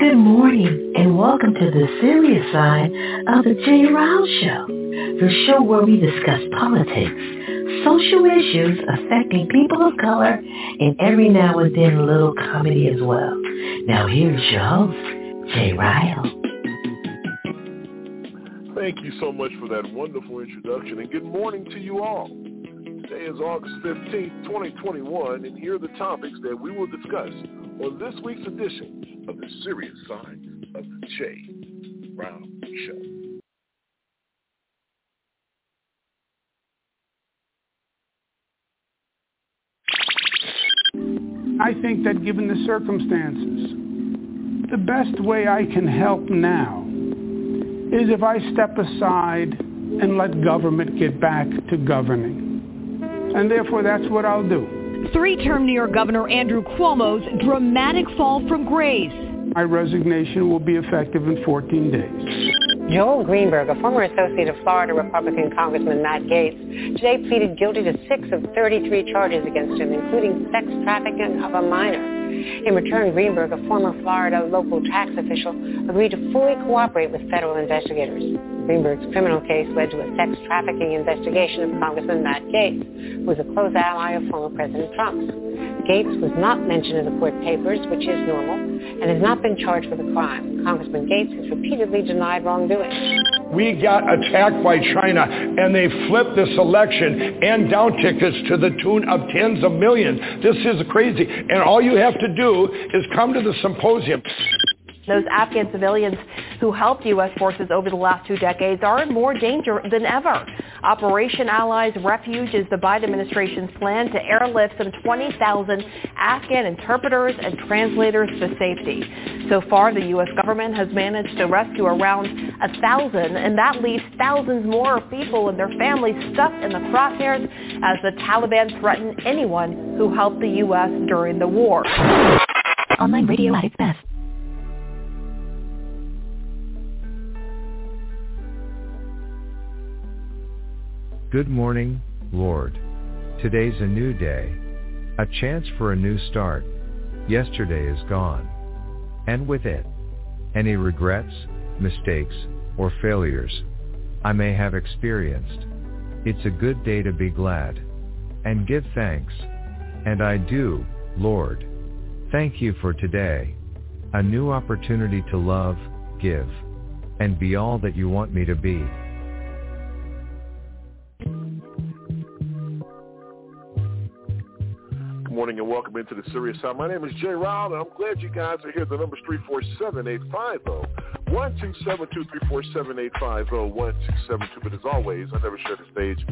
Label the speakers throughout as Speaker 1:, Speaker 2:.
Speaker 1: Good morning and welcome to the serious side of the Jay Ryle Show, the show where we discuss politics, social issues affecting people of color, and every now and then a little comedy as well. Now here's your host, Jay Ryle.
Speaker 2: Thank you so much for that wonderful introduction and good morning to you all. Today is August 15th, 2021, and here are the topics that we will discuss on this week's edition of the serious side of the Jay Ryle Show.
Speaker 3: I think that given the circumstances, the best way I can help now is if I step aside and let government get back to governing. And therefore, that's what I'll do.
Speaker 4: Three-term New York Governor Andrew Cuomo's dramatic fall from grace.
Speaker 3: My resignation will be effective in 14 days.
Speaker 5: Joel Greenberg, a former associate of Florida Republican Congressman Matt Gaetz, today pleaded guilty to six of 33 charges against him, including sex trafficking of a minor. In return, Greenberg, a former Florida local tax official, agreed to fully cooperate with federal investigators. Greenberg's criminal case led to a sex trafficking investigation of Congressman Matt Gaetz, who was a close ally of former President Trump. Gaetz was not mentioned in the court papers, which is normal, and has not been charged with a crime. Congressman Gaetz has repeatedly denied wrongdoing.
Speaker 6: We got attacked by China and they flipped this election and down tickets to the tune of tens of millions. This is crazy. And all you have to do is come to the symposium.
Speaker 7: Those Afghan civilians who helped U.S. forces over the last two decades are in more danger than ever. Operation Allies Refuge is the Biden administration's plan to airlift some 20,000 Afghan interpreters and translators to safety. So far, the U.S. government has managed to rescue around a thousand, and that leaves thousands more people and their families stuck in the crosshairs as the Taliban threaten anyone who helped the U.S. during the war.
Speaker 8: Online radio at its best.
Speaker 9: Good morning, Lord. Today's a new day, a chance for a new start. Yesterday is gone. And with it, any regrets, mistakes, or failures I may have experienced. It's a good day to be glad and give thanks. And I do, Lord. Thank you for today. A new opportunity to love, give, and be all that you want me to be.
Speaker 2: Morning and welcome into the Serious Side. My name is Jay Ryle, and I'm glad you guys are here. The number's 347-850. 127-234-7850. But as always, I never share the stage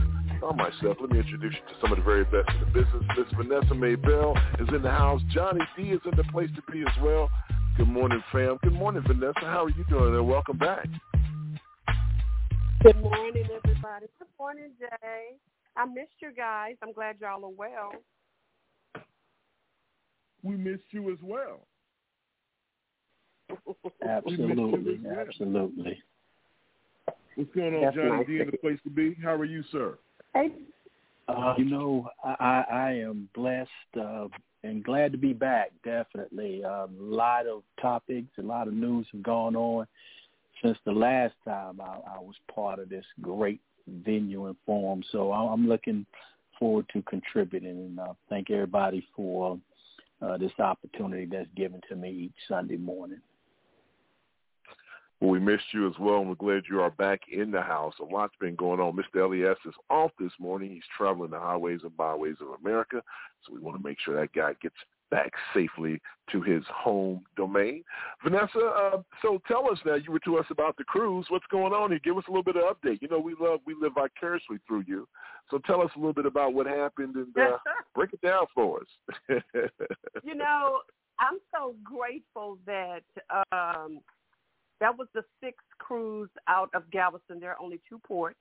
Speaker 2: on myself. Let me introduce you to some of the very best in the business. Miss Vanessa Maybell is in the house. Johnny D is in the place to be as well. Good morning, fam. Good morning, Vanessa. How are you doing? And welcome back.
Speaker 10: Good morning, everybody. Good morning, Jay. I missed you guys. I'm glad y'all are well.
Speaker 2: We missed you as well.
Speaker 11: Absolutely,
Speaker 2: well.
Speaker 11: absolutely.
Speaker 2: What's going on,
Speaker 11: That's
Speaker 2: Johnny
Speaker 11: nice
Speaker 2: D? In the place to be. How are you, sir?
Speaker 10: Hey,
Speaker 11: Uh, you know, I, I am blessed uh, and glad to be back. Definitely, a lot of topics, a lot of news have gone on since the last time I, I was part of this great venue and forum. So I- I'm looking forward to contributing, and uh, thank everybody for uh, this opportunity that's given to me each Sunday morning.
Speaker 2: Well, we missed you as well, and we're glad you are back in the house. A lot's been going on. Mr. Elias is off this morning. He's traveling the highways and byways of America, so we want to make sure that guy gets back safely to his home domain. Vanessa, uh, so tell us now. You were to us about the cruise. What's going on here? Give us a little bit of update. You know, we love we live vicariously through you. So tell us a little bit about what happened and uh, break it down for us.
Speaker 10: you know, I'm so grateful that um, that was the sixth cruise out of Galveston. There are only two ports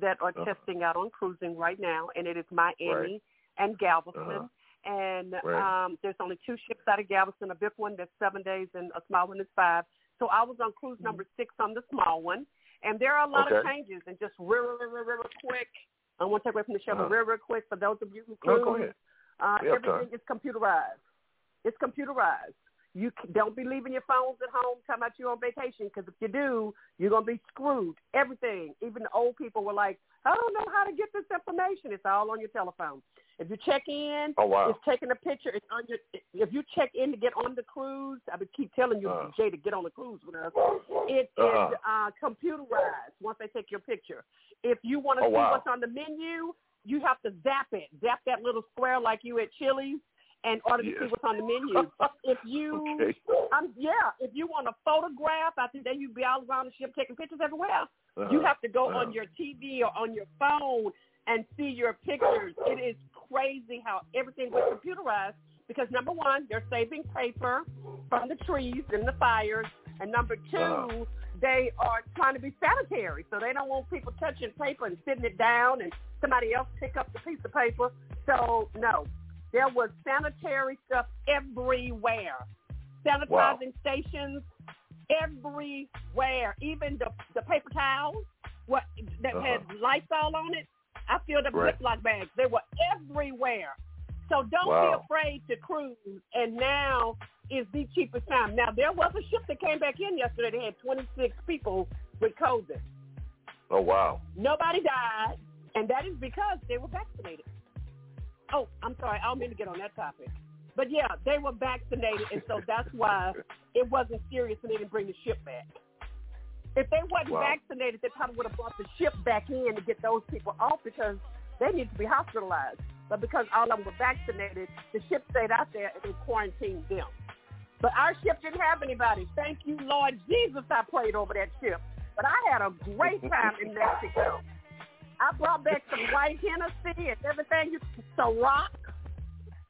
Speaker 10: that are uh-huh. testing out on cruising right now, and it is Miami right. and Galveston. Uh-huh. And right. um, there's only two ships out of Galveston, a big one that's seven days and a small one is five. So I was on cruise number mm-hmm. six on the small one. And there are a lot
Speaker 2: okay.
Speaker 10: of changes. And just real, real, real, real quick, I want to take away from the show, uh-huh. but real, real quick, for those of you who cruise,
Speaker 2: no,
Speaker 10: uh, everything is computerized. It's computerized. You don't be leaving your phones at home talking about you on vacation because if you do, you're going to be screwed. Everything. Even the old people were like, I don't know how to get this information. It's all on your telephone. If you check in,
Speaker 2: oh, wow.
Speaker 10: it's taking a picture. It's on your. If you check in to get on the cruise, I would keep telling you, uh, Jay, to get on the cruise with us. It uh-huh. is uh, computerized once they take your picture. If you want to
Speaker 2: oh,
Speaker 10: see
Speaker 2: wow.
Speaker 10: what's on the menu, you have to zap it. Zap that little square like you at Chili's in order to
Speaker 2: yes.
Speaker 10: see what's on the menu. if you,
Speaker 2: okay.
Speaker 10: um, yeah, if you want a photograph, I think then you'd be all around the ship taking pictures everywhere.
Speaker 2: Uh-huh.
Speaker 10: You have to go
Speaker 2: uh-huh.
Speaker 10: on your TV or on your phone and see your pictures. It is crazy how everything was computerized because number one, they're saving paper from the trees and the fires, and number 2
Speaker 2: uh-huh.
Speaker 10: they are trying to be sanitary, so they don't want people touching paper and sitting it down and somebody else pick up the piece of paper. So no, there was sanitary stuff everywhere, sanitizing
Speaker 2: wow.
Speaker 10: stations everywhere, even the the paper towels what that
Speaker 2: uh-huh.
Speaker 10: had Lysol on it. I filled up
Speaker 2: right.
Speaker 10: Ziploc bags. They were everywhere. So don't
Speaker 2: wow.
Speaker 10: be afraid to cruise. And now is the cheapest time. Now there was a ship that came back in yesterday. They had 26 people with COVID.
Speaker 2: Oh wow!
Speaker 10: Nobody died, and that is because they were vaccinated. Oh, I'm sorry. I don't mean to get on that topic. But yeah, they were vaccinated, and so that's why it wasn't serious and they didn't bring the ship back. If they wasn't
Speaker 2: wow.
Speaker 10: vaccinated, they probably would have brought the ship back in to get those people off because they need to be hospitalized. But because all of them were vaccinated, the ship stayed out there and they quarantined them. But our ship didn't have anybody. Thank you, Lord Jesus, I prayed over that ship. But I had a great time in Mexico. I brought back some white Hennessy and everything. You Ciroc,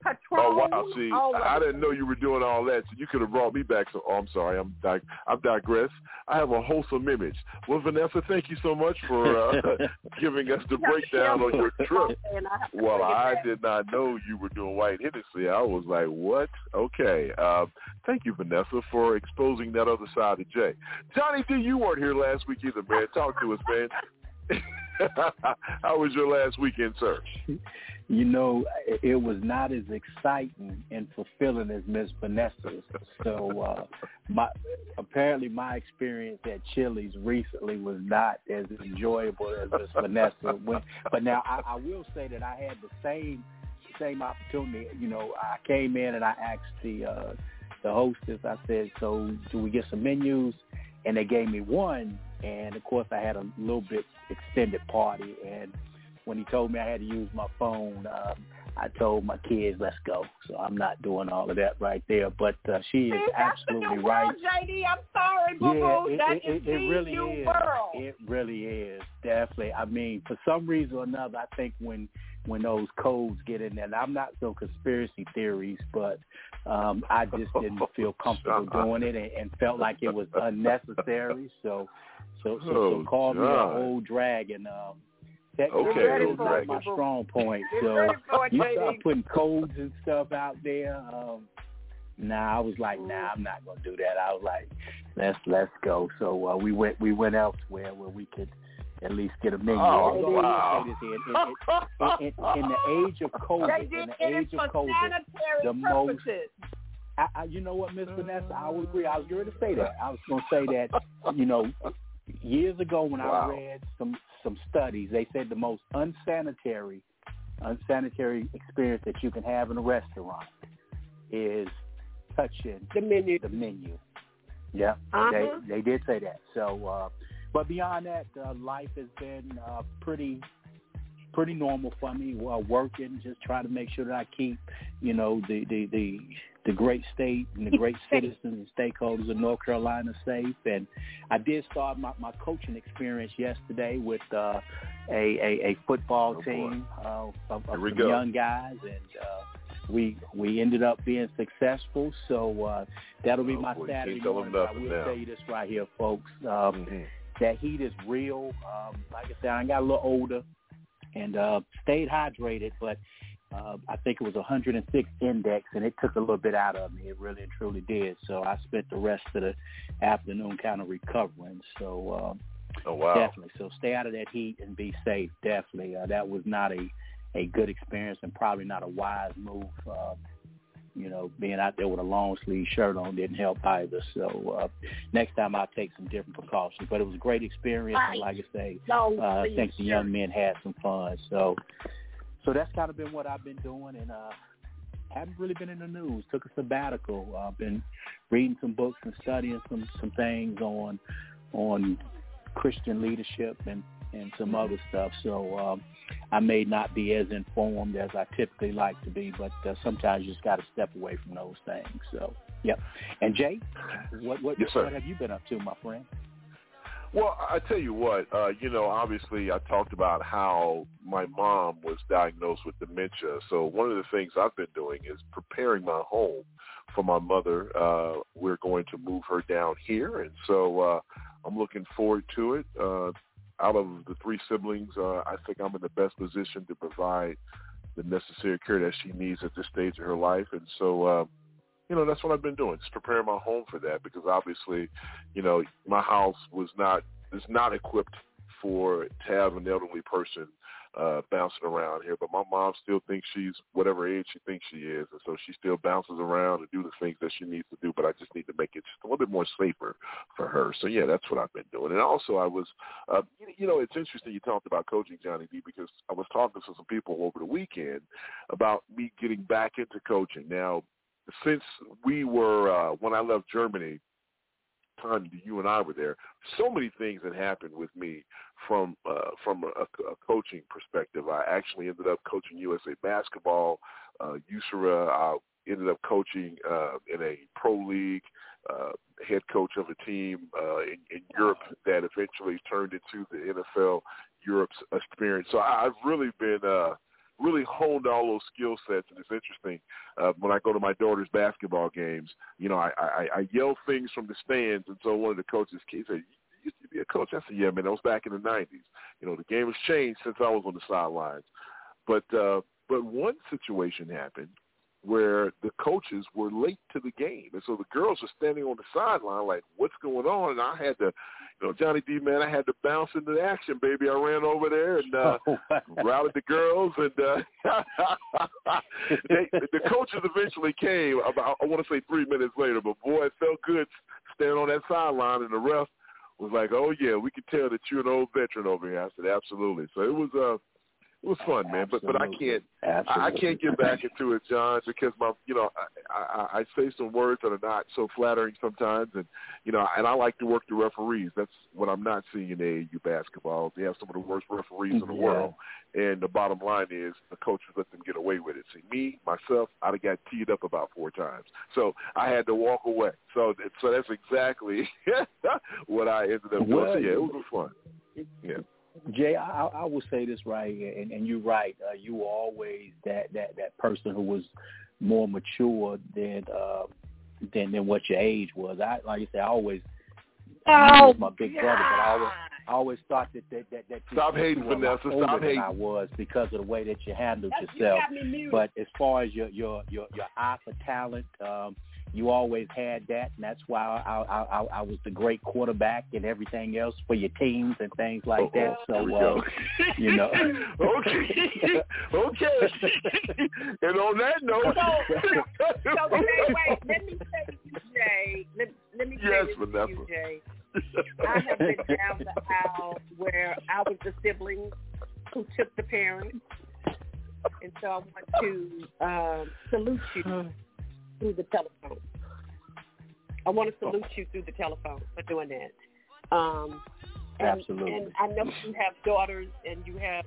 Speaker 10: Patron.
Speaker 2: Oh wow! See, I,
Speaker 10: I
Speaker 2: didn't know you were doing all that. So you could have brought me back. So, oh, I'm sorry. I'm dig- I'm digress. I have a wholesome image. Well, Vanessa, thank you so much for uh, giving us the breakdown on your trip. Well, I did not know you were doing white Hennessy. I was like, what? Okay. Uh, thank you, Vanessa, for exposing that other side of Jay. Johnny D, you weren't here last week either, man. Talk to us, man. How was your last weekend, sir?
Speaker 11: You know, it was not as exciting and fulfilling as Miss Vanessa's. So, uh, my apparently my experience at Chili's recently was not as enjoyable as Miss Vanessa. When, but now I, I will say that I had the same same opportunity. You know, I came in and I asked the uh, the hostess. I said, "So, do we get some menus?" And they gave me one, and of course I had a little bit extended party and when he told me I had to use my phone, um, I told my kids, "Let's go." So I'm not doing all of that right there. But uh, she is
Speaker 10: See,
Speaker 11: absolutely
Speaker 10: that's
Speaker 11: right.
Speaker 10: World, JD, I'm sorry, boo.
Speaker 11: Yeah,
Speaker 10: that
Speaker 11: it,
Speaker 10: is
Speaker 11: it, it really is.
Speaker 10: world.
Speaker 11: It really is definitely. I mean, for some reason or another, I think when when those codes get in there, and I'm not so conspiracy theories, but um, I just didn't feel comfortable doing it and, and felt like it was unnecessary. So, so, so,
Speaker 2: oh,
Speaker 11: so call
Speaker 2: God.
Speaker 11: me an old dragon. Um, that
Speaker 2: Okay,
Speaker 11: that
Speaker 2: old
Speaker 11: is
Speaker 2: dragon.
Speaker 11: my strong point. So
Speaker 10: ready for it,
Speaker 11: you
Speaker 10: JD.
Speaker 11: start putting codes and stuff out there. Um, nah, I was like, nah, I'm not gonna do that. I was like, let's let's go. So uh, we went we went elsewhere where we could at least get a menu.
Speaker 2: Oh,
Speaker 11: Although
Speaker 2: wow.
Speaker 11: will say this here, in, in, in, in the age of
Speaker 10: they
Speaker 11: COVID,
Speaker 10: did
Speaker 11: in the age of COVID,
Speaker 10: sanitary
Speaker 11: the most. I, I, you know what, Miss Vanessa, I would agree. I was going to say that. I was going to say that, you know, years ago when
Speaker 2: Wow.
Speaker 11: I read some some studies, they said the most unsanitary unsanitary experience that you can have in a restaurant is touching
Speaker 10: The menu.
Speaker 11: the menu. Yeah,
Speaker 10: Uh-huh.
Speaker 11: they they did say that. So, uh, but beyond that, uh, life has been uh, pretty pretty normal for me. Well, working, just trying to make sure that I keep, you know, the the the, the great state and the great citizens and stakeholders of North Carolina safe. And I did start my, my coaching experience yesterday with uh, a, a a football
Speaker 2: Oh, boy.
Speaker 11: team uh, of, of some
Speaker 2: go.
Speaker 11: young guys, and uh, we we ended up being successful. So uh, that'll be
Speaker 2: oh,
Speaker 11: my
Speaker 2: boy,
Speaker 11: Saturday
Speaker 2: morning.
Speaker 11: I will
Speaker 2: now.
Speaker 11: tell you this right here, folks. Um,
Speaker 2: mm-hmm.
Speaker 11: That heat is real. Um, like I said, I got a little older and uh, stayed hydrated, but uh, I think it was 106 index, and it took a little bit out of me. It really and truly did. So I spent the rest of the afternoon kind of recovering. So um,
Speaker 2: oh, wow.
Speaker 11: definitely. So stay out of that heat and be safe. Definitely. Uh, that was not a a good experience and probably not a wise move. Uh, you know, being out there with a long sleeve shirt on didn't help either. So uh, next time I'll take some different precautions. But it was a great experience, and like I say, uh, I think the young men had some fun. So, so that's kind of been what I've been doing, and uh, haven't really been in the news. Took a sabbatical. I've uh, been reading some books and studying some some things on on Christian leadership and and some other stuff. So um, I may not be as informed as I typically like to be, but uh, sometimes you just got to step away from those things. So, yep. And Jay, what what,
Speaker 2: yes,
Speaker 11: what have you been up to, my friend?
Speaker 2: Well, I tell you what, uh, you know, obviously I talked about how my mom was diagnosed with dementia. So one of the things I've been doing is preparing my home for my mother. Uh, we're going to move her down here, and so uh, I'm looking forward to it. Uh, out of the three siblings, uh, I think I'm in the best position to provide the necessary care that she needs at this stage of her life. And so, uh, you know, that's what I've been doing, just preparing my home for that because obviously, you know, my house was not, is not equipped for to have an elderly person uh, bouncing around here. But my mom still thinks she's whatever age she thinks she is, and so she still bounces around and do the things that she needs to do. But I just need to make it just a little bit more safer for her. So yeah, that's what I've been doing. And also, I was, uh, you know, it's interesting you talked about coaching Johnny D because I was talking to some people over the weekend about me getting back into coaching. Now, since we were uh, when I left Germany time you and I were there, so many things had happened with me from uh, from a, a coaching perspective. I actually ended up coaching USA basketball, uh, USERA. I ended up coaching uh, in a pro league, uh, head coach of a team uh, in, in Europe that eventually turned into the NFL Europe's experience. So I've really been uh, really honed all those skill sets. And it's interesting uh, when I go to my daughter's basketball games. You know, I, I, I yell things from the stands, and so one of the coaches he said, "You used to be a coach." I said, "Yeah, man, that was back in the '90s. You know, the game has changed since I was on the sidelines." But uh, but one situation happened where the coaches were late to the game. And so the girls were standing on the sideline like, what's going on? And I had to, you know, Johnny D, man, I had to bounce into the action, baby. I ran over there and uh, oh, rallied the girls. And uh, they, the coaches eventually came about, I want to say three minutes later. But, boy, it felt good standing on that sideline. And the ref was like, oh, yeah, we can tell that you're an old veteran over here. I said, absolutely. So it was uh, – it was fun, man. But but I can't Absolutely. I can't get back into it, John, because my you know I, I I say some words that are not so flattering sometimes, and you know and I like to work the referees. That's what I'm not seeing in AAU basketball. They have some of the worst referees in the
Speaker 11: yeah.
Speaker 2: world, and the bottom line is the coaches let them get away with it. See, me myself, I'd have got teed up about four times, so I had to walk away. So so that's exactly what I ended up doing.
Speaker 11: Well,
Speaker 2: yeah, it was fun. Yeah.
Speaker 11: Jay, I, I will say this right, and, and you're right. Uh, you were always that that that person who was more mature than uh, than than what your age was. I like I said, I always
Speaker 10: oh,
Speaker 11: was my big God. brother, but I always I always thought that that that, that
Speaker 2: stop hating Vanessa. Stop hating.
Speaker 11: I was because of the way that you handled yourself.
Speaker 10: You
Speaker 11: but as far as your your your your eye for talent, um, you always had that, and that's why I, I, I, I was the great quarterback and everything else for your teams and things like
Speaker 2: Uh-oh.
Speaker 11: that. So, uh, you know.
Speaker 2: okay, okay. and on that note,
Speaker 10: so, so wait, wait, let me tell you, Jay. Let, let me tell
Speaker 2: yes,
Speaker 10: you,
Speaker 2: Vanessa.
Speaker 10: Jay. I have been down the aisle where I was the sibling who took the parents, and so I want to um, salute you through the telephone. I want to salute you through the telephone for doing that. Um, and,
Speaker 11: Absolutely.
Speaker 10: And I know you have daughters and you have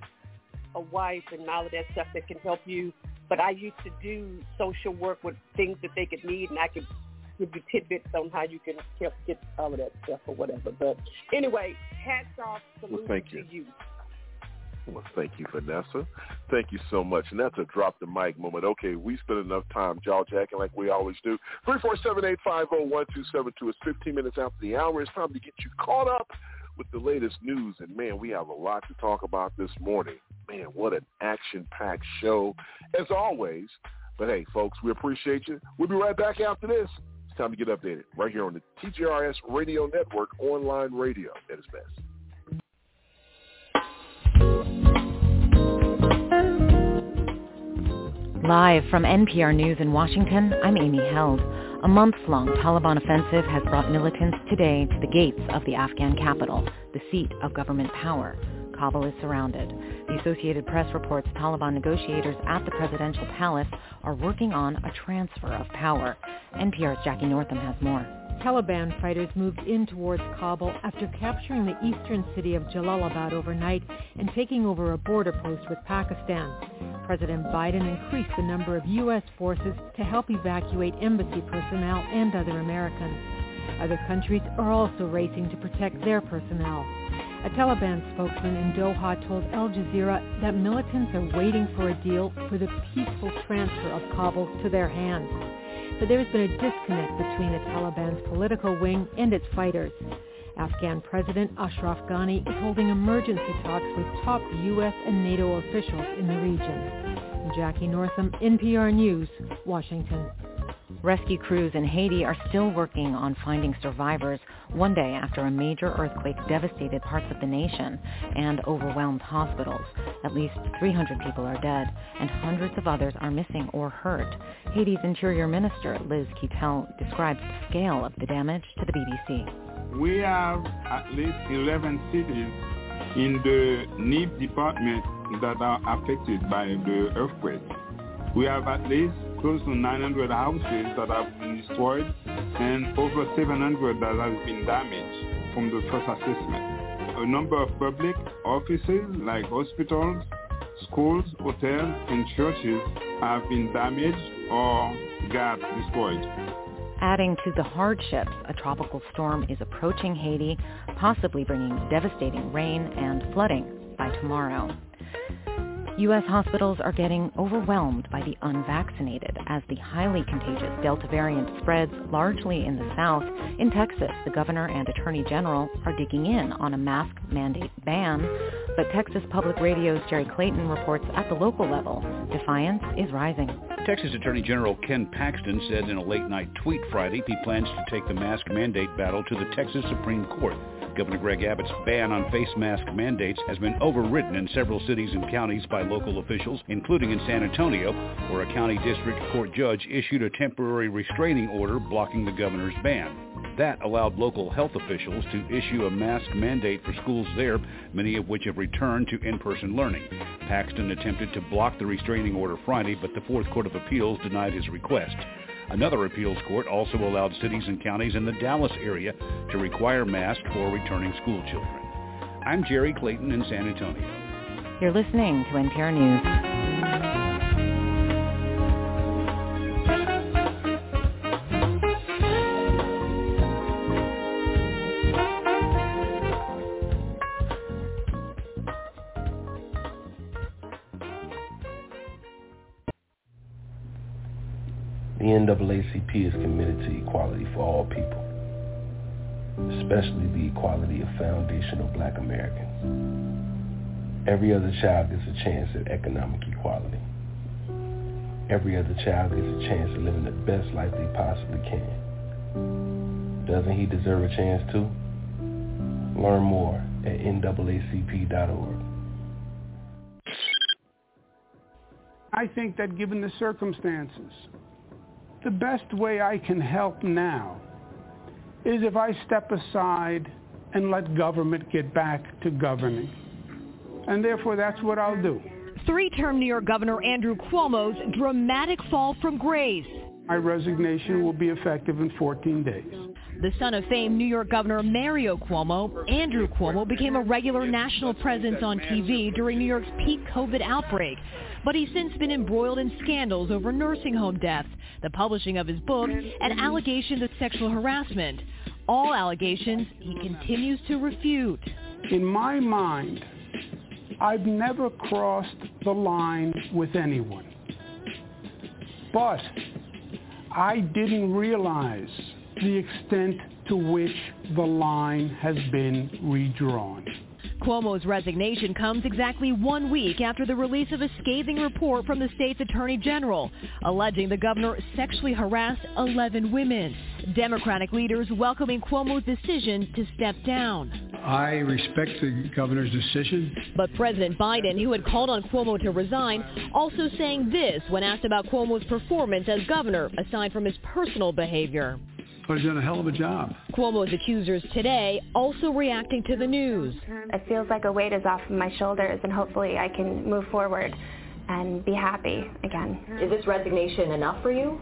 Speaker 10: a wife and all of that stuff that can help you. But I used to do social work with things that they could need, and I could give you tidbits on how you can help get all of that stuff or whatever. But anyway, hats off, salute
Speaker 2: well, thank
Speaker 10: to
Speaker 2: you. Well, thank you, Vanessa. Thank you so much. And that's a drop the mic moment. Okay, we spent enough time jaw jacking like we always do. 347-850-1272 is 15 minutes after the hour. It's time to get you caught up with the latest news. And man, we have a lot to talk about this morning. Man, what an action-packed show, as always. But hey, folks, we appreciate you. We'll be right back after this. It's time to get updated right here on the TJRS Radio Network online radio at its best.
Speaker 12: Live from NPR News in Washington, I'm Amy Held. A months-long Taliban offensive has brought militants today to the gates of the Afghan capital, the seat of government power. Kabul is surrounded. The Associated Press reports Taliban negotiators at the presidential palace are working on a transfer of power. NPR's Jackie Northam has more.
Speaker 13: Taliban fighters moved in towards Kabul after capturing the eastern city of Jalalabad overnight and taking over a border post with Pakistan. President Biden increased the number of U.S. forces to help evacuate embassy personnel and other Americans. Other countries are also racing to protect their personnel. A Taliban spokesman in Doha told Al Jazeera that militants are waiting for a deal for the peaceful transfer of Kabul to their hands but there has been a disconnect between the Taliban's political wing and its fighters. Afghan President Ashraf Ghani is holding emergency talks with top U.S. and NATO officials in the region. Jackie Northam, NPR News, Washington.
Speaker 12: Rescue crews in Haiti are still working on finding survivors one day after a major earthquake devastated parts of the nation and overwhelmed hospitals. At least 300 people are dead and hundreds of others are missing or hurt. Haiti's Interior Minister Liszt Quitel describes the scale of the damage to the BBC.
Speaker 14: We have at least 11 cities in the Nippes department that are affected by the earthquake. We have at least close to 900 houses that have been destroyed and over 700 that have been damaged from the first assessment. A number of public offices like hospitals, schools, hotels, and churches have been damaged or got destroyed.
Speaker 12: Adding to the hardships, a tropical storm is approaching Haiti, possibly bringing devastating rain and flooding by tomorrow. U.S. hospitals are getting overwhelmed by the unvaccinated as the highly contagious Delta variant spreads largely in the South. In Texas, the governor and attorney general are digging in on a mask mandate ban, but Texas Public Radio's Jerry Clayton reports at the local level, defiance is rising.
Speaker 15: Texas Attorney General Ken Paxton said in a late-night tweet Friday he plans to take the mask mandate battle to the Texas Supreme Court. Governor Greg Abbott's ban on face mask mandates has been overridden in several cities and counties by local officials, including in San Antonio, where a county district court judge issued a temporary restraining order blocking the governor's ban. That allowed local health officials to issue a mask mandate for schools there, many of which have returned to in-person learning. Paxton attempted to block the restraining order Friday, but the Fourth Court of Appeals denied his request. Another appeals court also allowed cities and counties in the Dallas area to require masks for returning school children. I'm Jerry Clayton in San Antonio.
Speaker 12: You're listening to NPR News.
Speaker 16: NAACP is committed to equality for all people, especially the equality of foundational black Americans. Every other child gets a chance at economic equality. Every other child gets a chance at living the best life they possibly can. Doesn't he deserve a chance too? Learn more at NAACP.org.
Speaker 3: I think that given the circumstances, the best way I can help now is if I step aside and let government get back to governing. And therefore, that's what I'll do.
Speaker 4: Three-term New York Governor Andrew Cuomo's dramatic fall from grace.
Speaker 3: My resignation will be effective in 14 days.
Speaker 4: The son of famed New York Governor Mario Cuomo, Andrew Cuomo became a regular national presence on TV during New York's peak COVID outbreak. But he's since been embroiled in scandals over nursing home deaths, the publishing of his book, and allegations of sexual harassment. All allegations he continues to refute.
Speaker 3: In my mind, I've never crossed the line with anyone. But I didn't realize the extent to which the line has been redrawn.
Speaker 4: Cuomo's resignation comes exactly one week after the release of a scathing report from the state's attorney general, alleging the governor sexually harassed 11 women. Democratic leaders welcoming Cuomo's decision to step down.
Speaker 17: I respect the governor's decision.
Speaker 4: But President Biden, who had called on Cuomo to resign, also saying this when asked about Cuomo's performance as governor, aside from his personal behavior.
Speaker 17: But he's done a hell of a job.
Speaker 4: Cuomo's accusers today also reacting to the news.
Speaker 18: It feels like a weight is off of my shoulders and hopefully I can move forward and be happy again.
Speaker 19: Is this resignation enough for you?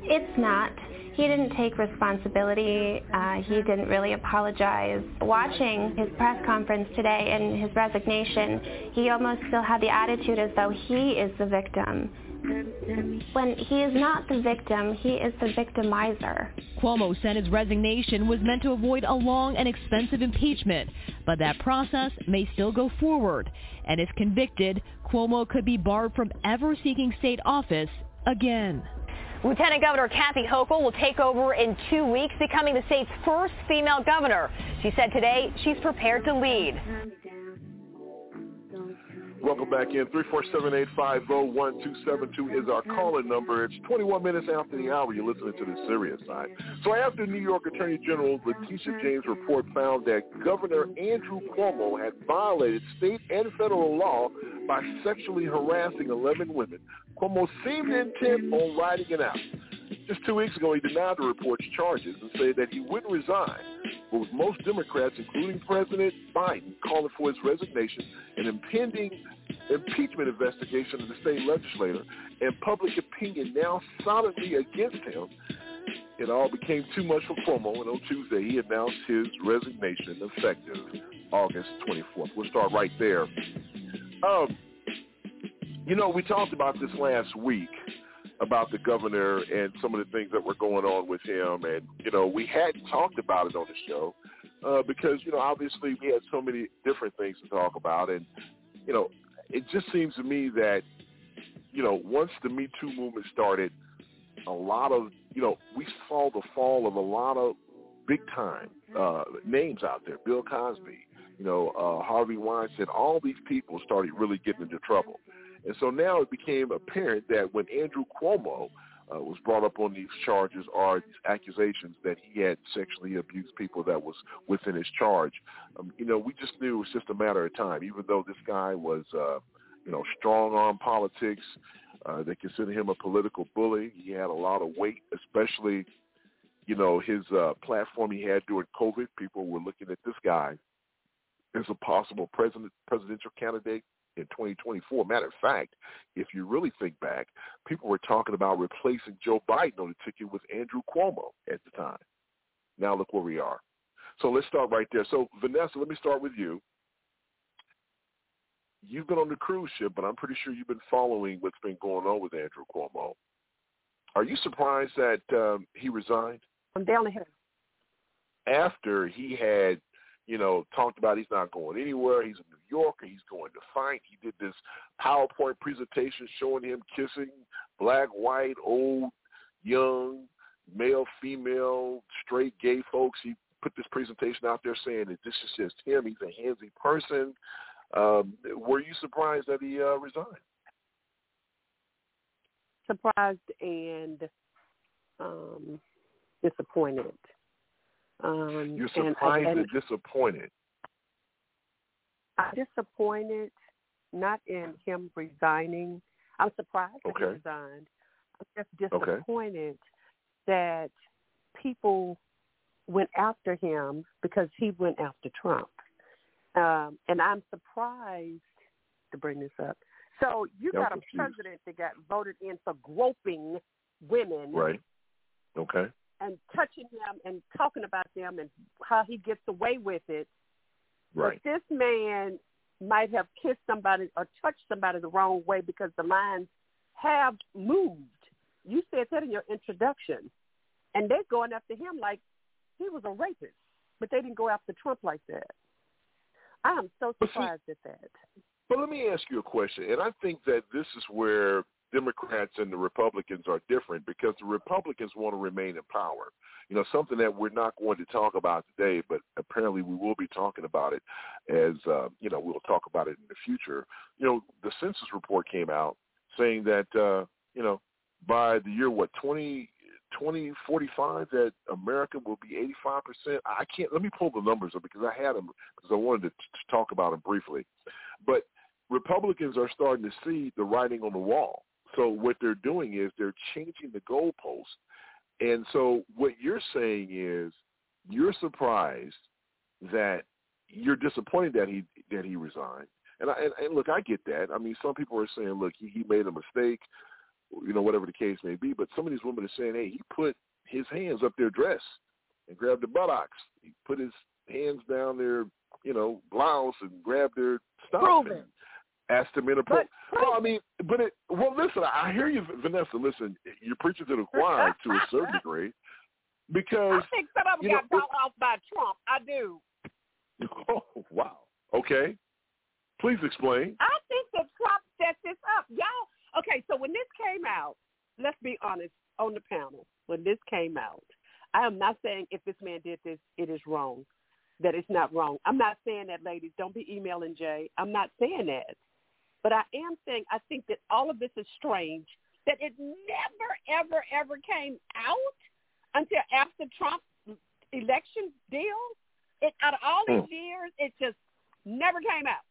Speaker 18: It's not. He didn't take responsibility. Uh, he didn't really apologize. Watching his press conference today and his resignation, he almost still had the attitude as though he is the victim. When he is not the victim, he is the victimizer.
Speaker 4: Cuomo said his resignation was meant to avoid a long and expensive impeachment, but that process may still go forward. And if convicted, Cuomo could be barred from ever seeking state office again.
Speaker 7: Lieutenant Governor Kathy Hochul will take over in two weeks, becoming the state's first female governor. She said today she's prepared to lead.
Speaker 2: Welcome back in. 347-850-1272 is our calling number. It's 21 minutes after the hour. You're listening to the serious side. So after New York Attorney General Letitia James' report found that Governor Andrew Cuomo had violated state and federal law by sexually harassing 11 women, Cuomo seemed intent on writing it out. Just two weeks ago, he denied the report's charges and said that he wouldn't resign. But with most Democrats, including President Biden, calling for his resignation, an impending impeachment investigation of the state legislator, and public opinion now solidly against him, it all became too much for Cuomo, and on Tuesday he announced his resignation effective August 24th. We'll start right there. Um, you know, we talked about this last week about the governor and some of the things that were going on with him. And, you know, we hadn't talked about it on the show uh, because, you know, obviously we had so many different things to talk about. And, you know, it just seems to me that, you know, once the Me Too movement started, a lot of, you know, we saw the fall of a lot of big time uh, names out there. Bill Cosby, you know, uh, Harvey Weinstein, all these people started really getting into trouble. And so now it became apparent that when Andrew Cuomo uh, was brought up on these charges or these accusations that he had sexually abused people that was within his charge, um, you know, we just knew it was just a matter of time. Even though this guy was, uh, you know, strong arm politics, uh, they consider him a political bully. He had a lot of weight, especially, you know, his uh, platform he had during COVID. People were looking at this guy as a possible president presidential candidate in 2024. Matter of fact, if you really think back, people were talking about replacing Joe Biden on the ticket with Andrew Cuomo at the time. Now look where we are. So let's start right there. So Vanessa, let me start with you. You've been on the cruise ship, but I'm pretty sure you've been following what's been going on with Andrew Cuomo. Are you surprised that um, he resigned?
Speaker 10: I'm down the hill.
Speaker 2: After he had you know, talked about he's not going anywhere. He's a New Yorker. He's going to fight. He did this PowerPoint presentation showing him kissing black, white, old, young, male, female, straight, gay folks. He put this presentation out there saying that this is just him. He's a handsy person. Um, were you surprised that he uh, resigned?
Speaker 10: Surprised and um, disappointed. Um,
Speaker 2: You're surprised and, and, and disappointed.
Speaker 10: I'm disappointed not in him resigning. I'm surprised
Speaker 2: okay.
Speaker 10: that he resigned. I'm just disappointed okay. that people went after him because he went after Trump. Um, and I'm surprised to bring this up. So you got a president that got voted in for groping women.
Speaker 2: Right. Okay
Speaker 10: and touching them and talking about them and how he gets away with it.
Speaker 2: Right.
Speaker 10: But this man might have kissed somebody or touched somebody the wrong way because the lines have moved. You said that in your introduction. And they're going after him like he was a rapist. But they didn't go after Trump like that. I'm so surprised
Speaker 2: see,
Speaker 10: at that.
Speaker 2: But let me ask you a question, and I think that this is where Democrats and the Republicans are different because the Republicans want to remain in power. You know, something that we're not going to talk about today, but apparently we will be talking about it as, uh, you know, we'll talk about it in the future. You know, the census report came out saying that, uh, you know, by the year, what, 20, 2045 that America will be 85%. I can't, let me pull the numbers up because I had them because I wanted to, to talk about them briefly. But Republicans are starting to see the writing on the wall. So what they're doing is they're changing the goalposts. And so what you're saying is you're surprised that you're disappointed that he that he resigned. And, I, and, and look, I get that. I mean, some people are saying, look, he, he made a mistake, you know, whatever the case may be. But some of these women are saying, hey, he put his hands up their dress and grabbed the buttocks. He put his hands down their, you know, blouse and grabbed their stuff and asked them in a pro. Well, I mean, but it. Well, listen, I hear you, Vanessa. Listen, you're preaching to the choir to a certain degree because
Speaker 10: I think some of them got bought off by Trump. I do.
Speaker 2: Oh wow. Okay. Please explain.
Speaker 10: I think that Trump set this up, y'all. Okay, so when this came out, let's be honest on the panel. When this came out, I am not saying if this man did this, it is wrong. That it's not wrong. I'm not saying that, ladies. Don't be emailing Jay. I'm not saying that. But I am saying I think that all of this is strange, that it never, ever, ever came out until after Trump's election deal. It out of all these hmm. years, it just never came out.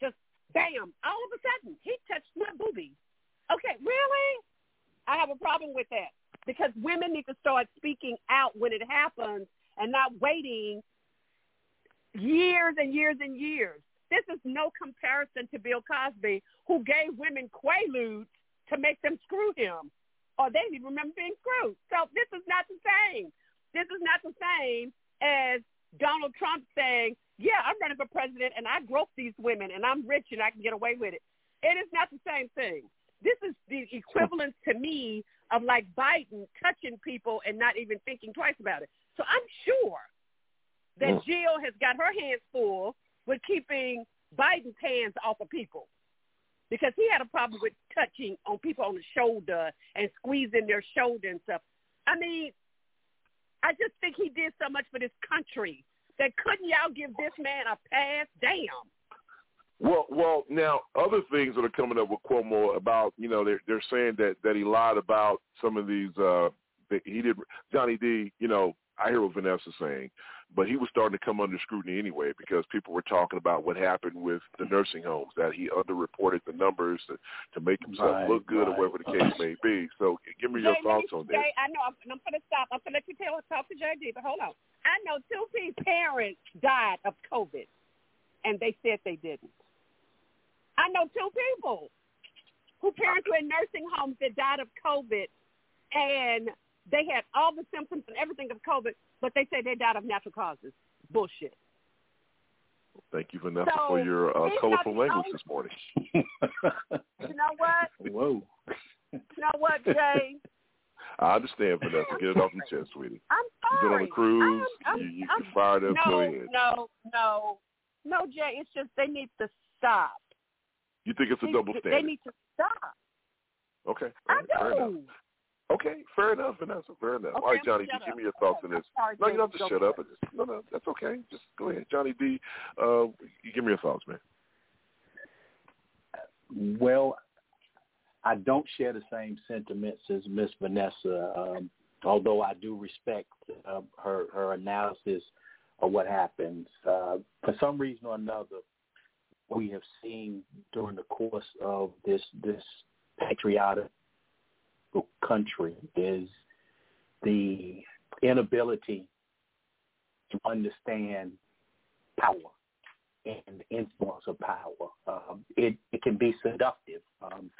Speaker 10: Just bam, all of a sudden, he touched my boobies. Okay, really? I have a problem with that because women need to start speaking out when it happens and not waiting years and years and years. This is no comparison to Bill Cosby, who gave women quaaludes to make them screw him, or they didn't remember being screwed. So this is not the same. This is not the same as Donald Trump saying, "Yeah, I'm running for president, and I grope these women, and I'm rich, and I can get away with it." It is not the same thing. This is the equivalent to me of like Biden touching people and not even thinking twice about it. So I'm sure that mm. Jill has got her hands full with keeping Biden's hands off of people because he had a problem with touching on people on the shoulder and squeezing their shoulder and stuff. I mean, I just think he did so much for this country that couldn't y'all give this man a pass? Damn.
Speaker 2: Well, well, now other things that are coming up with Cuomo about, you know, they're they're saying that that he lied about some of these. uh He did Johnny D. You know, I hear what Vanessa's saying, but he was starting to come under scrutiny anyway because people were talking about what happened with the nursing homes that he underreported the numbers to, to make himself
Speaker 11: Right,
Speaker 2: look good
Speaker 11: right.
Speaker 2: or whatever the case may be. So, give me your
Speaker 10: Jay, let
Speaker 2: thoughts
Speaker 10: me-
Speaker 2: on that.
Speaker 10: I know. I'm, I'm going to stop. I'm going to let you tell talk to JD, but hold on. I know two people's parents died of COVID, and they said they didn't. I know two people who parents were in nursing homes that died of COVID, and they had all the symptoms and everything of COVID, but they say they died of natural causes. Bullshit.
Speaker 2: Thank you, Vanessa,
Speaker 10: So,
Speaker 2: for your uh, colorful language
Speaker 10: only-
Speaker 2: this morning.
Speaker 10: You know what?
Speaker 11: Whoa.
Speaker 10: You know what, Jay?
Speaker 2: I understand, Vanessa. Get it off your chest, sweetie.
Speaker 10: I'm
Speaker 2: You've been on
Speaker 10: sorry.
Speaker 2: a cruise.
Speaker 10: I'm,
Speaker 2: you you
Speaker 10: I'm,
Speaker 2: can fire up.
Speaker 10: no,
Speaker 2: Go ahead.
Speaker 10: no, no, no, Jay. It's just they need to stop.
Speaker 2: You think it's a
Speaker 10: They-
Speaker 2: double standard?
Speaker 10: They need to stop.
Speaker 2: Okay.
Speaker 10: I
Speaker 2: all right, Fair enough.
Speaker 10: do.
Speaker 2: Okay, fair enough, Vanessa. Fair enough.
Speaker 10: Okay,
Speaker 2: All right, Johnny,
Speaker 10: gonna
Speaker 2: D,
Speaker 10: shut
Speaker 2: give me your thoughts on this.
Speaker 10: sorry,
Speaker 2: no, you don't have to shut up. Just, no, no, that's okay. Just go ahead, Johnny D. Uh, you give me your thoughts, man.
Speaker 11: Well, I don't share the same sentiments as Miss Vanessa, um, although I do respect uh, her her analysis of what happens. Uh, for some reason or another, we have seen during the course of this this patriotic country is the inability to understand power and the influence of power. Um, it it can be seductive. Um,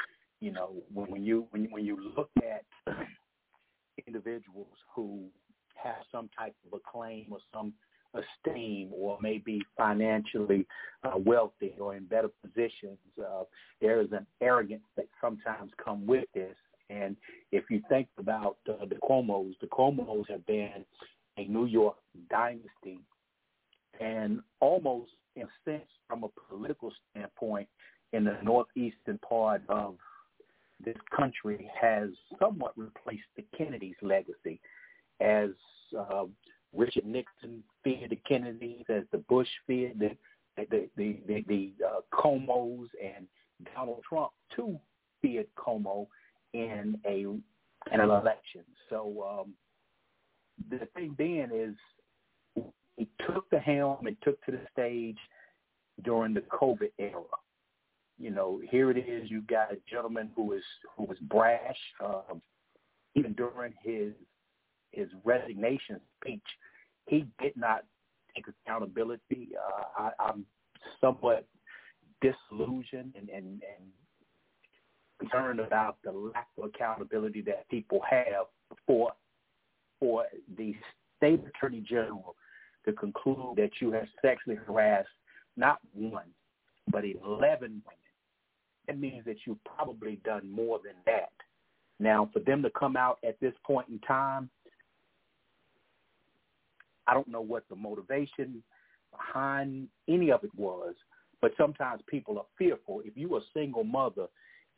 Speaker 11: you know, when, when you when when you look at individuals who have some type of acclaim or some esteem or maybe financially uh, wealthy or in better positions, uh, there is an arrogance that sometimes come with this. And if you think about uh, the Cuomo's, the Cuomo's have been a New York dynasty. And almost in a sense, from a political standpoint, in the northeastern part of this country has somewhat replaced the Kennedy's legacy. As uh, Richard Nixon feared the Kennedys, as the Bush feared the the the the, the uh, Cuomos, and Donald Trump too feared Cuomo in a in an election. So um, the thing being is he took the helm and took to the stage during the COVID era. You know, here it is. You got a gentleman who is who was brash, um, even during his his resignation speech. He did not take accountability. Uh, I, I'm somewhat disillusioned and, and, and concerned about the lack of accountability that people have for for the state attorney general to conclude that you have sexually harassed not one, but 11 women. That means that you've probably done more than that. Now, for them to come out at this point in time, I don't know what the motivation behind any of it was, but sometimes people are fearful. If you're a single mother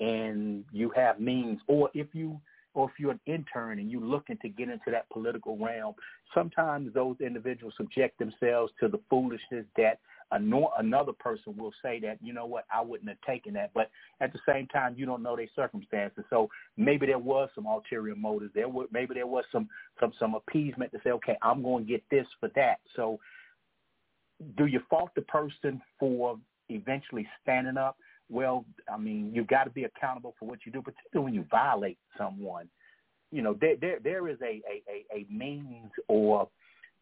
Speaker 11: and you have means, or if you or if you're an intern and you're looking to get into that political realm, sometimes those individuals subject themselves to the foolishness that another person will say that, you know what, I wouldn't have taken that. But at the same time, you don't know their circumstances. So maybe there was some ulterior motives. There were, maybe there was some, some, some appeasement to say, okay, I'm going to get this for that. So do you fault the person for eventually standing up? Well, I mean, you got to be accountable for what you do, particularly when you violate someone. You know, there there there is a a, a a means or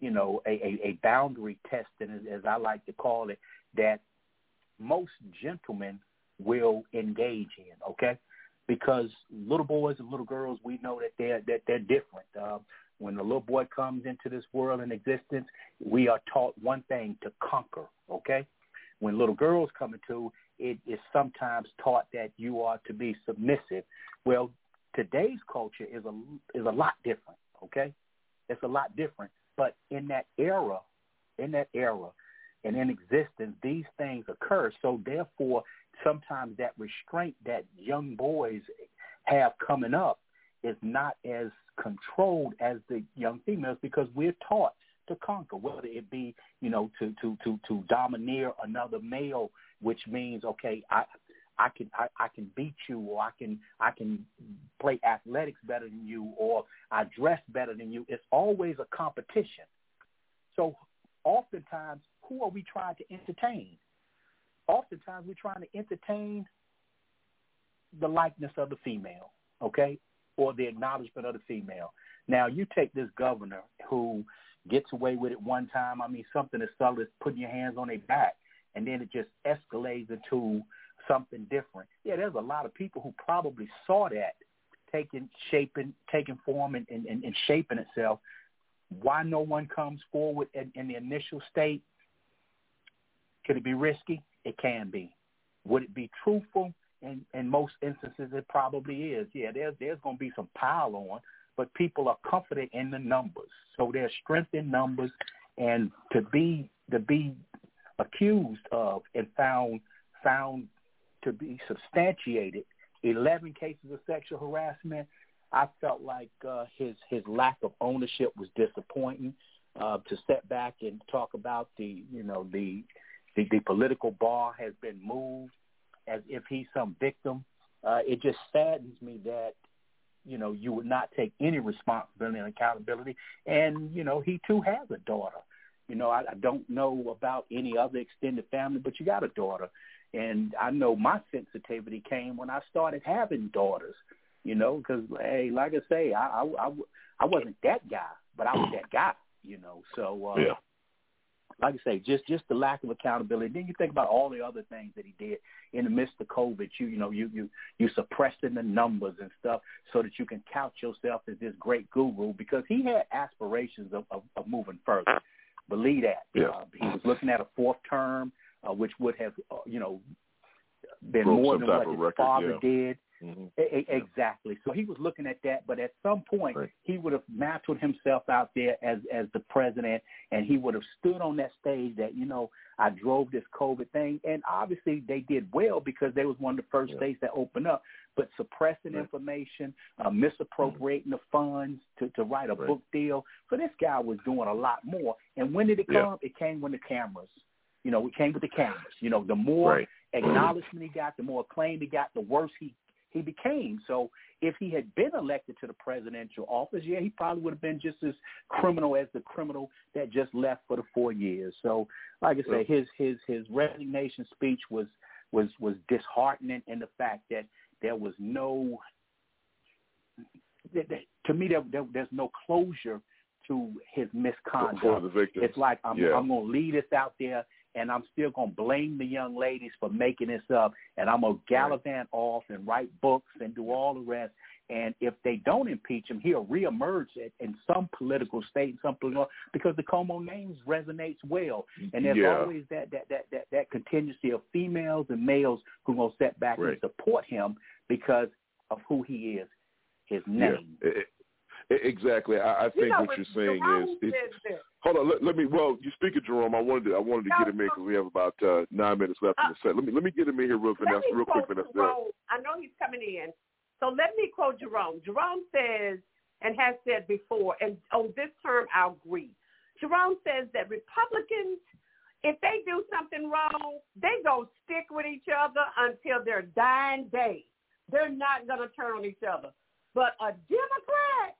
Speaker 11: you know a, a, a boundary testing, as, as I like to call it, that most gentlemen will engage in. Okay, because little boys and little girls, we know that they're that they're different. Uh, when the little boy comes into this world and existence, we are taught one thing to conquer. Okay, when little girls come into it is sometimes taught that you are to be submissive. Well, today's culture is a is a lot different. Okay, it's a lot different. But in that era, in that era, and in existence, these things occur. So therefore, sometimes that restraint that young boys have coming up is not as controlled as the young females because we're taught to conquer, whether it be, you know, to to to to domineer another male, which means okay, I I can I, I can beat you or I can I can play athletics better than you or I dress better than you. It's always a competition. So oftentimes who are we trying to entertain? Oftentimes we're trying to entertain the likeness of the female, okay? Or the acknowledgement of the female. Now you take this governor who gets away with it one time. I mean, something as subtle as putting your hands on their back, and then it just escalates into something different. Yeah, there's a lot of people who probably saw that taking shaping, taking form, and, and, and shaping itself. Why no one comes forward in, in the initial state? Could it be risky? It can be. Would it be truthful? In, in most instances, it probably is. Yeah, there's there's going to be some pile on, but people are comforted in the numbers. So there's strength in numbers, and to be to be accused of and found found to be substantiated 11 cases of sexual harassment. I felt like uh, his his lack of ownership was disappointing. Uh, to step back and talk about the you know the, the the political bar has been moved as if he's some victim. Uh, it just saddens me that you know, you would not take any responsibility and accountability. And, you know, he too has a daughter. You know, I, I don't know about any other extended family, but you got a daughter. And I know my sensitivity came when I started having daughters, you know, because, hey, like I say, I, I, I, I wasn't that guy, but I was that guy, you know. So, uh, yeah like I say, just just the lack of accountability. Then you think about all the other things that he did in the midst of COVID. You you know you you you suppressing the numbers and stuff so that you can couch yourself as this great guru because he had aspirations of of, of moving further. Believe that.
Speaker 2: Yeah.
Speaker 11: Uh, he was looking at a fourth term, uh, which would have uh, you know been
Speaker 2: Broke
Speaker 11: more than what
Speaker 2: of
Speaker 11: his
Speaker 2: record,
Speaker 11: father
Speaker 2: yeah.
Speaker 11: did.
Speaker 2: Mm-hmm.
Speaker 11: Exactly. So he was looking at that, but at some point
Speaker 2: right.
Speaker 11: he would have mapped himself out there as as the president, and he would have stood on that stage that you know I drove this COVID thing, and obviously they did well because they was one of the first
Speaker 2: yeah.
Speaker 11: states that opened up. But suppressing
Speaker 2: right.
Speaker 11: information, uh, misappropriating mm-hmm. the funds to to write a
Speaker 2: right.
Speaker 11: book deal. So this guy was doing a lot more. And when did it come?
Speaker 2: Yeah.
Speaker 11: It came when the cameras. You know, it came with the cameras. You know, the more
Speaker 2: right.
Speaker 11: acknowledgement he got, the more acclaim he got, the worse he he became. So if he had been elected to the presidential office, yeah, he probably would have been just as criminal as the criminal that just left for the four years. So, like I say, his his his resignation speech was was was disheartening in the fact that there was no. To me, there, there, there's no closure to his misconduct. It's like I'm
Speaker 2: yeah.
Speaker 11: I'm going to leave this out there and I'm still going to blame the young ladies for making this up, and I'm going to gallivant off and write books and do all the rest. And if they don't impeach him, he'll reemerge in some political state, some political, because the Cuomo names resonates well, and there's
Speaker 2: yeah.
Speaker 11: always that that that that that contingency of females and males who are going to step back
Speaker 2: right.
Speaker 11: and support him because of who he is, his name.
Speaker 2: Yeah. Exactly. I, I think
Speaker 10: you know,
Speaker 2: what you're saying
Speaker 10: Jerome
Speaker 2: is, is hold on. Let, let me. Well, you speak of Jerome. I wanted to. I wanted to
Speaker 10: no,
Speaker 2: get him in because we have about uh, nine minutes left
Speaker 10: uh,
Speaker 2: in the set. Let me let me get him in here real, Vanessa, real quick, Vanessa.
Speaker 10: Jerome. I know he's coming in, so let me quote Jerome. Jerome says and has said before, and on this term I'll agree. Jerome says that Republicans, if they do something wrong, they go stick with each other until their dying day. They're not going to turn on each other. But a Democrat,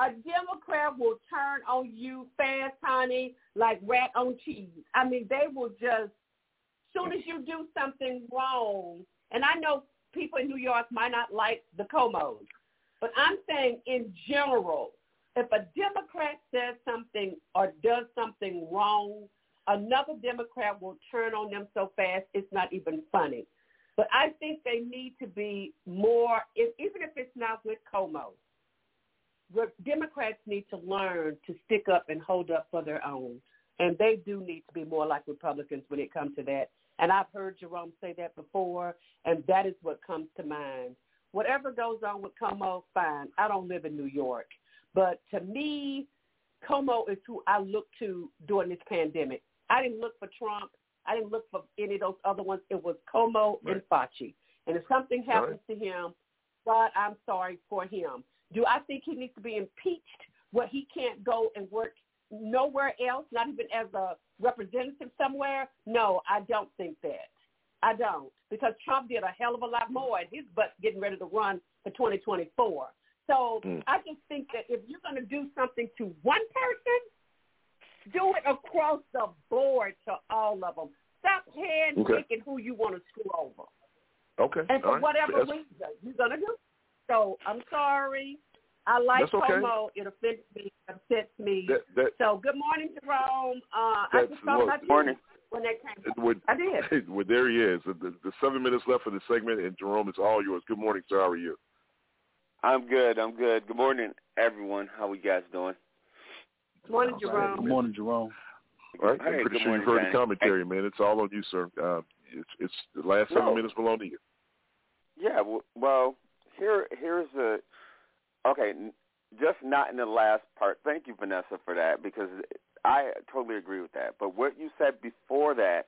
Speaker 10: a Democrat will turn on you fast, honey, like rat on cheese. I mean, they will just, soon as you do something wrong, and I know people in New York might not like the Cuomos, but I'm saying in general, if a Democrat says something or does something wrong, another Democrat will turn on them so fast it's not even funny. But I think they need to be more, if, even if it's not with Cuomo, Democrats need to learn to stick up and hold up for their own. And they do need to be more like Republicans when it comes to that. And I've heard Jerome say that before, and that is what comes to mind. Whatever goes on with Cuomo, fine. I don't live in New York. But to me, Cuomo is who I look to during this pandemic. I didn't look for Trump. I didn't look for any of those other ones. It was Cuomo right. and Fauci. And if something happens right. to him, God, I'm sorry for him. Do I think he needs to be impeached where he can't go and work nowhere else, not even as a representative somewhere? No, I don't think that. I don't. Because Trump did a hell of a lot more and his butt's getting ready to run for 2024. So mm. I just think that if you're going to do something to one person, do it across the board to all of them. Stop hand
Speaker 2: okay.
Speaker 10: picking who you want to screw over.
Speaker 2: Okay.
Speaker 10: And for
Speaker 2: right.
Speaker 10: whatever
Speaker 2: That's...
Speaker 10: reason you're going to do. So I'm sorry. I like
Speaker 2: That's okay.
Speaker 10: Cuomo. It offends me, It upsets me.
Speaker 2: That, that,
Speaker 10: so good morning, Jerome. Uh, I
Speaker 2: That's
Speaker 10: just thought
Speaker 2: what-
Speaker 10: about you
Speaker 2: morning.
Speaker 10: when that came.
Speaker 2: With,
Speaker 10: I did.
Speaker 2: Well, there he is. The, the seven minutes left for the segment, and Jerome, it's all yours. Good morning, sir. How are you?
Speaker 20: I'm good. I'm good. Good morning, everyone. How we guys doing?
Speaker 10: Good morning, Jerome.
Speaker 11: Good morning, Jerome.
Speaker 2: All right.
Speaker 20: Hey,
Speaker 2: I'm pretty
Speaker 20: good
Speaker 2: sure you've
Speaker 20: morning,
Speaker 2: heard the
Speaker 20: Johnny.
Speaker 2: commentary, man. It's all on you, sir. Uh, it's it's the last seven
Speaker 20: No.
Speaker 2: minutes belong to you.
Speaker 20: Yeah. Well, here here's a okay. Just not in the last part. Thank you, Vanessa, for that because I totally agree with that. But what you said before that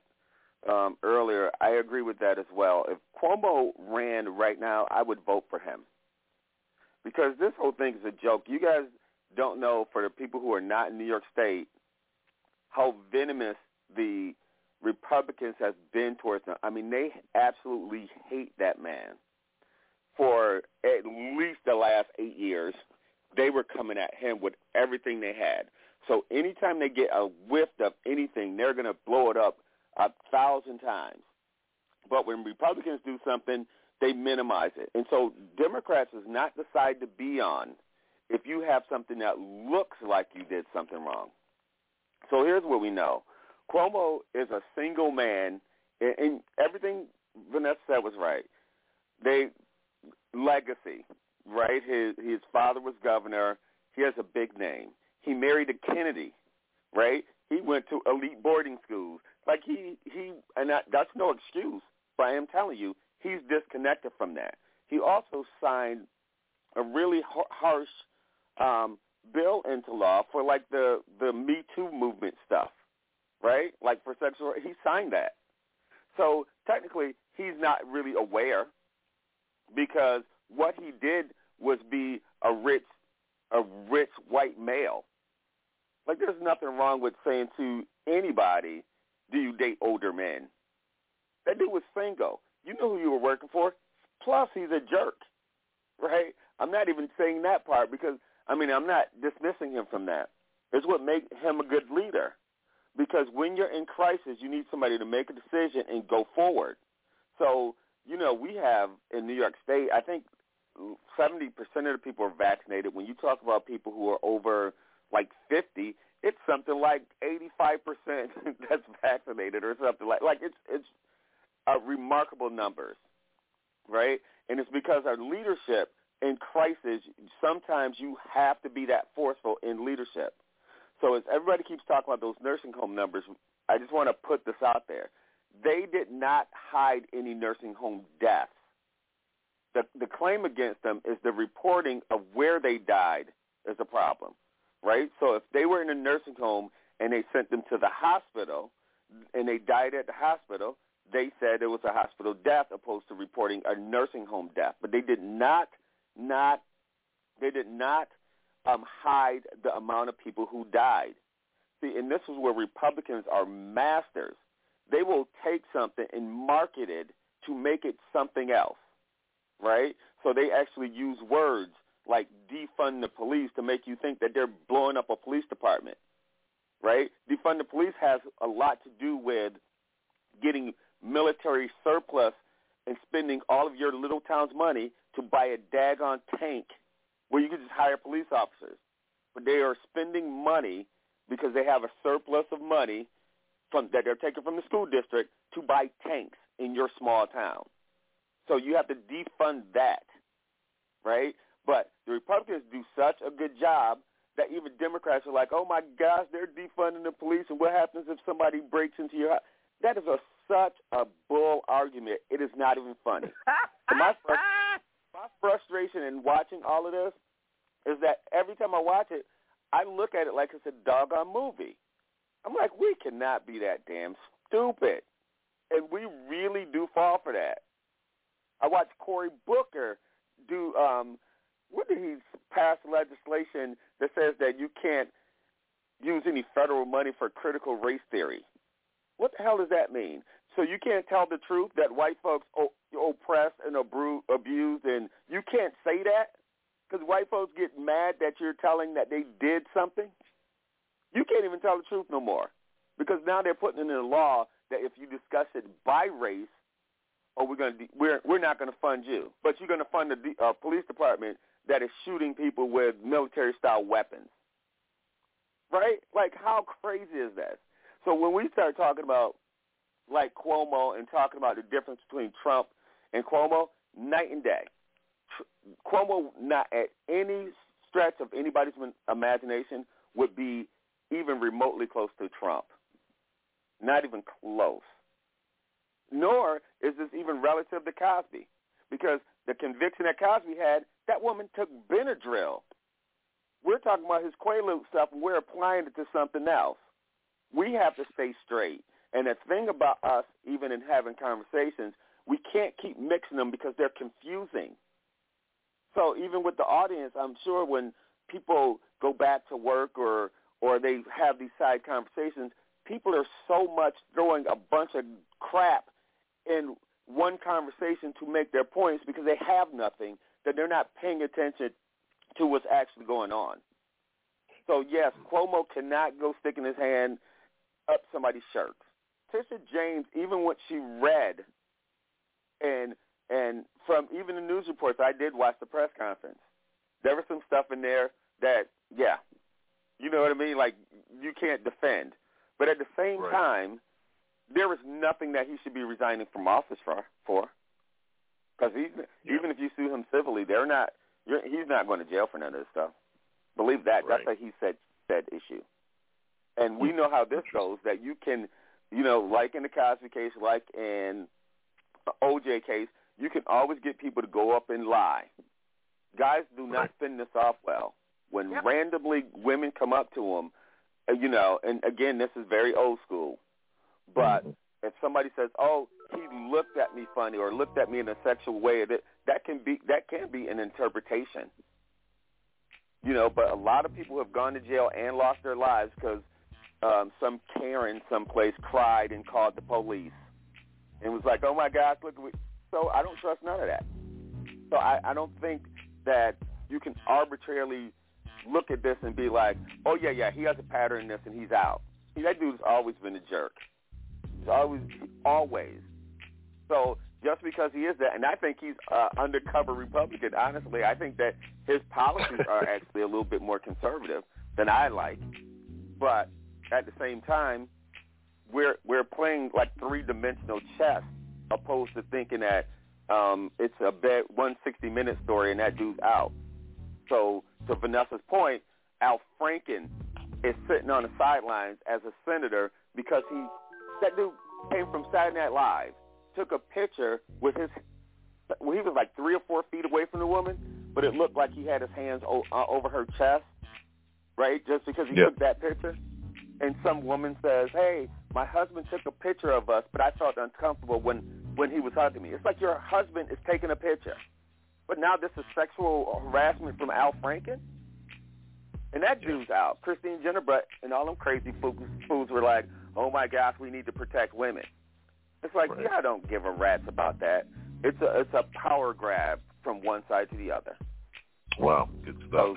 Speaker 20: um, earlier, I agree with that as well. If Cuomo ran right now, I would vote for him because this whole thing is a joke. You guys don't know for the people who are not in New York State how venomous the Republicans have been towards him. I mean, they absolutely hate that man. For at least the last eight years, they were coming at him with everything they had. So anytime they get a whiff of anything, they're going to blow it up a thousand times. But when Republicans do something, they minimize it. And so Democrats is not the side to be on if you have something that looks like you did something wrong. So here's what we know. Cuomo is a single man, and, everything Vanessa said was right. They legacy, right? His his father was governor. He has a big name. He married a Kennedy, right? He went to elite boarding schools. Like he he, and that, that's no excuse. But I am telling you, he's disconnected from that. he also signed a really harsh um, bill into law for like the the Me Too movement stuff, right? Like for sexual, he signed that. So technically, he's not really aware because what he did was be a rich, a rich white male. Like there's nothing wrong with saying to anybody, "Do you date older men?" That dude was single. You know who you were working for. Plus, he's a jerk, right? I'm not even saying that part because I mean I'm not dismissing him from that. It's what made him a good leader. Because when you're in crisis, you need somebody to make a decision and go forward. So, you know, we have in New York State, I think 70% of the people are vaccinated. When you talk about people who are over like 50, it's something like 85% that's vaccinated or something like like it's it's uh, remarkable numbers, right? And it's because our leadership in crisis, sometimes you have to be that forceful in leadership. So as everybody keeps talking about those nursing home numbers, I just want to put this out there. They did not hide any nursing home deaths. The, the claim against them is the reporting of where they died is a problem, right? So if they were in a nursing home and they sent them to the hospital and they died at the hospital, they said it was a hospital death opposed to reporting a nursing home death. But they did not, not, they did not um, hide the amount of people who died. See, and this is where Republicans are masters. They will take something and market it to make it something else, right? So they actually use words like defund the police to make you think that they're blowing up a police department, right? Defund the police has a lot to do with getting military surplus and spending all of your little town's money to buy a daggone tank where you could just hire police officers. But they are spending money because they have a surplus of money from that they're taking from the school district to buy tanks in your small town. So you have to defund that, right? But the Republicans do such a good job that even Democrats are like, oh my gosh, they're defunding the police, and what happens if somebody breaks into your house? That is a such a bull argument. It is not even funny. so my, my frustration in watching all of this is that every time I watch it, I look at it like it's a doggone movie. I'm like, we cannot be that damn stupid. And we really do fall for that. I watched Cory Booker do um what did he pass legislation that says that you can't use any federal money for critical race theory. What the hell does that mean? So you can't tell the truth that white folks oppress and abuse, and you can't say that? because white folks get mad that you're telling that they did something, you can't even tell the truth no more because now they're putting in the law that if you discuss it by race, oh, we're going to we're we're not going to fund you, but you're going to fund the uh, police department that is shooting people with military style weapons, right? Like how crazy is that? So when we start talking about like Cuomo and talking about the difference between Trump and Cuomo, night and day. Cuomo, not at any stretch of anybody's imagination, would be even remotely close to Trump. Not even close. Nor is this even relative to Cosby, because the conviction that Cosby had, that woman took Benadryl. We're talking about his Quaalude stuff, and we're applying it to something else. We have to stay straight. And the thing about us, even in having conversations, we can't keep mixing them because they're confusing. So even with the audience, I'm sure when people go back to work or or they have these side conversations, people are so much throwing a bunch of crap in one conversation to make their points because they have nothing that they're not paying attention to what's actually going on. So yes, Cuomo cannot go sticking his hand up somebody's shirt. Tisha James, even what she read and and from even the news reports, I did watch the press conference. There was some stuff in there that, yeah, you know what I mean? Like you can't defend. But at the same right. time, there was nothing that he should be resigning from office for. For because he's yeah. even if you sue him civilly, they're not. You're, he's not going to jail for none of this stuff. Believe that. Right. That's a he said said issue. And we know how this goes. That you can, you know, like in the Cosby case, like in the OJ case, you can always get people to go up and lie. Guys do not fend this off well. When
Speaker 21: Yep.
Speaker 20: randomly women come up to them, uh, you know, and again, this is very old school, but if somebody says, "Oh, he looked at me funny" or looked at me in a sexual way, that that can be that can be an interpretation. You know, but a lot of people have gone to jail and lost their lives because um, some Karen someplace cried and called the police and was like, "Oh my gosh, look!" at me." So I don't trust none of that. So I, I don't think that you can arbitrarily look at this and be like, "Oh yeah, yeah, he has a pattern in this and he's out." See, that dude's always been a jerk. He's always, always. So just because he is that, and I think he's uh, undercover Republican. Honestly, I think that his policies are actually a little bit more conservative than I like. But at the same time, we're we're playing like three dimensional chess, opposed to thinking that um, it's a one sixty minute story and that dude's out. So to Vanessa's point, Al Franken is sitting on the sidelines as a senator because he that dude came from Saturday Night Live, took a picture with his well, he was like three or four feet away from the woman, but it looked like he had his hands o- uh, over her chest, right? Just because he
Speaker 2: Yeah.
Speaker 20: took that picture. And some woman says, "Hey, my husband took a picture of us, but I felt uncomfortable when when he was hugging me." It's like your husband is taking a picture, but now this is sexual harassment from Al Franken, and that dude's out. Christine Jenner, but and all them crazy fools, fools were like, "Oh my gosh, we need to protect women." It's like, yeah, I don't give a rat's about that. It's a it's a power grab from one side to the other.
Speaker 2: Wow, good stuff. Oh.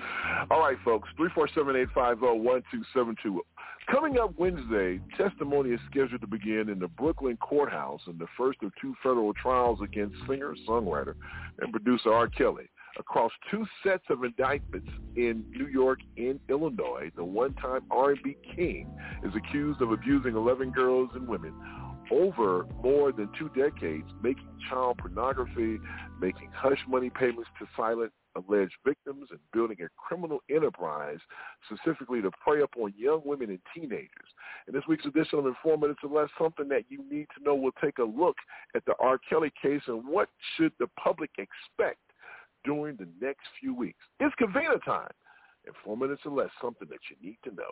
Speaker 2: All right, folks, three four seven eight five zero one two seven two. Coming up Wednesday, testimony is scheduled to begin in the Brooklyn courthouse in the first of two federal trials against singer, songwriter, and producer R. Kelly. Across two sets of indictments in New York and Illinois, the one-time R&B king is accused of abusing 11 girls and women over more than two decades, making child pornography, making hush money payments to silent alleged victims, and building a criminal enterprise specifically to prey upon young women and teenagers. In this week's edition of Informative Celeste, something that you need to know, we'll take a look at the R. Kelly case and what should the public expect during the next few weeks. It's Kavina time. In four minutes or less, something that you need to know.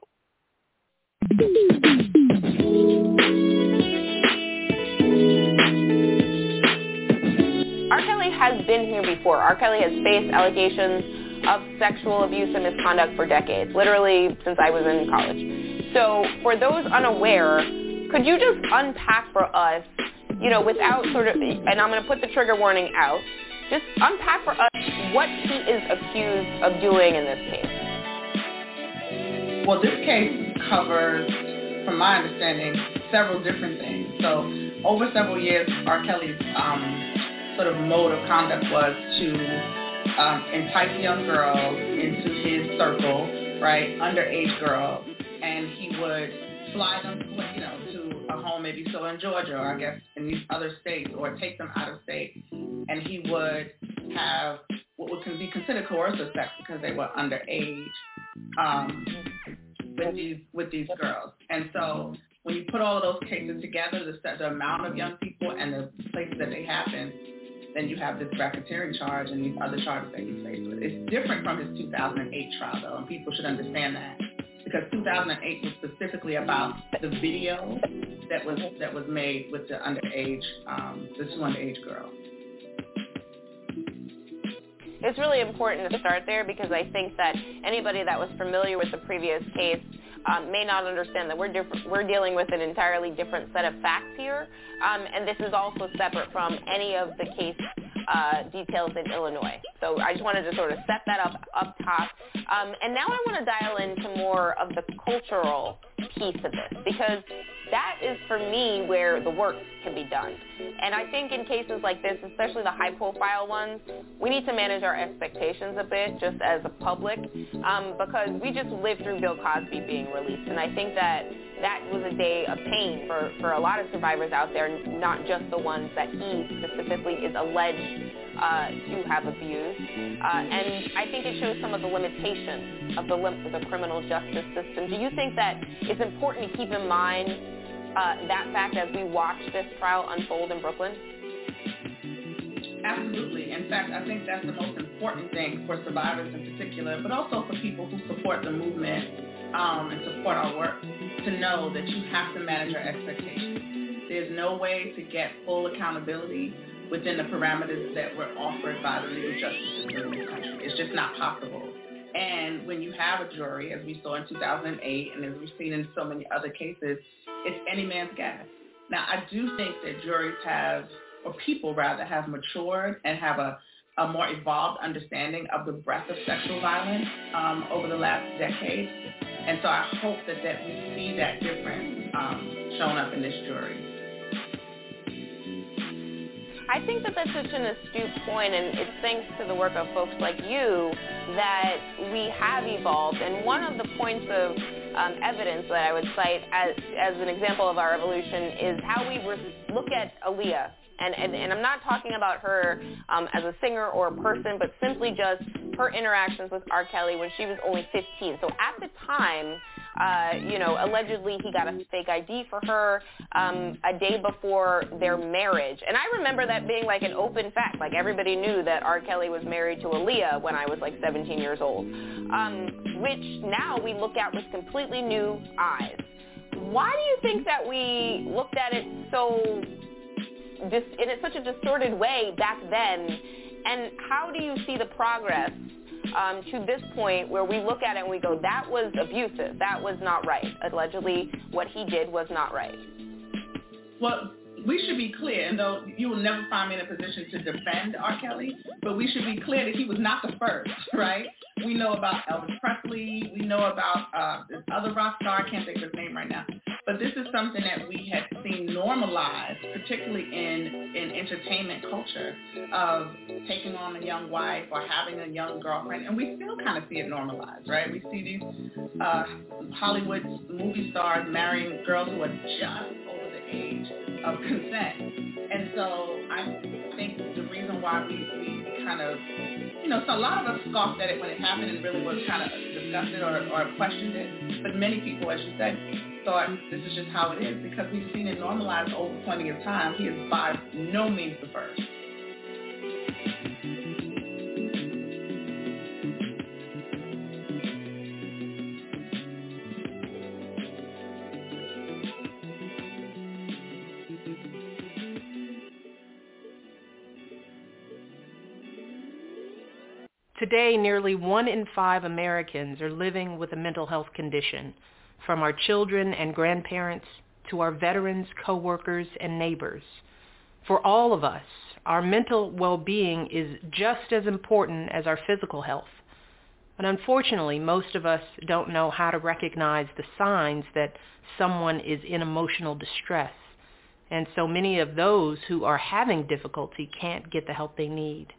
Speaker 22: Has been here before. R. Kelly has faced allegations of sexual abuse and misconduct for decades, literally since I was in college. So for those unaware, could you just unpack for us, you know, without sort of, and I'm going to put the trigger warning out, just unpack for us what he is accused of doing in this case.
Speaker 23: Well, this case covers, from my understanding, several different things. So over several years, R. Kelly's um, sort of mode of conduct was to um, entice young girls into his circle, right, underage girls, and he would fly them, you know, to a home maybe so in Georgia or I guess in these other states, or take them out of state, and he would have what would be considered coercive sex because they were underage um, with these with these girls, and so when you put all of those cases together, the, the amount of young people and the places that they happen, then you have this racketeering charge and these other charges that he's faced with. It's different from his 2008 trial, though, and people should understand that because 2008 was specifically about the video that was that was made with the underage, um, the underage girls.
Speaker 22: It's really important to start there because I think that anybody that was familiar with the previous case um, may not understand that we're different. We're dealing with an entirely different set of facts here, um, and this is also separate from any of the case uh, details in Illinois. So I just wanted to sort of set that up up top, um, and now I want to dial into more of the cultural piece of this because that is for me where the work can be done. And I think in cases like this, especially the high profile ones, we need to manage our expectations a bit just as a public um, because we just lived through Bill Cosby being released. And I think that that was a day of pain for, for a lot of survivors out there, not just the ones that he specifically is alleged uh, to have abused. Uh, and I think it shows some of the limitations of the, lim- the criminal justice system. Do you think that it's important to keep in mind uh, that fact as we watch this trial unfold in Brooklyn?
Speaker 23: Absolutely. In fact, I think that's the most important thing for survivors in particular, but also for people who support the movement um, and support our work to know that you have to manage your expectations. There's no way to get full accountability within the parameters that were offered by the legal justice system in this country. It's just not possible. And when you have a jury, as we saw in 2008 and as we've seen in so many other cases, it's any man's guess. Now, I do think that juries have, or people rather, have matured and have a, a more evolved understanding of the breadth of sexual violence um, over the last decade. And so I hope that, that we see that difference um, shown up in this jury.
Speaker 22: I think that that's such an astute point, and it's thanks to the work of folks like you that we have evolved. And one of the points of um, evidence that I would cite as, as an example of our evolution is how we re- look at Aaliyah. And, and, and I'm not talking about her um, as a singer or a person, but simply just her interactions with R. Kelly when she was only 15. So at the time, uh, you know, allegedly he got a fake ID for her um, a day before their marriage. And I remember that being like an open fact. Like everybody knew that R. Kelly was married to Aaliyah when I was like 17 years old, um, which now we look at with completely new eyes. Why do you think that we looked at it so dis- in such a distorted way back then? And how do you see the progress um, to this point where we look at it and we go, that was abusive. That was not right. Allegedly, what he did was not right.
Speaker 23: Well, we should be clear, and though you will never find me in a position to defend R. Kelly, but we should be clear that he was not the first, right? We know about Elvis Presley. We know about uh, this other rock star. I can't think of his name right now. But this is something that we had seen normalized, particularly in, in entertainment culture, of taking on a young wife or having a young girlfriend. And we still kind of see it normalized, right? We see these uh, Hollywood movie stars marrying girls who are just over the age of consent. And so I think the reason why we, we kind of, you know, so a lot of us scoffed at it when it happened and really was kind of disgusted or, or questioned it. But many people, as you said, thought this is just how it is because we've seen it normalized over plenty of time. He is by no means the first.
Speaker 24: Today, nearly one in five Americans are living with a mental health condition from our children and grandparents to our veterans, coworkers, and neighbors. For all of us, our mental well-being is just as important as our physical health. But unfortunately, most of us don't know how to recognize the signs that someone is in emotional distress. And so many of those who are having difficulty can't get the help they need.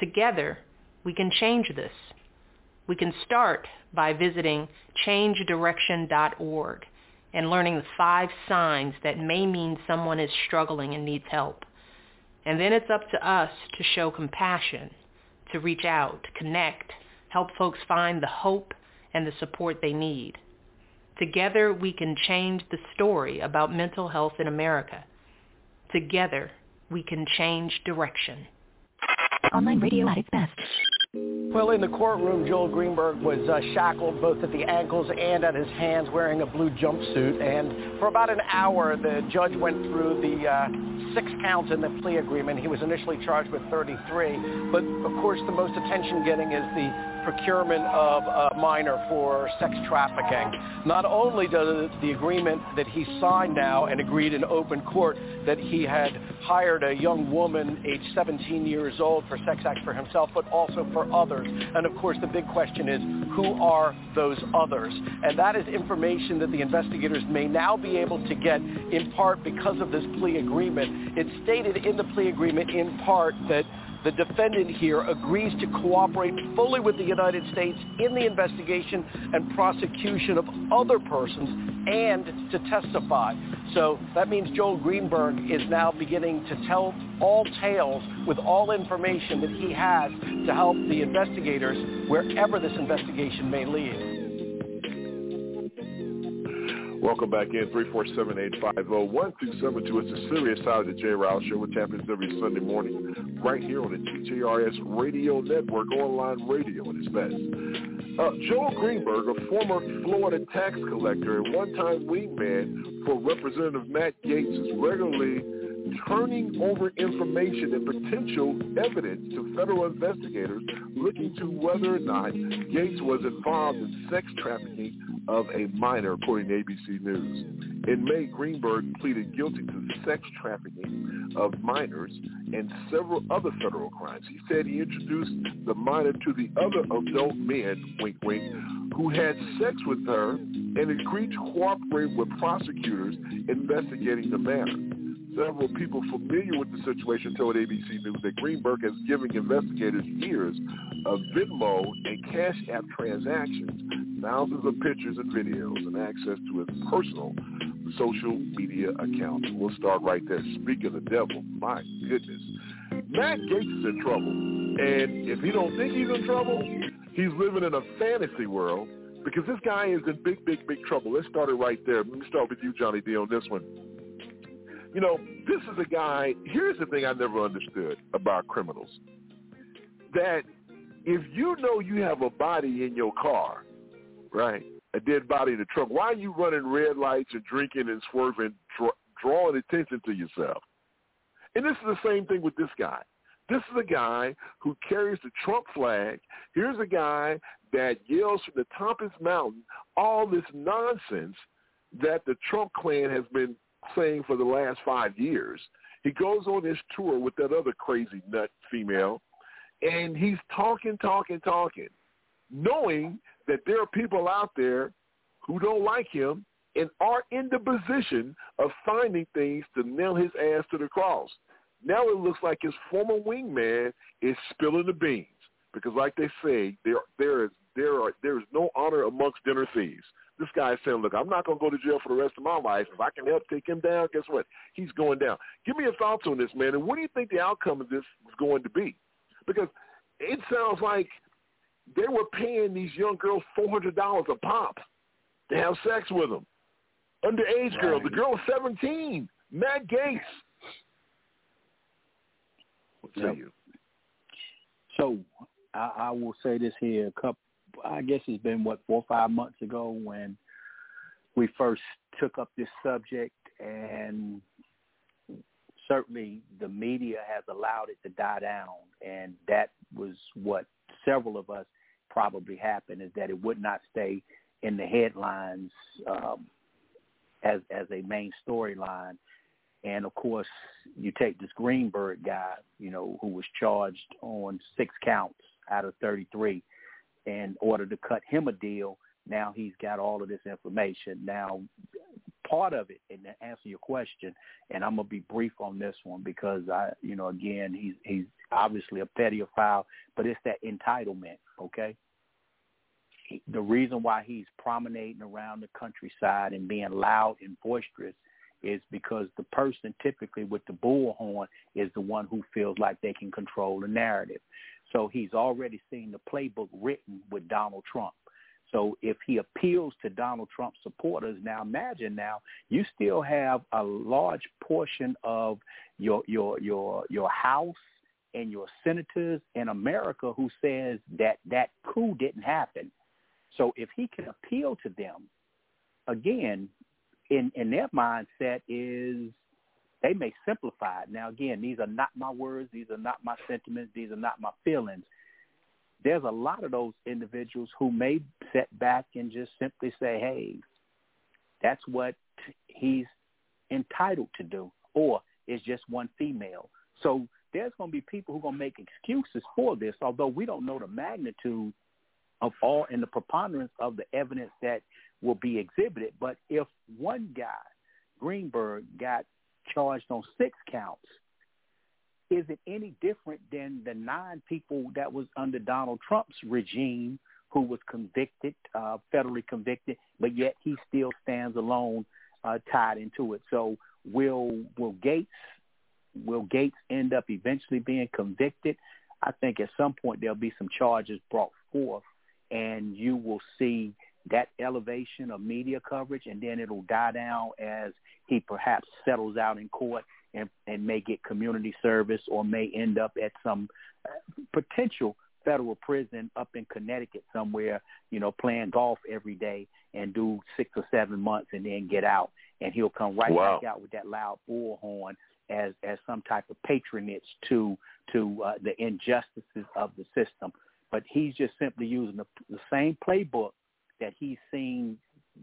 Speaker 24: Together, we can change this. We can start by visiting changedirection.org and learning the five signs that may mean someone is struggling and needs help. And then it's up to us to show compassion, to reach out, to connect, help folks find the hope and the support they need. Together we can change the story about mental health in America. Together we can change direction.
Speaker 8: Online radio at its best.
Speaker 25: Well, in the courtroom, Joel Greenberg was uh, shackled both at the ankles and at his hands wearing a blue jumpsuit. And for about an hour, the judge went through the uh, six counts in the plea agreement. He was initially charged with 33. But, of course, the most attention getting is the procurement of a minor for sex trafficking. Not only does the agreement that he signed now and agreed in open court that he had hired a young woman aged 17 years old for sex acts for himself, but also for others. And of course, the big question is, who are those others? And that is information that the investigators may now be able to get in part because of this plea agreement. It's stated in the plea agreement in part that the defendant here agrees to cooperate fully with the United States in the investigation and prosecution of other persons and to testify. So that means Joel Greenberg is now beginning to tell all tales with all information that he has to help the investigators wherever this investigation may lead.
Speaker 2: Welcome back in, 347-850-1272. It's a serious side of the J. Rouse Show, which happens every Sunday morning right here on the TJRS Radio Network, online radio at its best. Uh, Joel Greenberg, a former Florida tax collector and one-time wingman for Representative Matt Gaetz, is regularly turning over information and potential evidence to federal investigators looking to whether or not Gaetz was involved in sex trafficking of a minor, according to ABC News. In May, Greenberg pleaded guilty to sex trafficking of minors and several other federal crimes. He said he introduced the minor to the other adult men, wink wink, who had sex with her and agreed to cooperate with prosecutors investigating the matter. Several people familiar with the situation told ABC News that Greenberg has given investigators years of Venmo and Cash App transactions, thousands of pictures and videos, and access to his personal social media accounts. We'll start right there. Speaking of the devil, my goodness. Matt Gaetz is in trouble. And if he don't think he's in trouble, he's living in a fantasy world because this guy is in big, big, big trouble. Let's start it right there. Let me start with you, Johnny D, on this one. You know, this is a guy, here's the thing I never understood about criminals. That if you know you have a body in your car, right, a dead body in the trunk, why are you running red lights and drinking and swerving, drawing attention to yourself? And this is the same thing with this guy. This is a guy who carries the Trump flag. Here's a guy that yells from the top of his mountain all this nonsense that the Trump clan has been saying for the last five years. He goes on this tour with that other crazy nut female, and he's talking, talking, talking, knowing that there are people out there who don't like him and are in the position of finding things to nail his ass to the cross. Now it looks like his former wingman is spilling the beans because, like they say, there there is there are there is no honor amongst dinner thieves. This guy is saying, look, I'm not going to go to jail for the rest of my life. If I can help take him down, guess what? He's going down. Give me your thoughts on this, man. And what do you think the outcome of this is going to be? Because it sounds like they were paying these young girls $400 a pop to have sex with them. Underage right. girl. The girl was 17. Matt Gaetz. What say yep. you?
Speaker 11: So I, I will say this here. A couple I guess it's been what four or five months ago when we first took up this subject, and certainly the media has allowed it to die down, and that was what several of us probably happened is that it would not stay in the headlines um, as as a main storyline. And of course, you take this Greenberg guy, you know, who was charged on six counts out of 33 in order to cut him a deal. Now he's got all of this information. Now, part of it, and to answer your question, and I'm gonna be brief on this one because I, you know, again, he's he's obviously a pedophile, but it's that entitlement, okay? The reason why he's promenading around the countryside and being loud and boisterous is because the person typically with the bullhorn is the one who feels like they can control the narrative. So he's already seen the playbook written with Donald Trump. So if he appeals to Donald Trump supporters, now imagine now you still have a large portion of your your your your house and your senators in America who says that that coup didn't happen. So if he can appeal to them, again, in in their mindset is they may simplify it. Now, again, these are not my words. These are not my sentiments. These are not my feelings. There's a lot of those individuals who may sit back and just simply say, hey, that's what he's entitled to do, or it's just one female. So there's going to be people who are going to make excuses for this, although we don't know the magnitude of all and the preponderance of the evidence that will be exhibited. But if one guy, Greenberg, got charged on six counts. Is it any different than the nine people that was under Donald Trump's regime who was convicted, uh, federally convicted, but yet he still stands alone, uh, tied into it? So will will Gaetz will Gaetz end up eventually being convicted? I think at some point there'll be some charges brought forth, and you will see that elevation of media coverage, and then it'll die down as he perhaps settles out in court and, and may get community service or may end up at some uh, potential federal prison up in Connecticut somewhere, you know, playing golf every day and do six or seven months and then get out. And he'll come right
Speaker 2: wow.
Speaker 11: back out with that loud bullhorn as as some type of patronage to to uh, the injustices of the system. But he's just simply using the, the same playbook that he's seen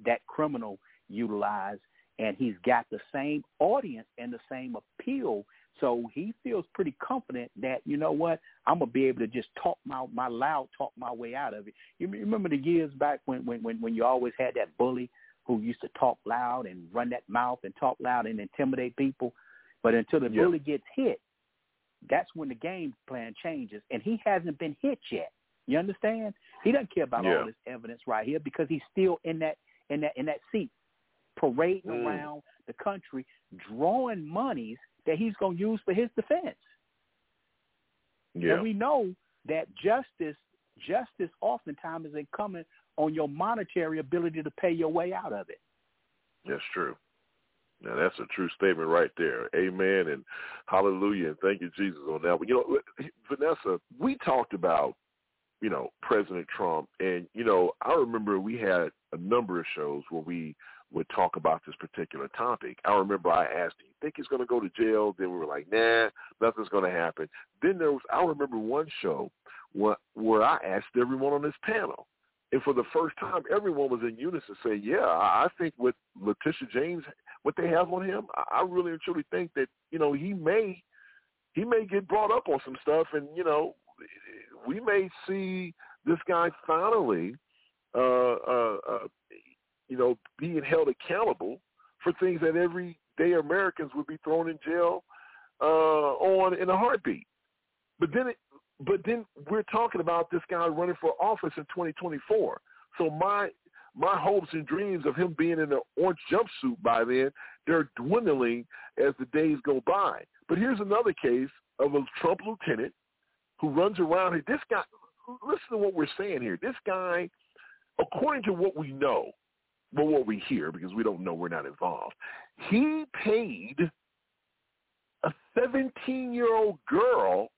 Speaker 11: that criminal utilize, and he's got the same audience and the same appeal. So he feels pretty confident that you know what I'm gonna be able to just talk my my loud talk my way out of it. You remember the years back when when when when you always had that bully who used to talk loud and run that mouth and talk loud and intimidate people. But until the
Speaker 2: Yeah.
Speaker 11: bully gets hit, that's when the game plan changes. And he hasn't been hit yet. You understand? He doesn't care about
Speaker 2: Yeah.
Speaker 11: all this evidence right here because he's still in that in that in that seat, parading
Speaker 2: Mm.
Speaker 11: around the country, drawing monies that he's going to use for his defense.
Speaker 2: Yeah.
Speaker 11: And we know that justice justice oftentimes is incumbent on your monetary ability to pay your way out of it.
Speaker 2: That's true. Now that's a true statement right there. Amen and hallelujah and thank you Jesus on that. But you know, Vanessa, we talked about you know President Trump, and you know I remember we had a number of shows where we would talk about this particular topic. I remember I asked, "Do you think he's going to go to jail?" Then we were like, "Nah, nothing's going to happen." Then there was I remember one show where where I asked everyone on this panel, and for the first time, everyone was in unison saying, "Yeah, I think with Letitia James, what they have on him, I I really and truly think that you know he may he may get brought up on some stuff, and you know we may see this guy finally, uh, uh, uh, you know, being held accountable for things that everyday Americans would be thrown in jail uh, on in a heartbeat. But then, it, but then we're talking about this guy running for office in 2024. So my my hopes and dreams of him being in an orange jumpsuit by then, they're dwindling as the days go by. But here's another case of a Trump lieutenant who runs around. Here. This guy, listen to what we're saying here. This guy, according to what we know, well, what we hear, because we don't know, we're not involved, he paid a 17-year-old girl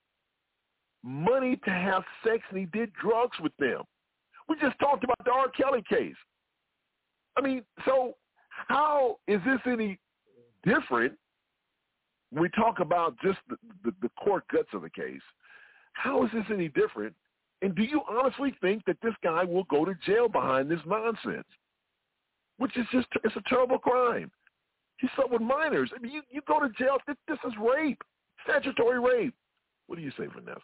Speaker 2: money to have sex, and he did drugs with them. We just talked about the R. Kelly case. I mean, so how is this any different when we talk about just the, the, the core guts of the case? How is this any different? And do you honestly think that this guy will go to jail behind this nonsense? Which is just, it's a terrible crime. He slept with minors. I mean, you, you go to jail. This, this is rape, statutory rape. What do you say, Vanessa?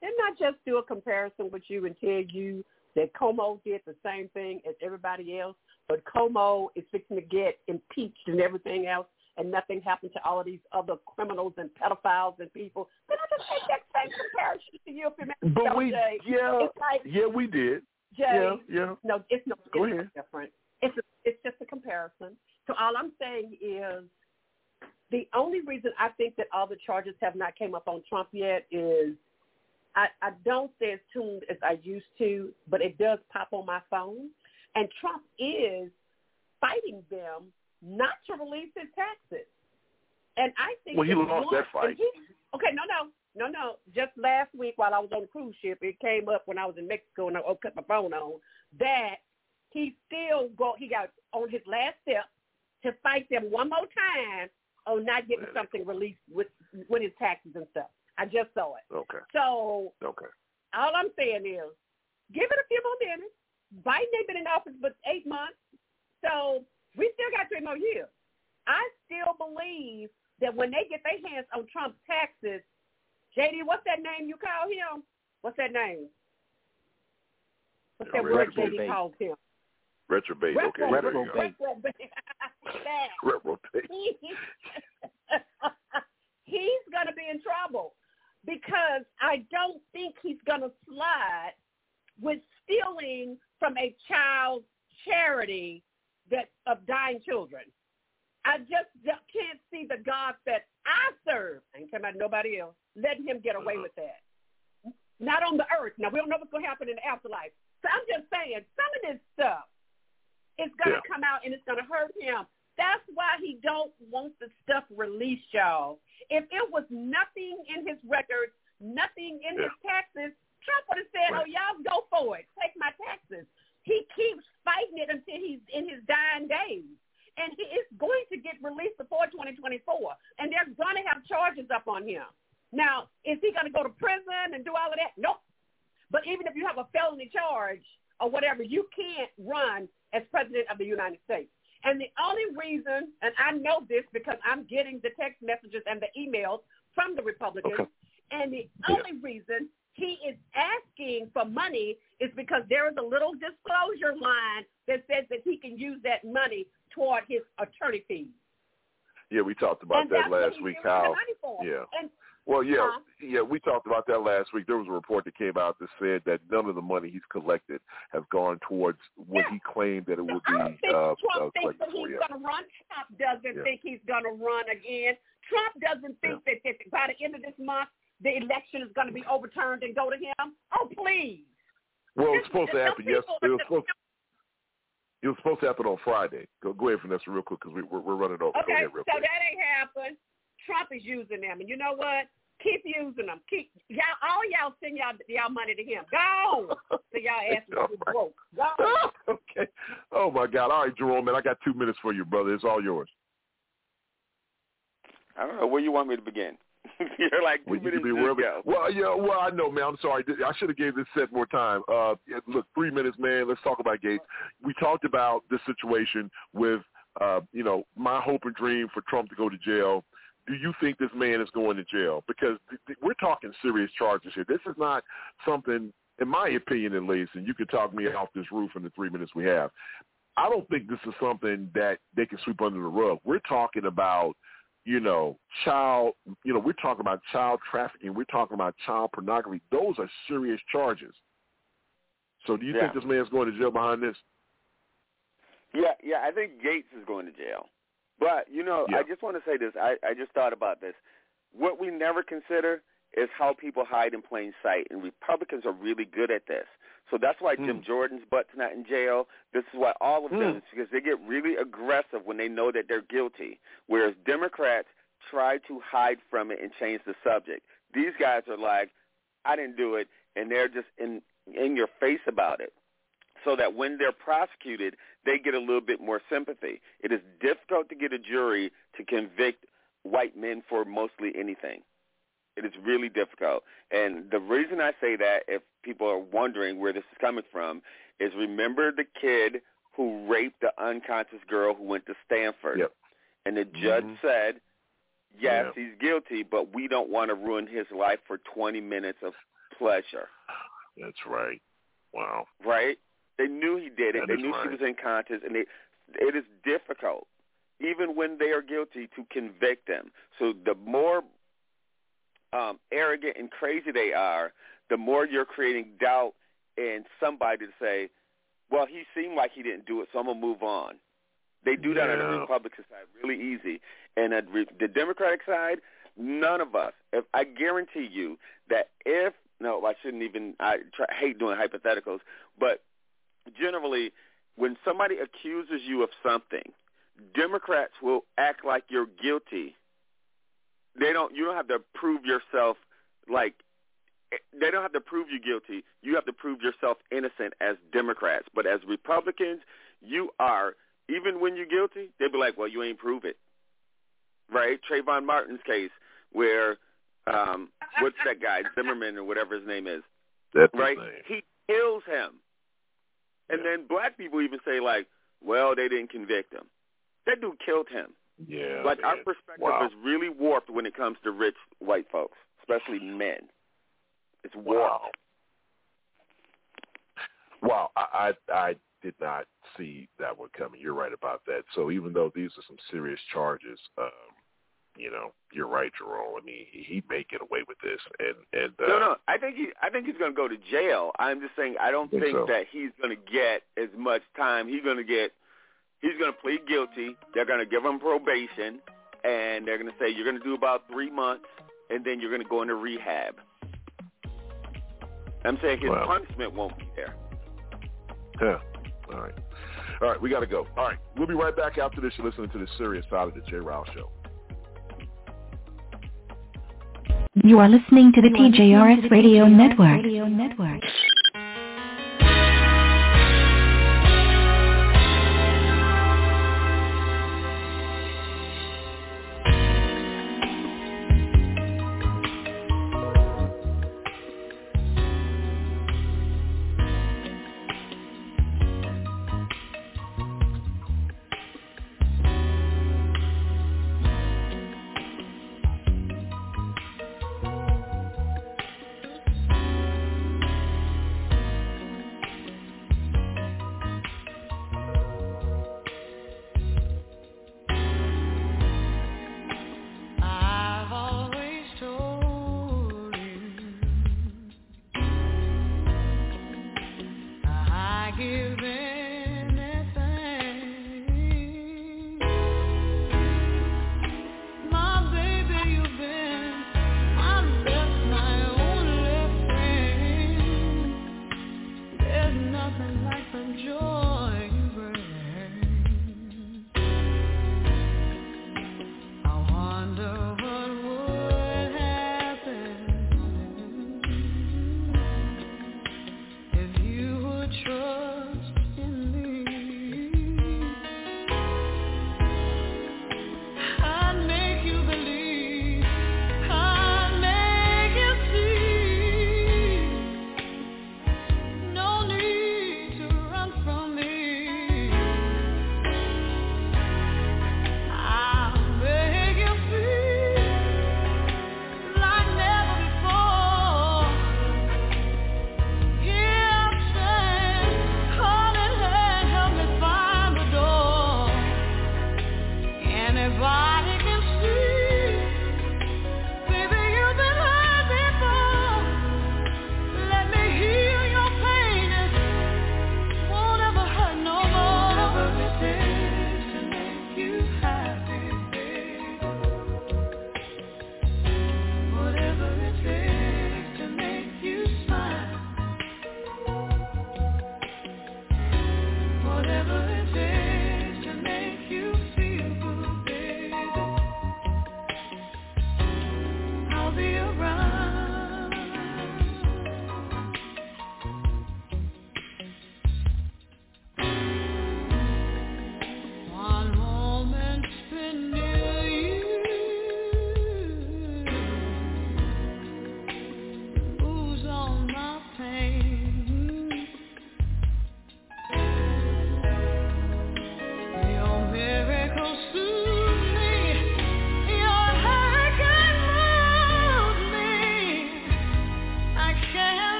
Speaker 10: Didn't just do a comparison with you and tell you that Cuomo did the same thing as everybody else, but Cuomo is fixing to get impeached and everything else, and nothing happened to all of these other criminals and pedophiles and people. Did I just make that same comparison to you? If you
Speaker 2: But we, yeah,
Speaker 10: like,
Speaker 2: yeah, we did.
Speaker 10: Jay,
Speaker 2: Yeah, yeah.
Speaker 10: no, it's no,
Speaker 2: Go
Speaker 10: it's
Speaker 2: ahead.
Speaker 10: no different. It's a, it's just a comparison. So all I'm saying is the only reason I think that all the charges have not came up on Trump yet is I, I don't stay as tuned as I used to, but it does pop on my phone. And Trump is fighting them not to release his taxes. And I think
Speaker 2: Well, he lost that fight.
Speaker 10: he- okay, no, no, no, no. Just last week while I was on the cruise ship, it came up when I was in Mexico and I cut my phone on that he still go. He got on his last step to fight them one more time on not getting something released with with his taxes and stuff. I just saw it.
Speaker 2: Okay.
Speaker 10: So
Speaker 2: Okay.
Speaker 10: all I'm saying is, give it a few more minutes. Biden ain't been in office but eight months, so we still got three more years. I still believe that when they get their hands on Trump's taxes, JD, what's that name you call him? What's that name? What's that word JD calls him?
Speaker 2: Retrobate. Okay. there you go.
Speaker 10: Reprobate. That.
Speaker 2: Reprobate.
Speaker 10: he's going to be in trouble because I don't think he's going to slide with stealing from a child charity that of dying children. I just can't see the God that I serve, I ain't talking about nobody else, letting him get away uh-huh. with that. not on the earth. Now we don't know what's going to happen in the afterlife. So I'm just saying, some of this stuff is going to
Speaker 2: Yeah.
Speaker 10: come out and it's going to hurt him. That's why he don't want the stuff released, y'all. If it was nothing in his records, nothing in his taxes, Trump would have said, "Oh, y'all go for it. Take my taxes." He keeps fighting it until he's in his dying days, and he is going to get released before 2024, and they're going to have charges up on him. Now, is he going to go to prison and do all of that? Nope. But even if you have a felony charge or whatever, you can't run as president of the United States. And the only reason, and I know this because I'm getting the text messages and the emails from the Republicans, and the only reason he is asking for money is because there is a little disclosure line that says that he can use that money toward his attorney fees.
Speaker 2: Yeah, we talked about
Speaker 10: and
Speaker 2: that last week. How yeah.
Speaker 10: And
Speaker 2: Well, yeah,
Speaker 10: Huh?
Speaker 2: yeah, we talked about that last week. There was a report that came out that said that none of the money he's collected has gone towards what he claimed that it would be
Speaker 10: I don't think
Speaker 2: uh,
Speaker 10: Trump
Speaker 2: uh,
Speaker 10: thinks that he's
Speaker 2: Yeah.
Speaker 10: going to run. Trump doesn't
Speaker 2: Yeah.
Speaker 10: think he's going to run again. Trump doesn't think that, that by the end of this month the election is going to be overturned and go to him. Oh, please.
Speaker 2: Well,
Speaker 10: Just-
Speaker 2: it was supposed to happen. Yes, it was supposed. It was supposed to happen on Friday. Go, go ahead, Vanessa, real quick because we, we're, we're running over. Go
Speaker 10: Okay,
Speaker 2: ahead, real
Speaker 10: so
Speaker 2: quick.
Speaker 10: that ain't happened. Trump is using them, and you know what? Keep using them. Keep y'all. All y'all send y'all y'all money to him. Go. So y'all asses will be broke. Go.
Speaker 2: okay. Oh my God! All right, Jerome, man, I got two minutes for you, brother. It's all yours.
Speaker 20: I don't know where you want me to begin. You're like two
Speaker 2: Well, you
Speaker 20: minutes
Speaker 2: be
Speaker 20: to.
Speaker 2: Well, yeah. Well, I know, man. I'm sorry. I should have gave this set more time. Uh, look, three minutes, man. Let's talk about Gaetz. We talked about this situation with, uh, you know, my hope and dream for Trump to go to jail. Do you think this man is going to jail? Because th- th- we're talking serious charges here. This is not something, in my opinion, at least, and you can talk me off this roof in the three minutes we have. I don't think this is something that they can sweep under the rug. We're talking about you know, child, you know, we're talking about child trafficking. We're talking about child pornography. Those are serious charges. So do you
Speaker 20: Yeah.
Speaker 2: think this man's going to jail behind this?
Speaker 20: Yeah, yeah, I think Gaetz is going to jail. But, you know, I just want to say this. I, I just thought about this. What we never consider is how people hide in plain sight, and Republicans are really good at this. So that's why Jim hmm. Jordan's butt's not in jail. This is why all of them, hmm. because they get really aggressive when they know that they're guilty, whereas Democrats try to hide from it and change the subject. These guys are like, I didn't do it, and they're just in in your face about it so that when they're prosecuted, they get a little bit more sympathy. It is difficult to get a jury to convict white men for mostly anything. It is really difficult. And the reason I say that, if people are wondering where this is coming from, is remember the kid who raped the unconscious girl who went to Stanford.
Speaker 2: Yep.
Speaker 20: And the judge
Speaker 2: Mhm.
Speaker 20: said, yes,
Speaker 2: Yeah.
Speaker 20: he's guilty, but we don't want to ruin his life for 20 minutes of pleasure
Speaker 2: That's right. Wow.
Speaker 20: right? They knew he did it.
Speaker 2: That
Speaker 20: they knew she was unconscious, and they, it is difficult, even when they are guilty, to convict them. So the more um, arrogant and crazy they are, the more you're creating doubt in somebody to say, "Well, he seemed like he didn't do it, so I'm gonna move on." They do that on the Republican side really easy, and at re- the Democratic side, none of us. If I guarantee you that if no, I shouldn't even. I try, hate doing hypotheticals, but generally, when somebody accuses you of something, Democrats will act like you're guilty. They don't. You don't have to prove yourself like. They don't have to prove you guilty. You have to prove yourself innocent as Democrats. But as Republicans, you are. Even when you're guilty, they'll be like, "Well, you ain't prove it." Right? Trayvon Martin's case, where um, what's that guy Zimmerman or whatever his name is,
Speaker 2: That's
Speaker 20: right? He kills him. And then black people even say like, well, they didn't convict him. That dude killed him.
Speaker 2: Yeah.
Speaker 20: like our perspective
Speaker 2: Wow.
Speaker 20: is really warped when it comes to rich white folks, especially men. It's warped.
Speaker 2: Wow. Wow, I, I I did not see that one coming. You're right about that. So even though these are some serious charges, um, you know, you're right, Jerome. I mean, he, he may get away with this, and and uh,
Speaker 20: No, no. I think he. I think he's going to go to jail. I'm just saying. I don't
Speaker 2: Think
Speaker 20: think
Speaker 2: so.
Speaker 20: that he's going to get as much time. He's going to get. He's going to plead guilty. They're going to give him probation, and they're going to say you're going to do about three months, and then you're going to go into rehab. I'm saying his
Speaker 2: Wow.
Speaker 20: punishment won't be there.
Speaker 2: Yeah. All right. All right, we got to go. All right, we'll be right back after this. You're listening to the serious side of the J. Rao Show.
Speaker 26: You are listening to the TJRS Radio Network. Online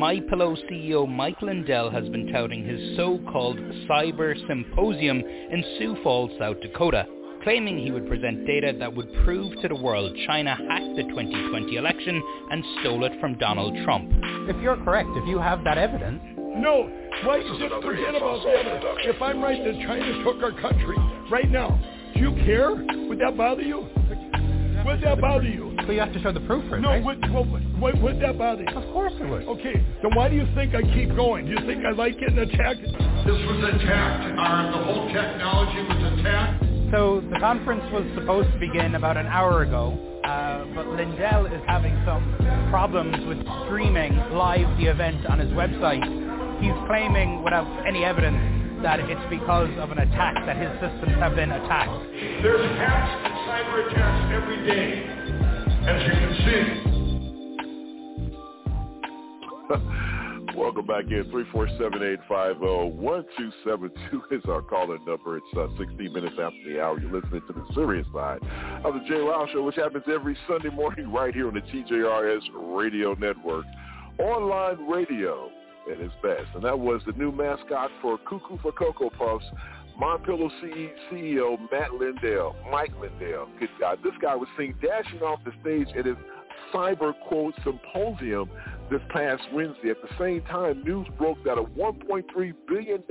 Speaker 27: weeks, MyPillow CEO Mike Lindell has been touting his so-called Cyber Symposium in Sioux Falls, South Dakota, claiming he would present data that would prove to the world China hacked the 2020 election and stole it from Donald Trump.
Speaker 28: If you're correct, if you have that evidence...
Speaker 29: No, why just forget about the evidence. If I'm right that China took our country right now, do you care? Would that bother you? Would that bother you?
Speaker 28: But you have to show the proof for it,
Speaker 29: No,
Speaker 28: right?
Speaker 29: would, would, would, would that bother you?
Speaker 28: Of course it would.
Speaker 29: Okay, then why do you think I keep going? Do you think I like getting attacked?
Speaker 30: This was attacked. Our, the whole technology was attacked.
Speaker 28: So the conference was supposed to begin about an hour ago, uh, but Lindell is having some problems with streaming live the event on his website. He's claiming, without any evidence, that it's because of an attack, that his systems have been attacked.
Speaker 30: There's hacks and cyber attacks every day, as you can see.
Speaker 2: Welcome back in. 347-850-1272 is our calling number. It's uh, 16 minutes after the hour. You're listening to the serious side of the Jay Ryle Show, which happens every Sunday morning right here on the TJRS Radio Network. Online radio at its best. And that was the new mascot for Cuckoo for Cocoa Puffs, CE CEO Matt Lindell, Mike Lindell. Good God. This guy was seen dashing off the stage at his cyber quote symposium this past Wednesday. At the same time, news broke that a $1.3 billion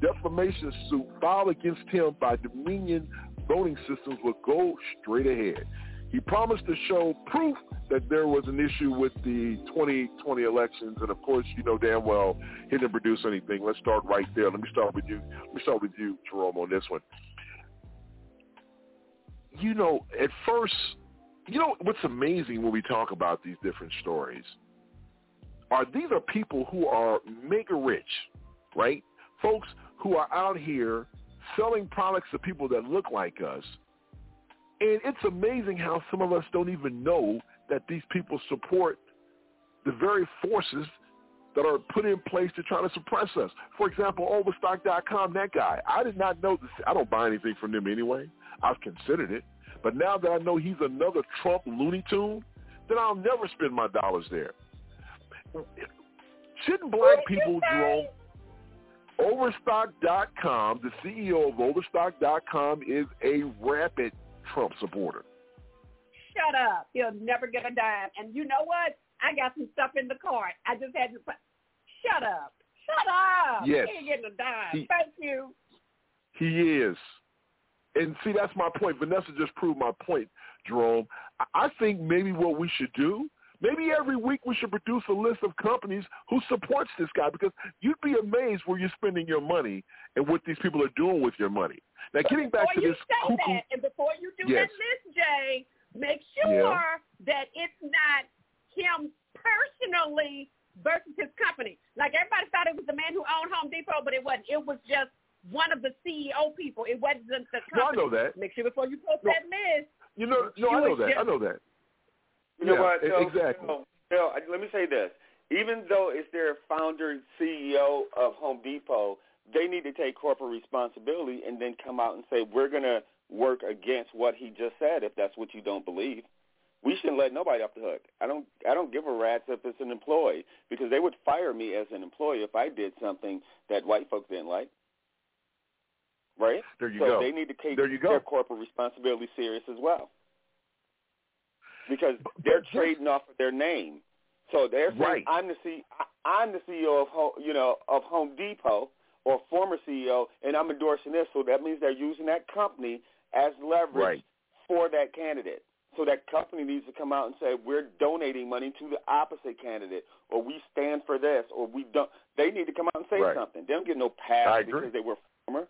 Speaker 2: defamation suit filed against him by Dominion Voting Systems would go straight ahead. He promised to show proof that there was an issue with the 2020 elections, and of course, you know damn well he didn't produce anything. Let's start right there. Let me start with you. Let me start with you, Jerome, on this one. You know, at first, you know what's amazing when we talk about these different stories are these are people who are mega rich, right? Folks who are out here selling products to people that look like us. And it's amazing how some of us don't even know that these people support the very forces that are put in place to try to suppress us. For example, Overstock.com, that guy, I did not know this. I don't buy anything from them anyway. I've considered it. But now that I know he's another Trump Looney Tune, then I'll never spend my dollars there. Shouldn't black people, Jerome, Overstock.com, the CEO of Overstock.com is a rapid Trump supporter.
Speaker 10: Shut up. He'll never get a dime. And you know what? I got some stuff in the cart. I just had to put, shut up. Shut up.
Speaker 2: Yes.
Speaker 10: He ain't getting a dime.
Speaker 2: He-
Speaker 10: Thank you.
Speaker 2: He is. And see, that's my point. Vanessa just proved my point, Jerome. I think maybe what we should do, maybe every week we should produce a list of companies who supports this guy because you'd be amazed where you're spending your money and what these people are doing with your money. Now, getting back to the street.
Speaker 10: before
Speaker 2: to
Speaker 10: you say
Speaker 2: cuckoo,
Speaker 10: that, and before you do
Speaker 2: Yes.
Speaker 10: that list, Jay, make sure
Speaker 2: Yeah.
Speaker 10: that it's not him personally versus his company. Like everybody thought it was the man who owned Home Depot, but it wasn't. It was just one of the CEO people. It wasn't the company.
Speaker 2: No, I know that.
Speaker 10: Make sure before you post that list.
Speaker 2: you know, no, I know that.
Speaker 10: just-
Speaker 2: I know that.
Speaker 20: You know
Speaker 2: Yeah,
Speaker 20: what?
Speaker 2: e- exactly.
Speaker 20: Phil, Phil, let me say this. Even though it's their founder CEO of Home Depot, they need to take corporate responsibility and then come out and say, we're going to work against what he just said if that's what you don't believe. We shouldn't let nobody off the hook. I don't I don't give a rat's if it's an employee because they would fire me as an employee if I did something that white folks didn't like. Right?
Speaker 2: There you
Speaker 20: so
Speaker 2: go.
Speaker 20: they need to take
Speaker 2: There you go.
Speaker 20: their corporate responsibility serious as well. Because they're trading off of their name. So they're saying
Speaker 2: Right.
Speaker 20: I'm the C, I- I'm the CEO of Home, you know of Home Depot or former CEO, and I'm endorsing this. So that means they're using that company as leverage
Speaker 2: Right.
Speaker 20: for that candidate. So that company needs to come out and say we're donating money to the opposite candidate, or we stand for this, or we don't. They need to come out and say
Speaker 2: Right.
Speaker 20: something. They don't get no pass because they were former.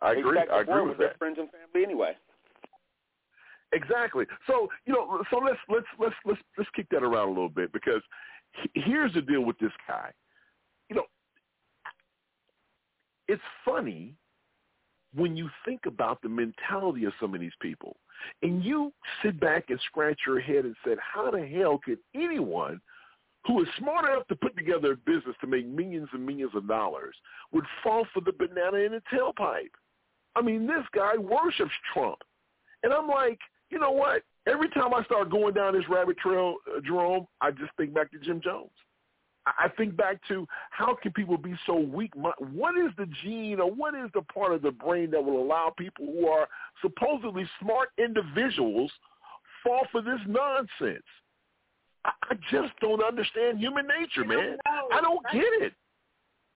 Speaker 2: I
Speaker 20: They
Speaker 2: agree. I agree with
Speaker 20: their
Speaker 2: that.
Speaker 20: friends and family anyway.
Speaker 2: Exactly. So you know, so let's let's let's let's let's kick that around a little bit because here's the deal with this guy. You know, it's funny when you think about the mentality of some of these people, and you sit back and scratch your head and said, how the hell could anyone who is smart enough to put together a business to make millions and millions of dollars would fall for the banana in the tailpipe? I mean, this guy worships Trump. And I'm like, you know what? Every time I start going down this rabbit trail, uh, Jerome, I just think back to Jim Jones. I, I think back to how can people be so weak? What is the gene or what is the part of the brain that will allow people who are supposedly smart individuals fall for this nonsense? I, I just don't understand human nature, man. I don't get it.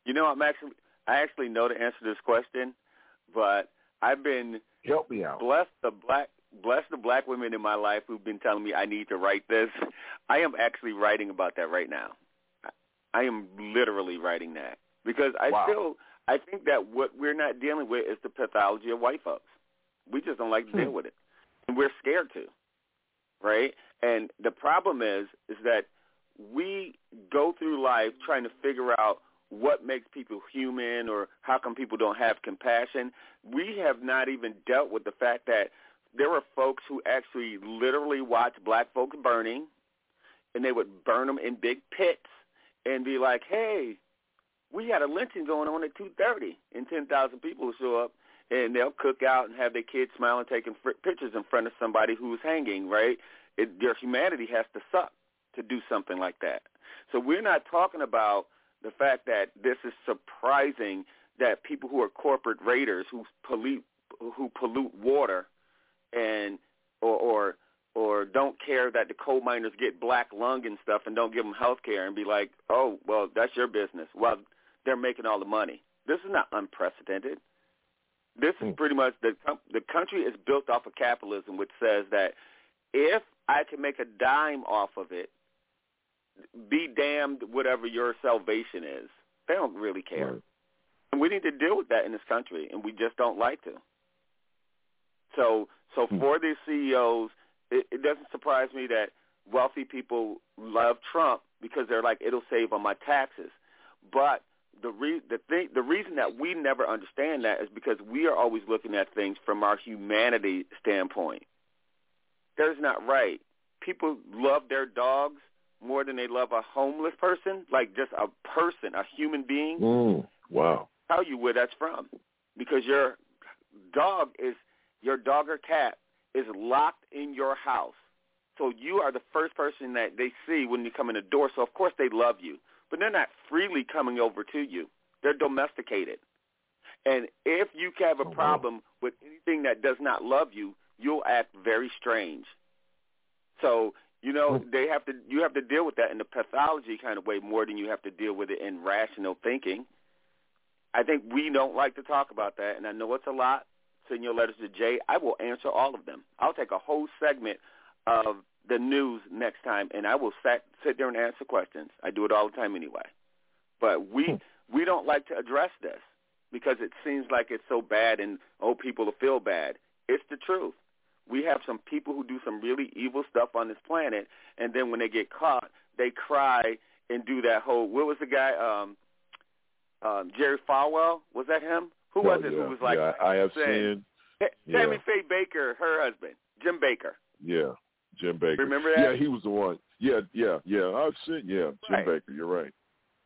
Speaker 20: You know, I'm actually I actually know the answer to this question, but I've been
Speaker 2: help me out.
Speaker 20: Bless the black bless the black women in my life who've been telling me I need to write this. I am actually writing about that right now. I am literally writing that because I
Speaker 2: wow.
Speaker 20: still I think that what we're not dealing with is the pathology of white folks. We just don't like to deal
Speaker 2: hmm.
Speaker 20: with it, and we're scared to, right? And the problem is is that we go through life trying to figure out what makes people human or how come people don't have compassion. We have not even dealt with the fact that there were folks who actually literally watched black folks burning, and they would burn them in big pits and be like, "Hey, we had a lynching going on at 2:30, and 10,000 people will show up, and they'll cook out and have their kids smiling, taking fr- pictures in front of somebody who's hanging. Right? It, their humanity has to suck to do something like that. So we're not talking about the fact that this is surprising that people who are corporate raiders who pollute who pollute water and or or or don't care that the coal miners get black lung and stuff and don't give them health care and be like, oh, well, that's your business. Well, they're making all the money. This is not unprecedented. This is hmm. pretty much the the country is built off of capitalism, which says that if I can make a dime off of it, be damned whatever your salvation is. They don't really care.
Speaker 2: Right.
Speaker 20: And we need to deal with that in this country, and we just don't like to. So, so
Speaker 2: hmm.
Speaker 20: for these CEOs, it, it doesn't surprise me that wealthy people love Trump because they're like, it'll save on my taxes. But the re- the thing, the reason that we never understand that is because we are always looking at things from our humanity standpoint. That is not right. People love their dogs more than they love a homeless person, like just a person, a human being.
Speaker 2: Mm, wow.
Speaker 20: Tell you where that's from, because your dog is your dog or cat is locked in your house. So you are the first person that they see when you come in the door. So of course they love you, but they're not freely coming over to you. They're domesticated. And if you have a oh, problem with anything that does not love you, you'll act very strange. So you know, oh. they have to you have to deal with that in the pathology kind of way more than you have to deal with it in rational thinking. I think we don't like to talk about that, and I know it's a lot. Send your letters to Jay. I will answer all of them. I'll take a whole segment of the news next time, and I will sit sit there and answer questions. I do it all the time anyway. But we we don't like to address this because it seems like it's so bad, and oh, people will feel bad. It's the truth we have some people who do some really evil stuff on this planet, and then when they get caught, they cry and do that whole. What was the guy? Um, um, Jerry Falwell was that him? Who
Speaker 2: oh,
Speaker 20: was it?
Speaker 2: Yeah.
Speaker 20: Who was like?
Speaker 2: Yeah, I have
Speaker 20: saying,
Speaker 2: seen.
Speaker 20: Tammy
Speaker 2: yeah.
Speaker 20: Faye Bakker, her husband, Jim Bakker.
Speaker 2: Yeah, Jim Bakker.
Speaker 20: Remember that?
Speaker 2: Yeah, he was the one. Yeah, yeah, yeah. I've seen. Yeah, Jim
Speaker 20: Right.
Speaker 2: Bakker. You're right.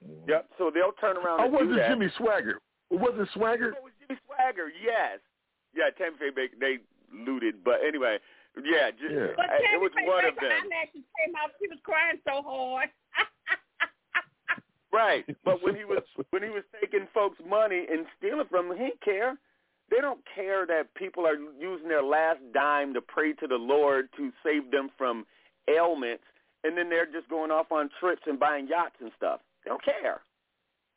Speaker 2: Mm-hmm.
Speaker 20: Yep. So they'll turn around.
Speaker 2: Oh, was
Speaker 20: do
Speaker 2: it. Jimmy Swaggart? Was it Swaggart?
Speaker 20: Oh, it was Jimmy Swaggart. Yes. Yeah, Tammy Faye Bakker. They looted, but anyway, yeah, j-
Speaker 2: Yeah.
Speaker 10: But
Speaker 20: it
Speaker 10: Tammy
Speaker 20: was
Speaker 10: Faye
Speaker 20: one of
Speaker 10: Bakker
Speaker 20: them.
Speaker 10: eyelashes came out. She was crying so hard.
Speaker 20: Right, but when he was when he was taking folks' money and stealing from them, he didn't care. They don't care that people are using their last dime to pray to the Lord to save them from ailments, and then they're just going off on trips and buying yachts and stuff. They don't care.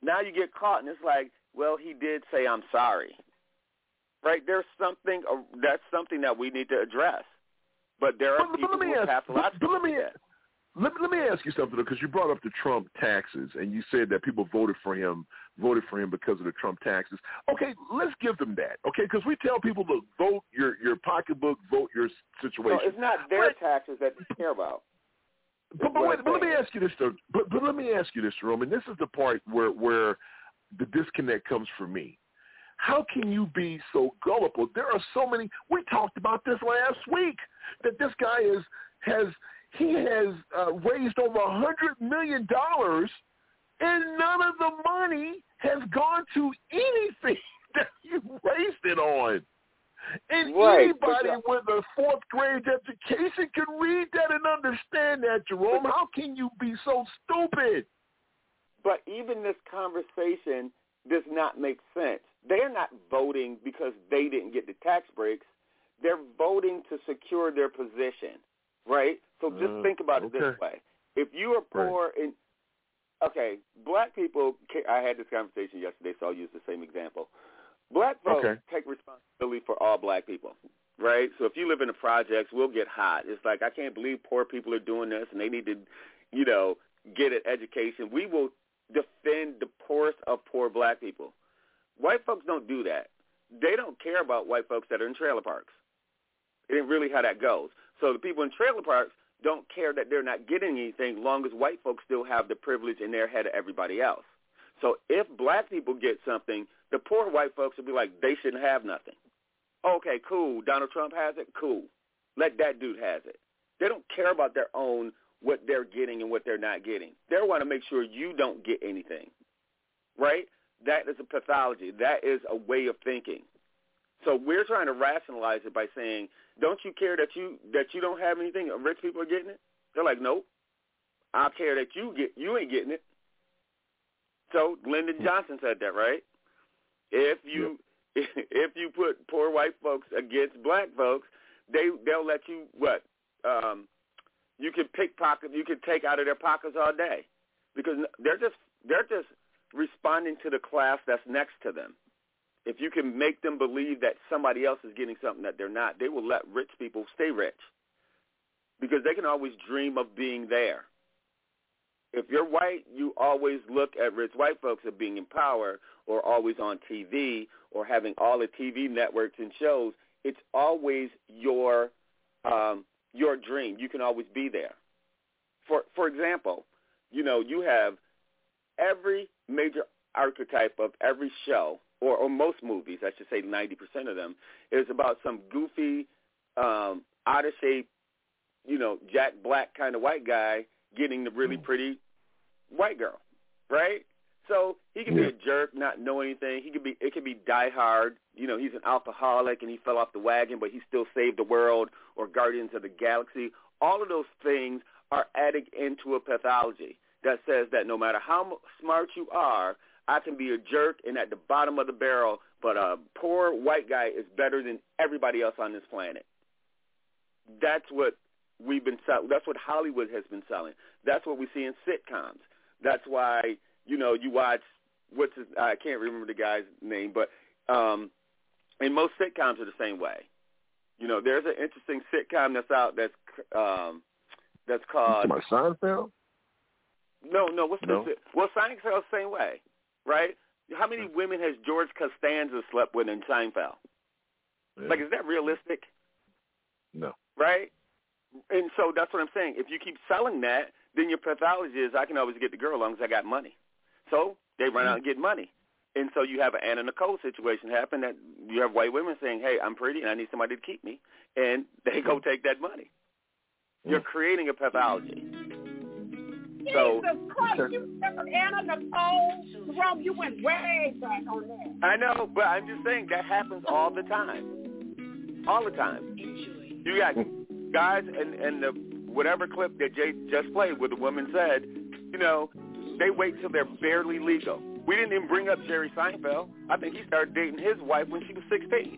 Speaker 20: Now you get caught, and it's like, well, he did say I'm sorry. Right? There's something uh, that's something that we need to address. But there are
Speaker 2: But- but
Speaker 20: people
Speaker 2: let me
Speaker 20: who
Speaker 2: ask-
Speaker 20: are pathological.
Speaker 2: but let me Let, let me ask you something because you brought up the Trump taxes and you said that people voted for him voted for him because of the Trump taxes. Okay, let's give them that. Okay, because we tell people to vote your your pocketbook, vote your situation.
Speaker 20: No, it's not their taxes that they care about.
Speaker 2: But, but, wait, but let me ask you this, though. But, but let me ask you this, Jerome, and this is the part where where the disconnect comes for me. How can you be so gullible? There are so many. We talked about this last week that this guy is has he has uh, raised over a hundred million dollars, and none of the money has gone to anything that he raised it on. And
Speaker 20: right,
Speaker 2: anybody with a fourth grade education can read that and understand that, Jerome. How can you be so stupid?
Speaker 20: But even this conversation does not make sense. They're not voting because they didn't get the tax breaks. They're voting to secure their position, right? So just
Speaker 2: Uh,
Speaker 20: think about it this way. If you are poor and okay, black people. ca- I had this conversation yesterday, so I'll use the same example. Black folks
Speaker 2: Okay.
Speaker 20: take responsibility for all black people, right? So if you live in the projects, we'll get hot. It's like I can't believe poor people are doing this, and they need to, you know, get an education. We will defend the poorest of poor black people. White folks don't do that. They don't care about white folks that are in trailer parks. It ain't really how that goes. So the people in trailer parks don't care that they're not getting anything long as white folks still have the privilege and they're ahead of everybody else. So if black people get something, the poor white folks will be like, they shouldn't have nothing. Okay, cool. Donald Trump has it? Cool. Let that dude has it. They don't care about their own, what they're getting and what they're not getting. They want to make sure you don't get anything. Right? That is a pathology. That is a way of thinking. So we're trying to rationalize it by saying, don't you care that you that you don't have anything? and Rich people are getting it. They're like, nope. I care that you get you ain't getting it. So Lyndon Johnson said that, right? If you if you put poor white folks against black folks, they they'll let you what? Um, you can pickpocket, you can take out of their pockets all day because they're just they're just responding to the class that's next to them. If you can make them believe that somebody else is getting something that they're not, they will let rich people stay rich because they can always dream of being there. If you're white, you always look at rich white folks as being in power or always on TV or having all the TV networks and shows. It's always your um, your dream. You can always be there. For for example, you know you have every major archetype of every show or, or most movies, I should say 90% of them, is about some goofy, um, out of shape, you know, Jack Black kind of white guy getting the really pretty white girl, right? So he can be a jerk, not know anything. He could be, it could be Die Hard. You know, he's an alcoholic and he fell off the wagon, but he still saved the world. Or Guardians of the Galaxy. All of those things are adding into a pathology that says that no matter how smart you are, I can be a jerk and at the bottom of the barrel, but a poor white guy is better than everybody else on this planet. That's what we've been selling. That's what Hollywood has been selling. That's what we see in sitcoms. That's why you know you watch what's his, I can't remember the guy's name, but um, and most sitcoms are the same way. You know, there's an interesting sitcom that's out that's um, that's called
Speaker 2: My Seinfeld?
Speaker 20: no, no. What's
Speaker 2: No?
Speaker 20: this? Well, Seinfeld's the same way, right? How many women has George Costanza slept with in Seinfeld? Like, is that realistic?
Speaker 2: No.
Speaker 20: Right? And so that's what I'm saying. If you keep selling that, then your pathology is I can always get the girl as long as I got money. So they run out mm-hmm. and get money. And so you have an Anna Nicole situation happen that you have white women saying, hey, I'm pretty and I need somebody to keep me. And they go mm-hmm. take that money. You're mm-hmm. creating a pathology. So
Speaker 10: Jesus Christ, you remember Anna Nicole? Jerome, you went way back on that.
Speaker 20: I know, but I'm just saying that happens all the time. All the time. You got guys and and the whatever clip that Jay just played where the woman said, you know, they wait till they're barely legal. We didn't even bring up Jerry Seinfeld. I think he started dating his wife when she was 16.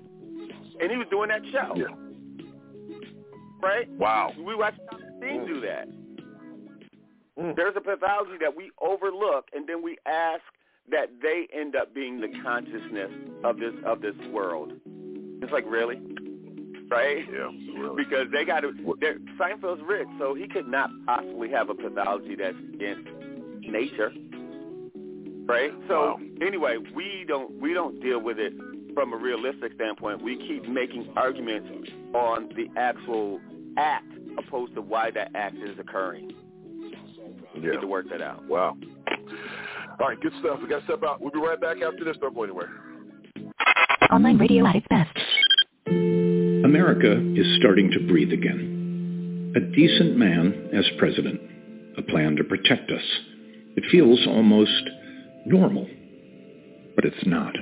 Speaker 20: And he was doing that show.
Speaker 2: Yeah.
Speaker 20: Right?
Speaker 2: Wow.
Speaker 20: We watched Tommy Dean do that. Mm. There's a pathology that we overlook, and then we ask that they end up being the consciousness of this of this world. It's like really, right?
Speaker 2: Yeah, really.
Speaker 20: Because they got to. they're- Seinfeld's rich, so he could not possibly have a pathology that's against nature, right? So anyway, we don't we don't deal with it from a realistic standpoint. We keep making arguments on the actual act opposed to why that act is occurring. We
Speaker 2: Yeah.
Speaker 20: need to work that out.
Speaker 2: Wow. All right, good stuff. We got to step out. We'll be right back after this. Don't go anywhere.
Speaker 26: Online radio at its best.
Speaker 31: America is starting to breathe again. A decent man as president, a plan to protect us. It feels almost normal, but it's not.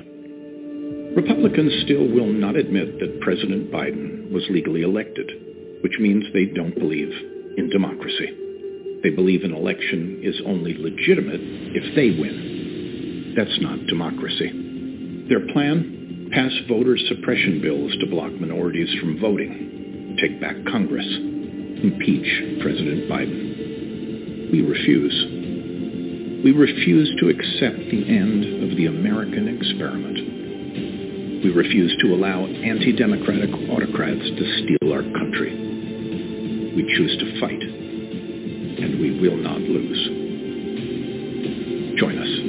Speaker 32: Republicans still will not admit that President Biden was legally elected, which means they don't believe in democracy. They believe an election is only legitimate if they win. That's not democracy. Their plan? Pass voter suppression bills to block minorities from voting, take back Congress, impeach President Biden. We refuse. We refuse to accept the end of the American experiment. We refuse to allow anti-democratic autocrats to steal our country. We choose to fight, and we will not lose. Join us.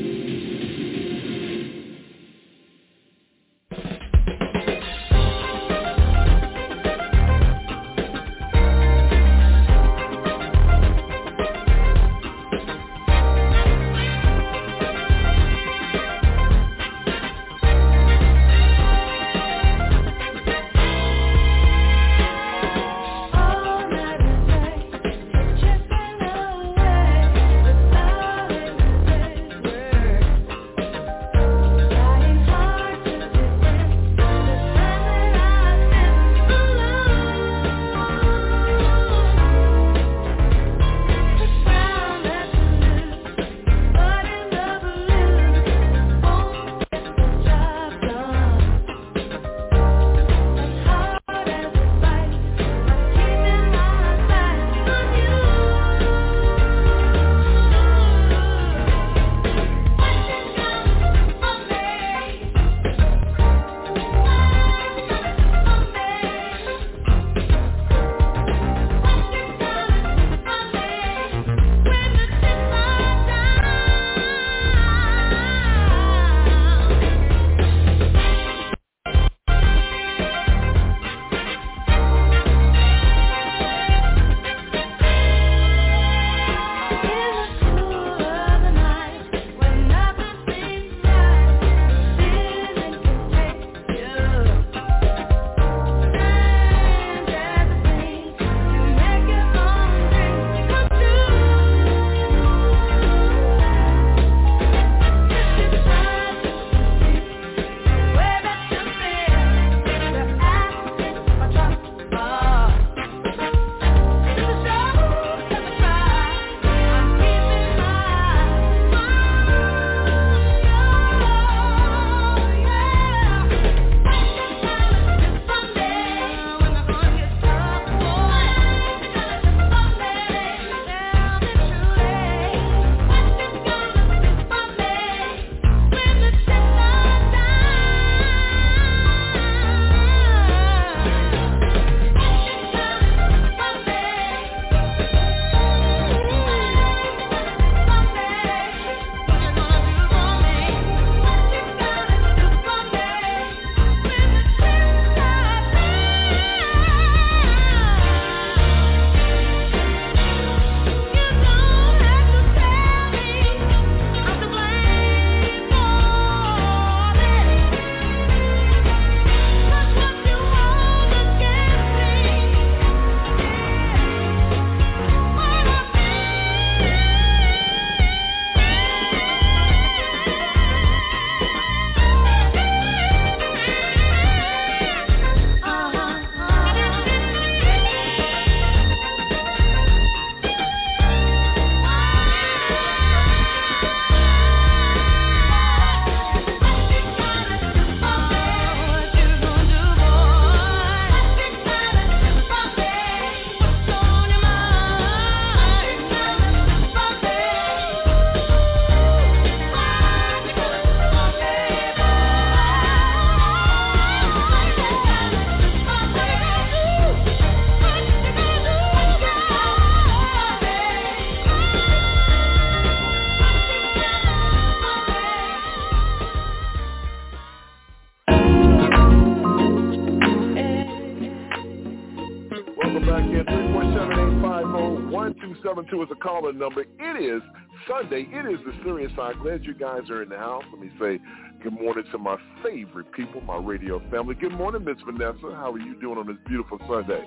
Speaker 2: Caller number. It is Sunday. It is the serious side. Glad you guys are in the house. Let me say good morning to my favorite people, my radio family. Good morning, Miss Vanessa. How are you doing on this beautiful Sunday?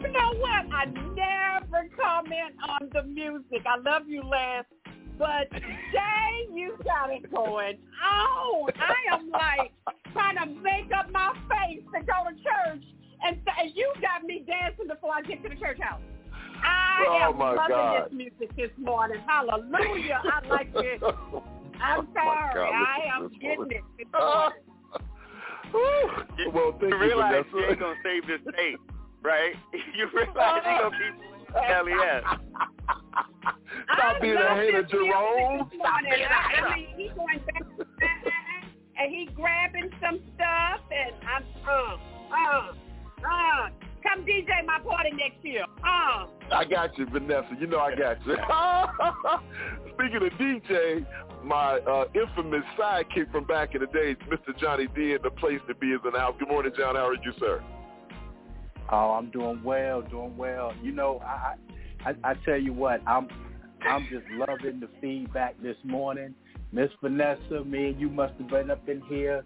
Speaker 10: You know what? I never comment on the music. I love you, Les. But Jay, you got it going on. I am like trying to make up my face to go to church, and, and you got me dancing before I get to the church house. I
Speaker 2: Oh,
Speaker 10: am
Speaker 2: my
Speaker 10: loving
Speaker 2: God.
Speaker 10: this music this morning. Hallelujah. I like it. I'm
Speaker 2: Oh,
Speaker 10: sorry.
Speaker 2: God,
Speaker 10: I am
Speaker 2: this
Speaker 10: getting it this morning.
Speaker 2: well, thank
Speaker 33: you
Speaker 2: you,
Speaker 33: realize
Speaker 2: Vanessa.
Speaker 33: she ain't gonna save this tape, right? you realize she gonna keep Kelly S.
Speaker 2: Stop being a hater, Jerome.
Speaker 10: Stop being a hater. I mean, he's going back and he grabbing some stuff, and I'm uh uh uh. Come DJ my party next year. Uh.
Speaker 2: I got you, Vanessa. You know I got you. Speaking of DJ, my uh, infamous sidekick from back in the day, Mr. Johnny D, and the place to be is in the house. Good morning, John. How are you, sir?
Speaker 11: Oh, I'm doing well, doing well. You know, I, I I tell you what, I'm I'm just loving the feedback this morning. Miss Vanessa, me and you must have been up in here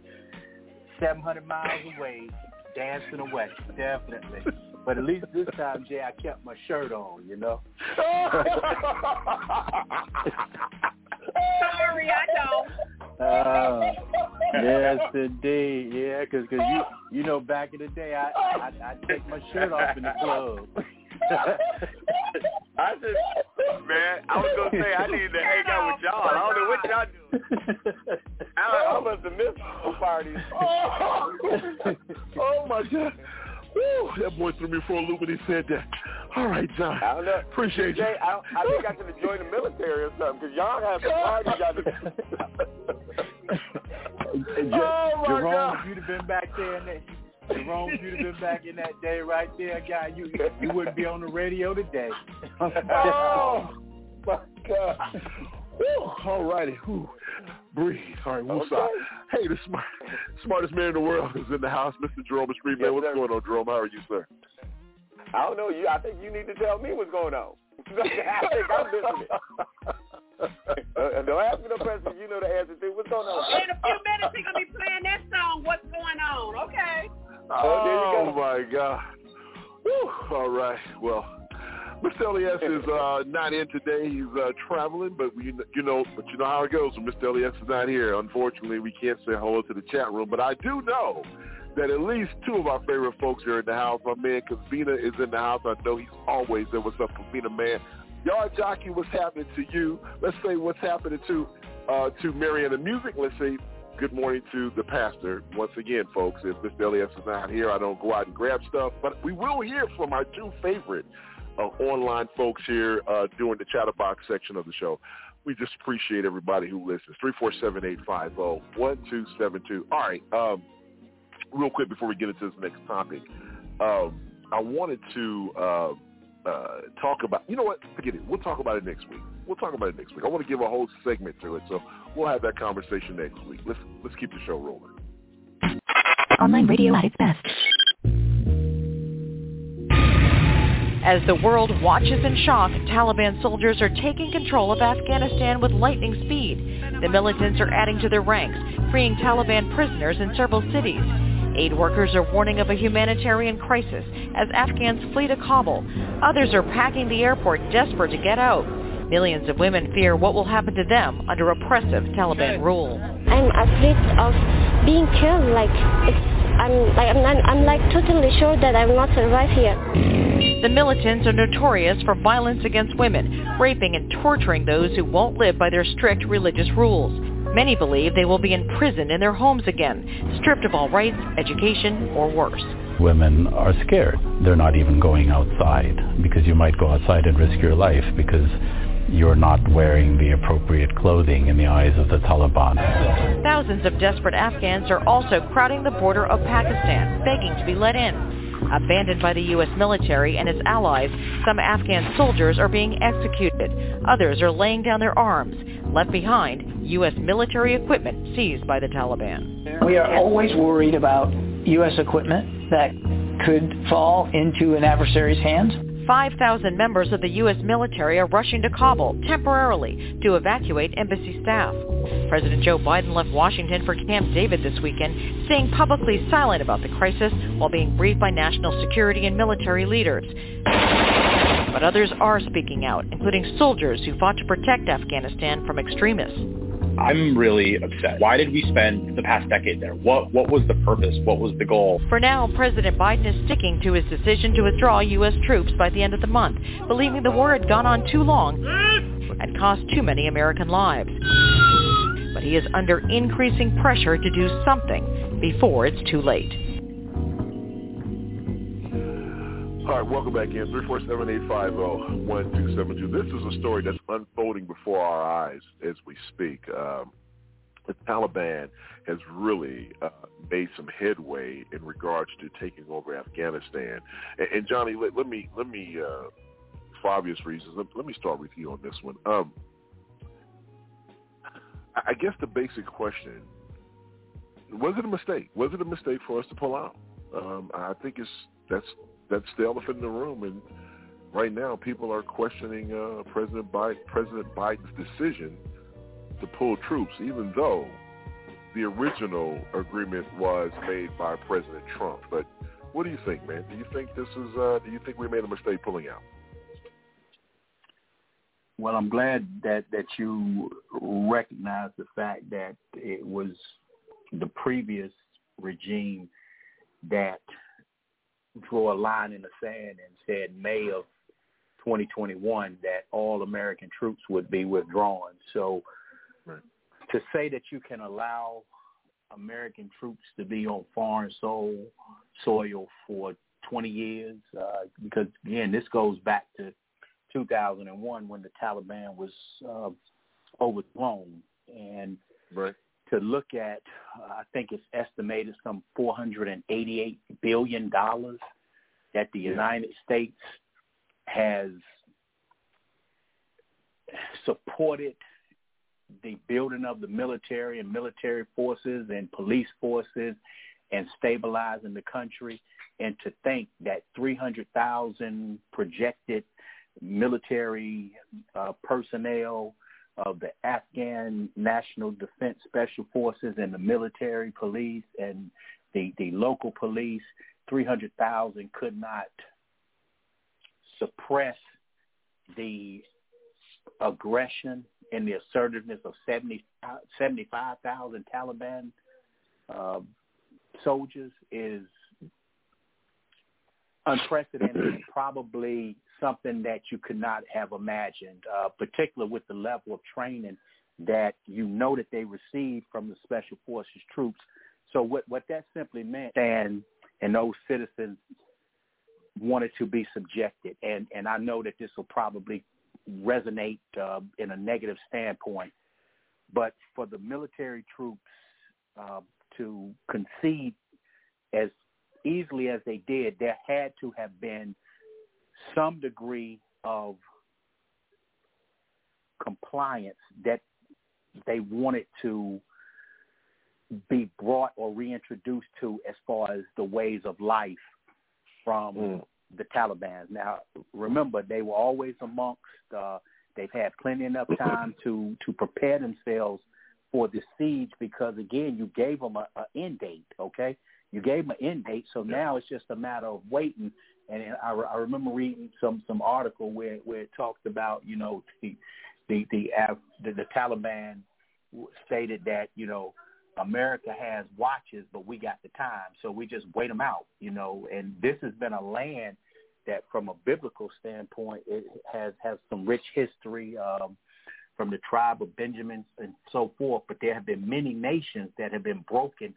Speaker 11: 700 miles away, dancing away, definitely. But at least this time, Jay, I kept my shirt on, you know.
Speaker 10: Sorry, I don't.
Speaker 11: Uh, yes, indeed. Yeah, because cause you you know back in the day, I I I take my shirt off in the club.
Speaker 33: I just, man, I was gonna say I needed to hang out with y'all. I don't know what y'all do. I, I must have missed those parties.
Speaker 2: Oh, oh my God. Woo, that boy threw me for a loop when he said that. All right, John.
Speaker 33: I don't know.
Speaker 2: Appreciate you.
Speaker 33: Jay, I, I think I should have joined the military or something because y'all have some parties. Y'all
Speaker 11: Jer-
Speaker 33: Oh, my
Speaker 11: Jerome,
Speaker 33: God.
Speaker 11: if you'd have been back there in that Jerome, if you'd have been back in that day right there, guy, you you wouldn't be on the radio today.
Speaker 2: oh my God. Woo, all righty. Whew. Breathe. All right, we'll stop. Hey, the smart, smartest man in the world is in the house, Mr. Jerome Street. Man,
Speaker 33: Yes,
Speaker 2: what's
Speaker 33: sir.
Speaker 2: going on, Jerome? How are you, sir?
Speaker 33: I don't know. You, I think you need to tell me what's going on. I think I'm listening. uh, don't ask me no questions. You know the answer to what's going on.
Speaker 10: In a few minutes, he's gonna be playing that song. What's going on? Okay.
Speaker 33: Oh, go.
Speaker 2: my God. Whew. All right. Well, Mr. Elias is uh, not in today. He's uh, traveling, but we, you know, but you know how it goes when Mr. Elias is not here. Unfortunately, we can't say hello to the chat room, but I do know that at least two of our favorite folks are in the house. My man Kavina is in the house. I know he's always there. What's up, Kavina, man? Yard jockey, what's happening to you? Let's say what's happening to uh, to Mariana Music. Let's say good morning to the pastor. Once again, folks, if Mr. Elias is not here, I don't go out and grab stuff. But we will hear from our two favorite uh, online folks here uh, during the chatterbox section of the show. We just appreciate everybody who listens. 347-850-1272. All right. Um, real quick before we get into this next topic, um, I wanted to uh, uh, talk about, you know what, forget it. We'll talk about it next week. We'll talk about it next week. I want to give a whole segment to it, so we'll have that conversation next week. Let's let's keep the show rolling.
Speaker 8: Online radio at its best.
Speaker 34: As the world watches in shock, Taliban soldiers are taking control of Afghanistan with lightning speed. The militants are adding to their ranks, freeing Taliban prisoners in several cities. Aid workers are warning of a humanitarian crisis as Afghans flee to Kabul. Others are packing the airport desperate to get out. Millions of women fear what will happen to them under oppressive Taliban rule.
Speaker 35: I'm afraid of being killed. Like it's, I'm like I'm, not, I'm like totally sure that I will not survive here.
Speaker 34: The militants are notorious for violence against women, raping and torturing those who won't live by their strict religious rules. Many believe they will be imprisoned in their homes again, stripped of all rights, education, or worse.
Speaker 36: Women are scared. They're not even going outside because you might go outside and risk your life because you're not wearing the appropriate clothing in the eyes of the Taliban.
Speaker 34: Thousands of desperate Afghans are also crowding the border of Pakistan, begging to be let in. Abandoned by the U.S. military and its allies, some Afghan soldiers are being executed. Others are laying down their arms. Left behind, U.S. military equipment seized by the Taliban.
Speaker 37: We are always worried about U.S. equipment that could fall into an adversary's hands.
Speaker 34: 5,000 members of the U.S. military are rushing to Kabul temporarily to evacuate embassy staff. President Joe Biden left Washington for Camp David this weekend, staying publicly silent about the crisis while being briefed by national security and military leaders. But others are speaking out, including soldiers who fought to protect Afghanistan from extremists.
Speaker 38: I'm really upset. Why did we spend the past decade there? What what was the purpose? What was the goal?
Speaker 34: For now, President Biden is sticking to his decision to withdraw U.S. troops by the end of the month, believing the war had gone on too long and cost too many American lives. But he is under increasing pressure to do something before it's too late.
Speaker 2: All right, welcome back in. 347-850-1272. This is a story that's unfolding before our eyes as we speak. Um, the Taliban has really uh, made some headway in regards to taking over Afghanistan. And, and Johnny, let, let, me let me uh, for obvious reasons, let, let, me start with you on this one. Um, I guess the basic question was it a mistake? Was it a mistake for us to pull out? Um, I think it's that's that's the elephant in the room, and right now people are questioning uh, President Biden, President Biden's decision to pull troops, even though the original agreement was made by President Trump. But what do you think, man? Do you think this is? Uh, do you think we made a mistake pulling out?
Speaker 11: Well, I'm glad that that you recognize the fact that it was the previous regime that draw a line in the sand and said May of 2021 that all American troops would be withdrawn. So right. to say that you can allow American troops to be on foreign soil soil for 20 years, uh, because again, this goes back to 2001 when the Taliban was uh, overthrown, and right to look at, uh, I think it's estimated some 488 billion dollars that the United States has supported the building of the military and military forces and police forces and stabilizing the country. And to think that 300,000 projected military uh, personnel of the Afghan National Defense Special Forces and the military police and the, the local police, 300,000 could not suppress the aggression and the assertiveness of 70, 75,000 Taliban uh, soldiers is unprecedented and probably something that you could not have imagined, uh, particularly with the level of training that you know that they received from the Special Forces troops. So what, what that simply meant, and, and those citizens wanted to be subjected. And, and I know that this will probably resonate uh, in a negative standpoint, but for the military troops uh, to concede as easily as they did, there had to have been some degree of compliance that they wanted to be brought or reintroduced to as far as the ways of life from mm. the Taliban. Now, remember, they were always amongst. Uh, they've had plenty enough time to to prepare themselves for the siege because, again, you gave them a, a end date. Okay, you gave them an end date, so yeah. now it's just a matter of waiting. And I, I remember reading some some article where where it talked about you know the the the the, the Taliban stated that you know America has watches, but we got the time, so we just wait them out, you know. And this has been a land that, from a biblical standpoint, it has has some rich history um, from the tribe of Benjamin and so forth. But there have been many nations that have been broken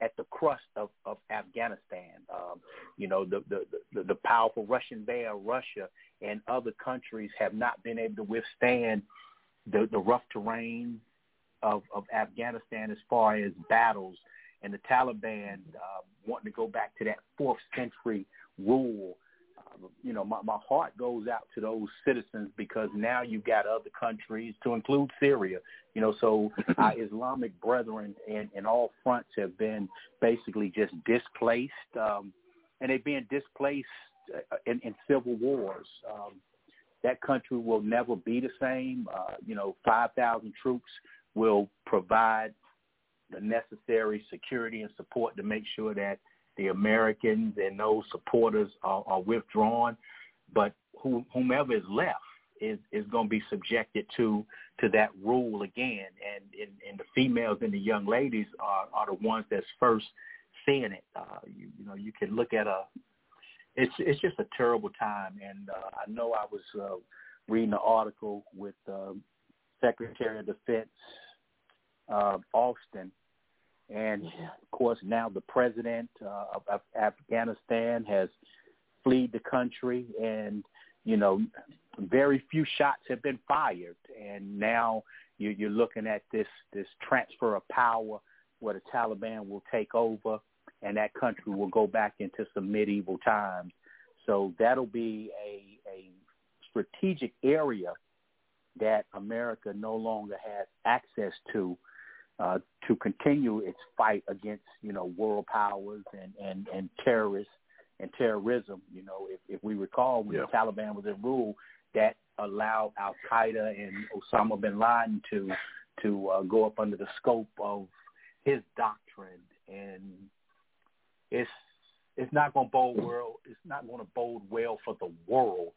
Speaker 11: at the crust of, of Afghanistan. Um, you know, the, the, the, the powerful Russian bear, Russia, and other countries have not been able to withstand the, the rough terrain of, of Afghanistan as far as battles. And the Taliban uh, wanting to go back to that fourth century rule you know, my, my heart goes out to those citizens because now you've got other countries to include Syria, you know, so our Islamic brethren in, in all fronts have been basically just displaced, um, and they've been displaced uh, in, in civil wars. Um, that country will never be the same. Uh, you know, 5,000 troops will provide the necessary security and support to make sure that the Americans and those supporters are, are withdrawn. But who, whomever is left is is going to be subjected to to that rule again, and, and and the females and the young ladies are are the ones that's first seeing it. Uh, you, you know, you can look at a. It's it's just a terrible time, and uh, I know I was uh, reading an article with uh, Secretary of Defense uh, Austin, and of course now the president uh, of, of Afghanistan has fled the country, and you know very few shots have been fired, and now you, you're looking at this this transfer of power where the Taliban will take over, and that country will go back into some medieval times. So that'll be a a strategic area that America no longer has access to uh, to continue its fight against you know world powers and and and terrorists and terrorism. You know, if, if we recall when yeah. the Taliban was in rule, that allowed Al Qaeda and Osama bin Laden to to uh, go up under the scope of his doctrine, and it's it's not going to bode well. It's not going to bode well for the world,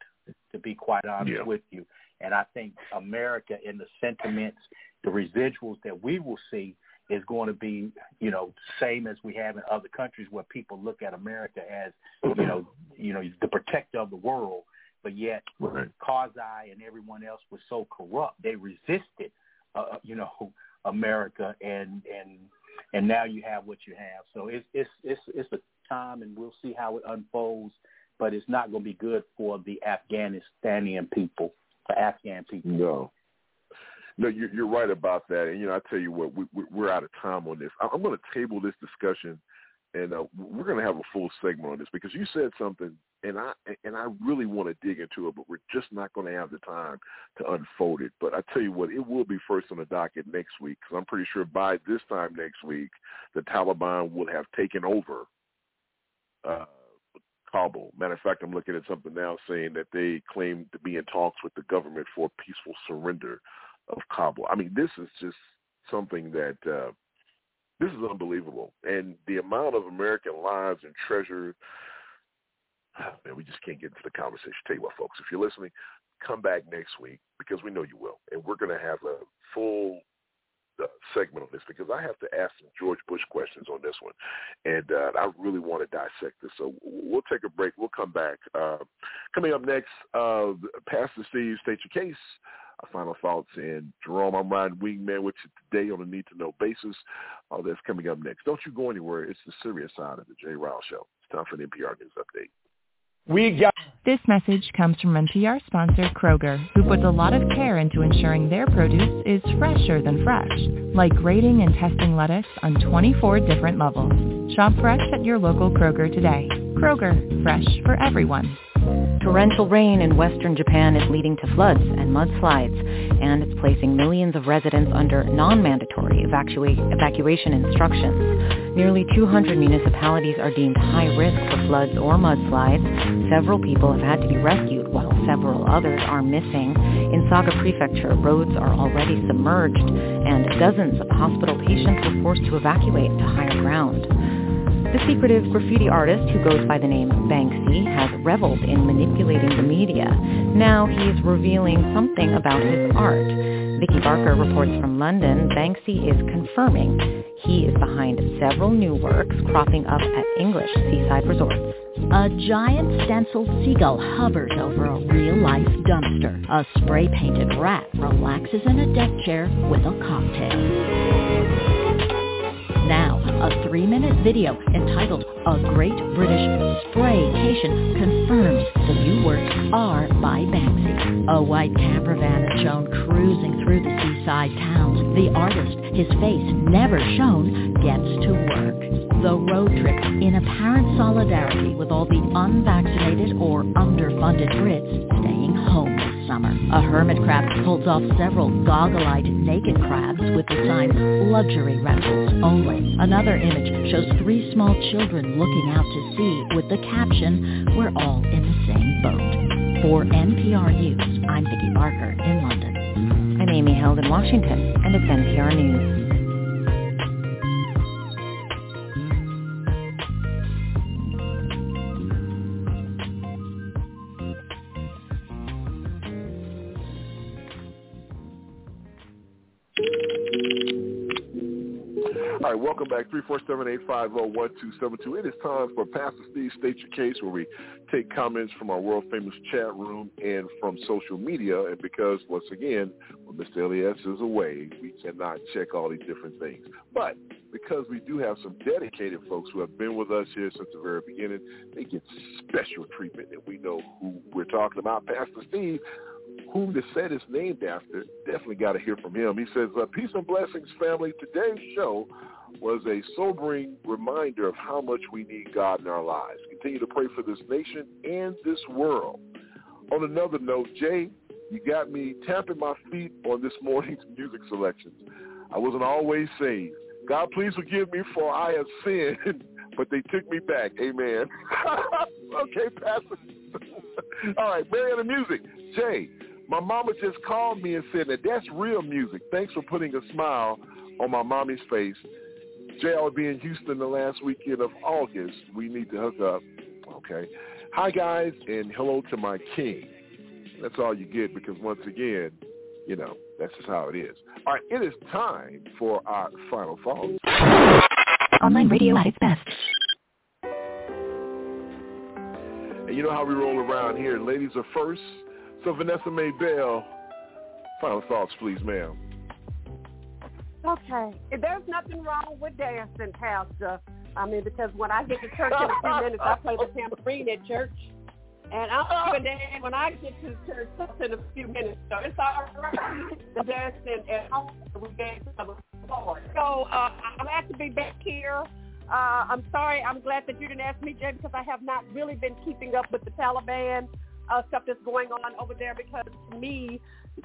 Speaker 11: to be quite honest yeah. with you. And I think America, in the sentiments, the residuals that we will see, is going to be, you know, same as we have in other countries where people look at America as, you know, you know, the protector of the world but yet right. Karzai and everyone else was so corrupt they resisted, uh, uh, you know, America, and and and now you have what you have. So it's it's it's it's a time, and we'll see how it unfolds. But it's not going to be good for the Afghanistanian people, the Afghan people.
Speaker 2: No. No, you're, you're right about that, and you know I tell you what, we, we're out of time on this. I'm going to table this discussion and uh, we're going to have a full segment on this because you said something, and I and I really want to dig into it, but we're just not going to have the time to unfold it. But I tell you what, it will be first on the docket next week because I'm pretty sure by this time next week, the Taliban will have taken over uh, Kabul. Matter of fact, I'm looking at something now saying that they claim to be in talks with the government for peaceful surrender of Kabul. I mean, this is just something that. Uh, this is unbelievable. And the amount of American lives and treasure, man, we just can't get into the conversation. Tell you what, folks, if you're listening, come back next week because we know you will. And we're going to have a full segment on this because I have to ask some George Bush questions on this one, and uh, I really want to dissect this. So we'll take a break. We'll come back. Uh, coming up next, uh, Pastor Steve, state your case final thoughts. And Jerome, I'm riding wingman with you today on a need to know basis. All that's coming up next. Don't you go anywhere. It's the serious side of the Jay Ryle Show. It's time for the NPR News Update.
Speaker 8: We got this message comes from NPR sponsor Kroger, who puts a lot of care into ensuring their produce is fresher than fresh, like grading and testing lettuce on 24 different levels. Shop fresh at your local Kroger today. Kroger, fresh for everyone.
Speaker 12: Torrential rain in western Japan is leading to floods and mudslides, and it's placing millions of residents under non-mandatory evacua- evacuation instructions. Nearly 200 municipalities are deemed high risk for floods or mudslides. Several people have had to be rescued, while several others are missing. In Saga Prefecture, roads are already submerged, and dozens of hospital patients were forced to evacuate to higher ground. The secretive graffiti artist who goes by the name Banksy has reveled in manipulating the media. Now he's revealing something about his art. Vicki Barker reports from London, Banksy is confirming he is behind several new works cropping up at English seaside resorts.
Speaker 39: A giant stenciled seagull hovers over a real-life dumpster. A spray-painted rat relaxes in a deck chair with a cocktail. Now, a three-minute video entitled A Great British Spraycation confirms the new works are by Banksy. A white camper van is shown cruising through the seaside towns. The artist, his face never shown, gets to work. The road trip in apparent solidarity with all the unvaccinated or underfunded Brits staying home summer. A hermit crab pulls off several goggle-eyed naked crabs with the sign luxury rentals only. Another image shows three small children looking out to sea with the caption, we're all in the same boat. For NPR News, I'm Vicki Barker in London.
Speaker 12: I'm Amy Held in Washington, and it's NPR News.
Speaker 2: Right, welcome back. 347-850-1272. It is time for Pastor Steve State Your Case, where we take comments from our world-famous chat room and from social media. And because, once again, when Mr. Elias is away, we cannot check all these different things. But because we do have some dedicated folks who have been with us here since the very beginning, they get special treatment. And we know who we're talking about. Pastor Steve whom the set is named after, definitely got to hear from him. He says, uh, peace and blessings, family. Today's show was a sobering reminder of how much we need God in our lives. Continue to pray for this nation and this world. On another note, Jay, you got me tapping my feet on this morning's music selections. I wasn't always saved. God, please forgive me for I have sinned, but they took me back. Amen. okay, Pastor. All right, the music. Jay, my mama just called me and said that that's real music. Thanks for putting a smile on my mommy's face. Jay, I'll be in Houston the last weekend of August. We need to hook up. Okay. Hi, guys, and hello to my king. That's all you get because, once again, you know, that's just how it is. All right, it is time for our final thoughts.
Speaker 39: Online radio at its best.
Speaker 2: And you know how we roll around here. Ladies are first. So Vanessa May Bell, final thoughts, please, ma'am.
Speaker 10: Okay. There's nothing wrong with dancing, Pastor, I mean, because when I get to church in a few minutes, I play the tambourine at church. And I'm even dance when I get to church in a few minutes. So it's all right. The dancing at home, we dance to the Lord. So uh, I'm glad to be back here. Uh, I'm sorry. I'm glad that you didn't ask me, Jay, because I have not really been keeping up with the Taliban uh, stuff that's going on over there because to me,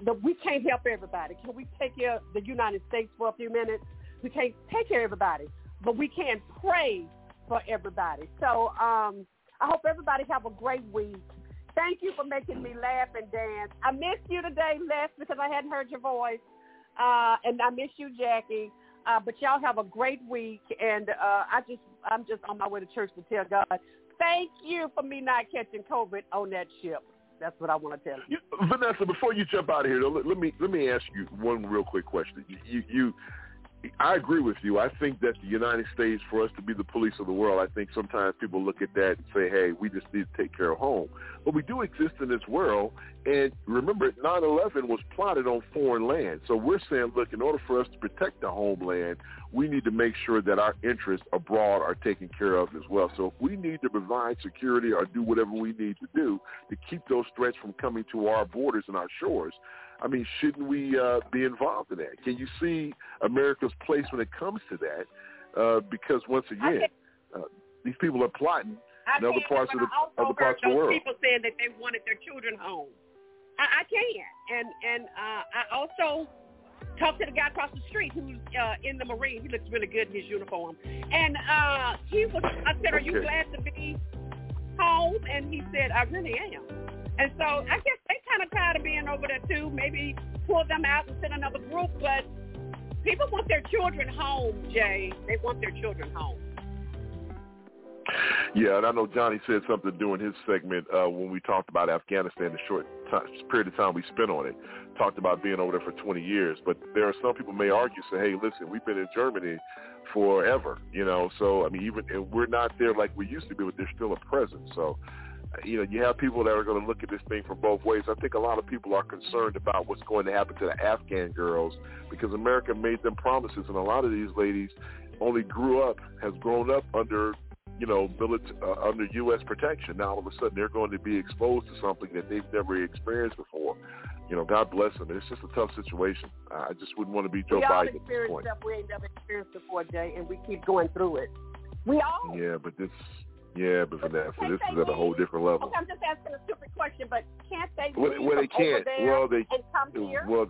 Speaker 10: the, we can't help everybody. Can we take care of the United States for a few minutes? We can't take care of everybody, but we can pray for everybody. So um, I hope everybody have a great week. Thank you for making me laugh and dance. I missed you today, Les, because I hadn't heard your voice. Uh, and I miss you, Jackie. Uh, but y'all have a great week, and uh, I just I'm just on my way to church to tell God thank you for me not catching COVID on that ship. That's what I want to tell you.
Speaker 2: Vanessa, before you jump out of here, let, let me let me ask you one real quick question. You, you, I agree with you. I think that the United States, for us to be the police of the world, I think sometimes people look at that and say, "Hey, we just need to take care of home." But we do exist in this world, and remember, 9/11 was plotted on foreign land. So we're saying, look, in order for us to protect the homeland, we need to make sure that our interests abroad are taken care of as well. So if we need to provide security or do whatever we need to do to keep those threats from coming to our borders and our shores, I mean, shouldn't we uh, be involved in that? Can you see America's place when it comes to that? Uh, because once again, uh, these people are plotting in other parts of the other parts of the world.
Speaker 10: People saying that they wanted their children home. I, I can't, and and uh, I also talked to the guy across the street who's uh, in the Marine. He looks really good in his uniform. And uh, he was, I said, are you glad to be home? And he said, I really am. And so I guess kind of tired of being over there too. Maybe pull them out and send another group. But people want their children home, Jay. They want their children home.
Speaker 2: Yeah, and I know Johnny said something during his segment uh, when we talked about Afghanistan, the short time, period of time we spent on it. Talked about being over there for 20 years, but there are some people may argue, say, "Hey, listen, we've been in Germany forever, you know." So I mean, even and we're not there like we used to be, but there's still a presence. So you know, you have people that are going to look at this thing from both ways. I think a lot of people are concerned about what's going to happen to the Afghan girls because America made them promises, and a lot of these ladies only grew up, has grown up under you know, military, uh, under U.S. protection. Now all of a sudden they're going to be exposed to something that they've never experienced before. You know, God bless them. It's just a tough situation. I just wouldn't want to be Joe
Speaker 10: we all
Speaker 2: Biden
Speaker 10: experience
Speaker 2: at this point.
Speaker 10: stuff we ain't never experienced before, Jay, and we keep going through it. We all.
Speaker 2: Yeah, but this, yeah, but for that, so this is at a whole different level.
Speaker 10: Okay, I'm just asking a stupid question, but can't they
Speaker 2: Well,
Speaker 10: leave
Speaker 2: well, they can't.
Speaker 10: there
Speaker 2: Well, they
Speaker 10: and come here?
Speaker 2: well.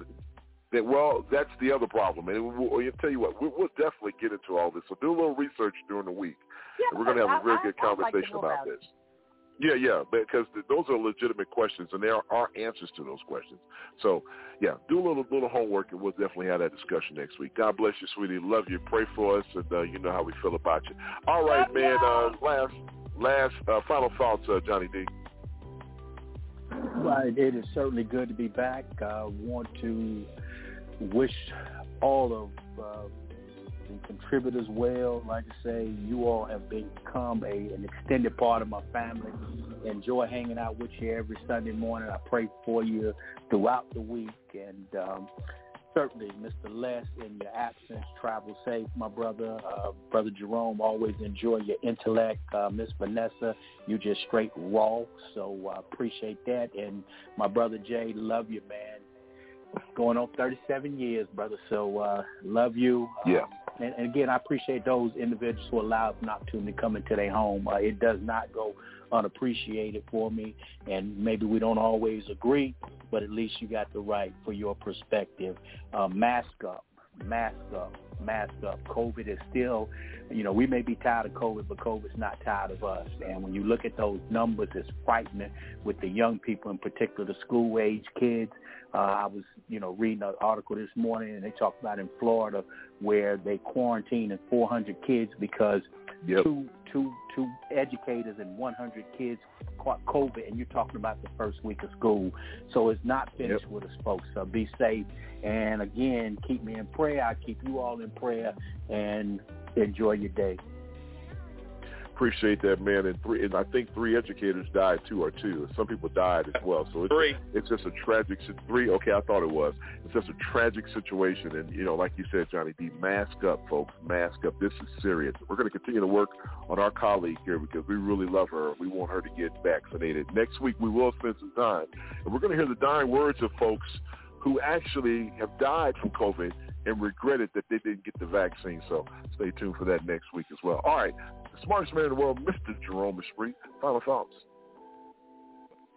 Speaker 2: That, well, that's the other problem, and we'll, we'll tell you what, we'll, we'll definitely get into all this. So do a little research during the week.
Speaker 10: Yeah,
Speaker 2: and we're going to have a
Speaker 10: I-
Speaker 2: real
Speaker 10: I-
Speaker 2: good
Speaker 10: like to
Speaker 2: conversation about
Speaker 10: about it.
Speaker 2: this. Yeah, yeah, because th- those are legitimate questions, and there are answers to those questions. So, yeah, do a little little homework, and we'll definitely have that discussion next week. God bless you, sweetie. Love you. Pray for us, and uh, you know how we feel about you. All right, man. Uh, last, last, uh, final thoughts, uh, Johnny D.
Speaker 11: Well, it is certainly good to be back. I want to wish all of uh, and contribute as well. Like I say, you all have become a, an extended part of my family. Enjoy hanging out with you every Sunday morning. I pray for you throughout the week. And um, certainly, Mr. Les, in your absence, travel safe, my brother. Uh, brother Jerome, always enjoy your intellect. Uh, Miss Vanessa, you just straight raw. So I uh, appreciate that. And my brother Jay, love you, man going on 37 years, brother. So uh, love you.
Speaker 2: Yeah.
Speaker 11: Um, and, and again, I appreciate those individuals who allow opportunity to come into their home. Uh, it does not go unappreciated for me, and maybe we don't always agree, but at least you got the right for your perspective. Uh, mask up, mask up, mask up. COVID is still, you know, we may be tired of COVID, but COVID's not tired of us. And when you look at those numbers, it's frightening with the young people, in particular, the school-age kids. Uh, I was, you know, reading an article this morning, and they talked about in Florida where they quarantined 400 kids because
Speaker 2: yep.
Speaker 11: two, two, two educators and 100 kids caught COVID, and you're talking about the first week of school. So it's not finished
Speaker 2: yep.
Speaker 11: with us, folks. So be safe, and again, keep me in prayer. I keep you all in prayer, and enjoy your day
Speaker 2: appreciate that, man. And three, and I think three educators died too, or two. Some people died as well. So it's,
Speaker 20: three.
Speaker 2: It's just a tragic three. Okay, I thought it was. It's just a tragic situation, and you know, like you said, Johnny D, mask up, folks. Mask up. This is serious. We're going to continue to work on our colleague here because we really love her. We want her to get vaccinated. Next week we will spend some time, and we're going to hear the dying words of folks who actually have died from COVID and regretted that they didn't get the vaccine. So stay tuned for that next week as well. All right, the smartest man in the world, Mr. Jerome Esprit. Final thoughts.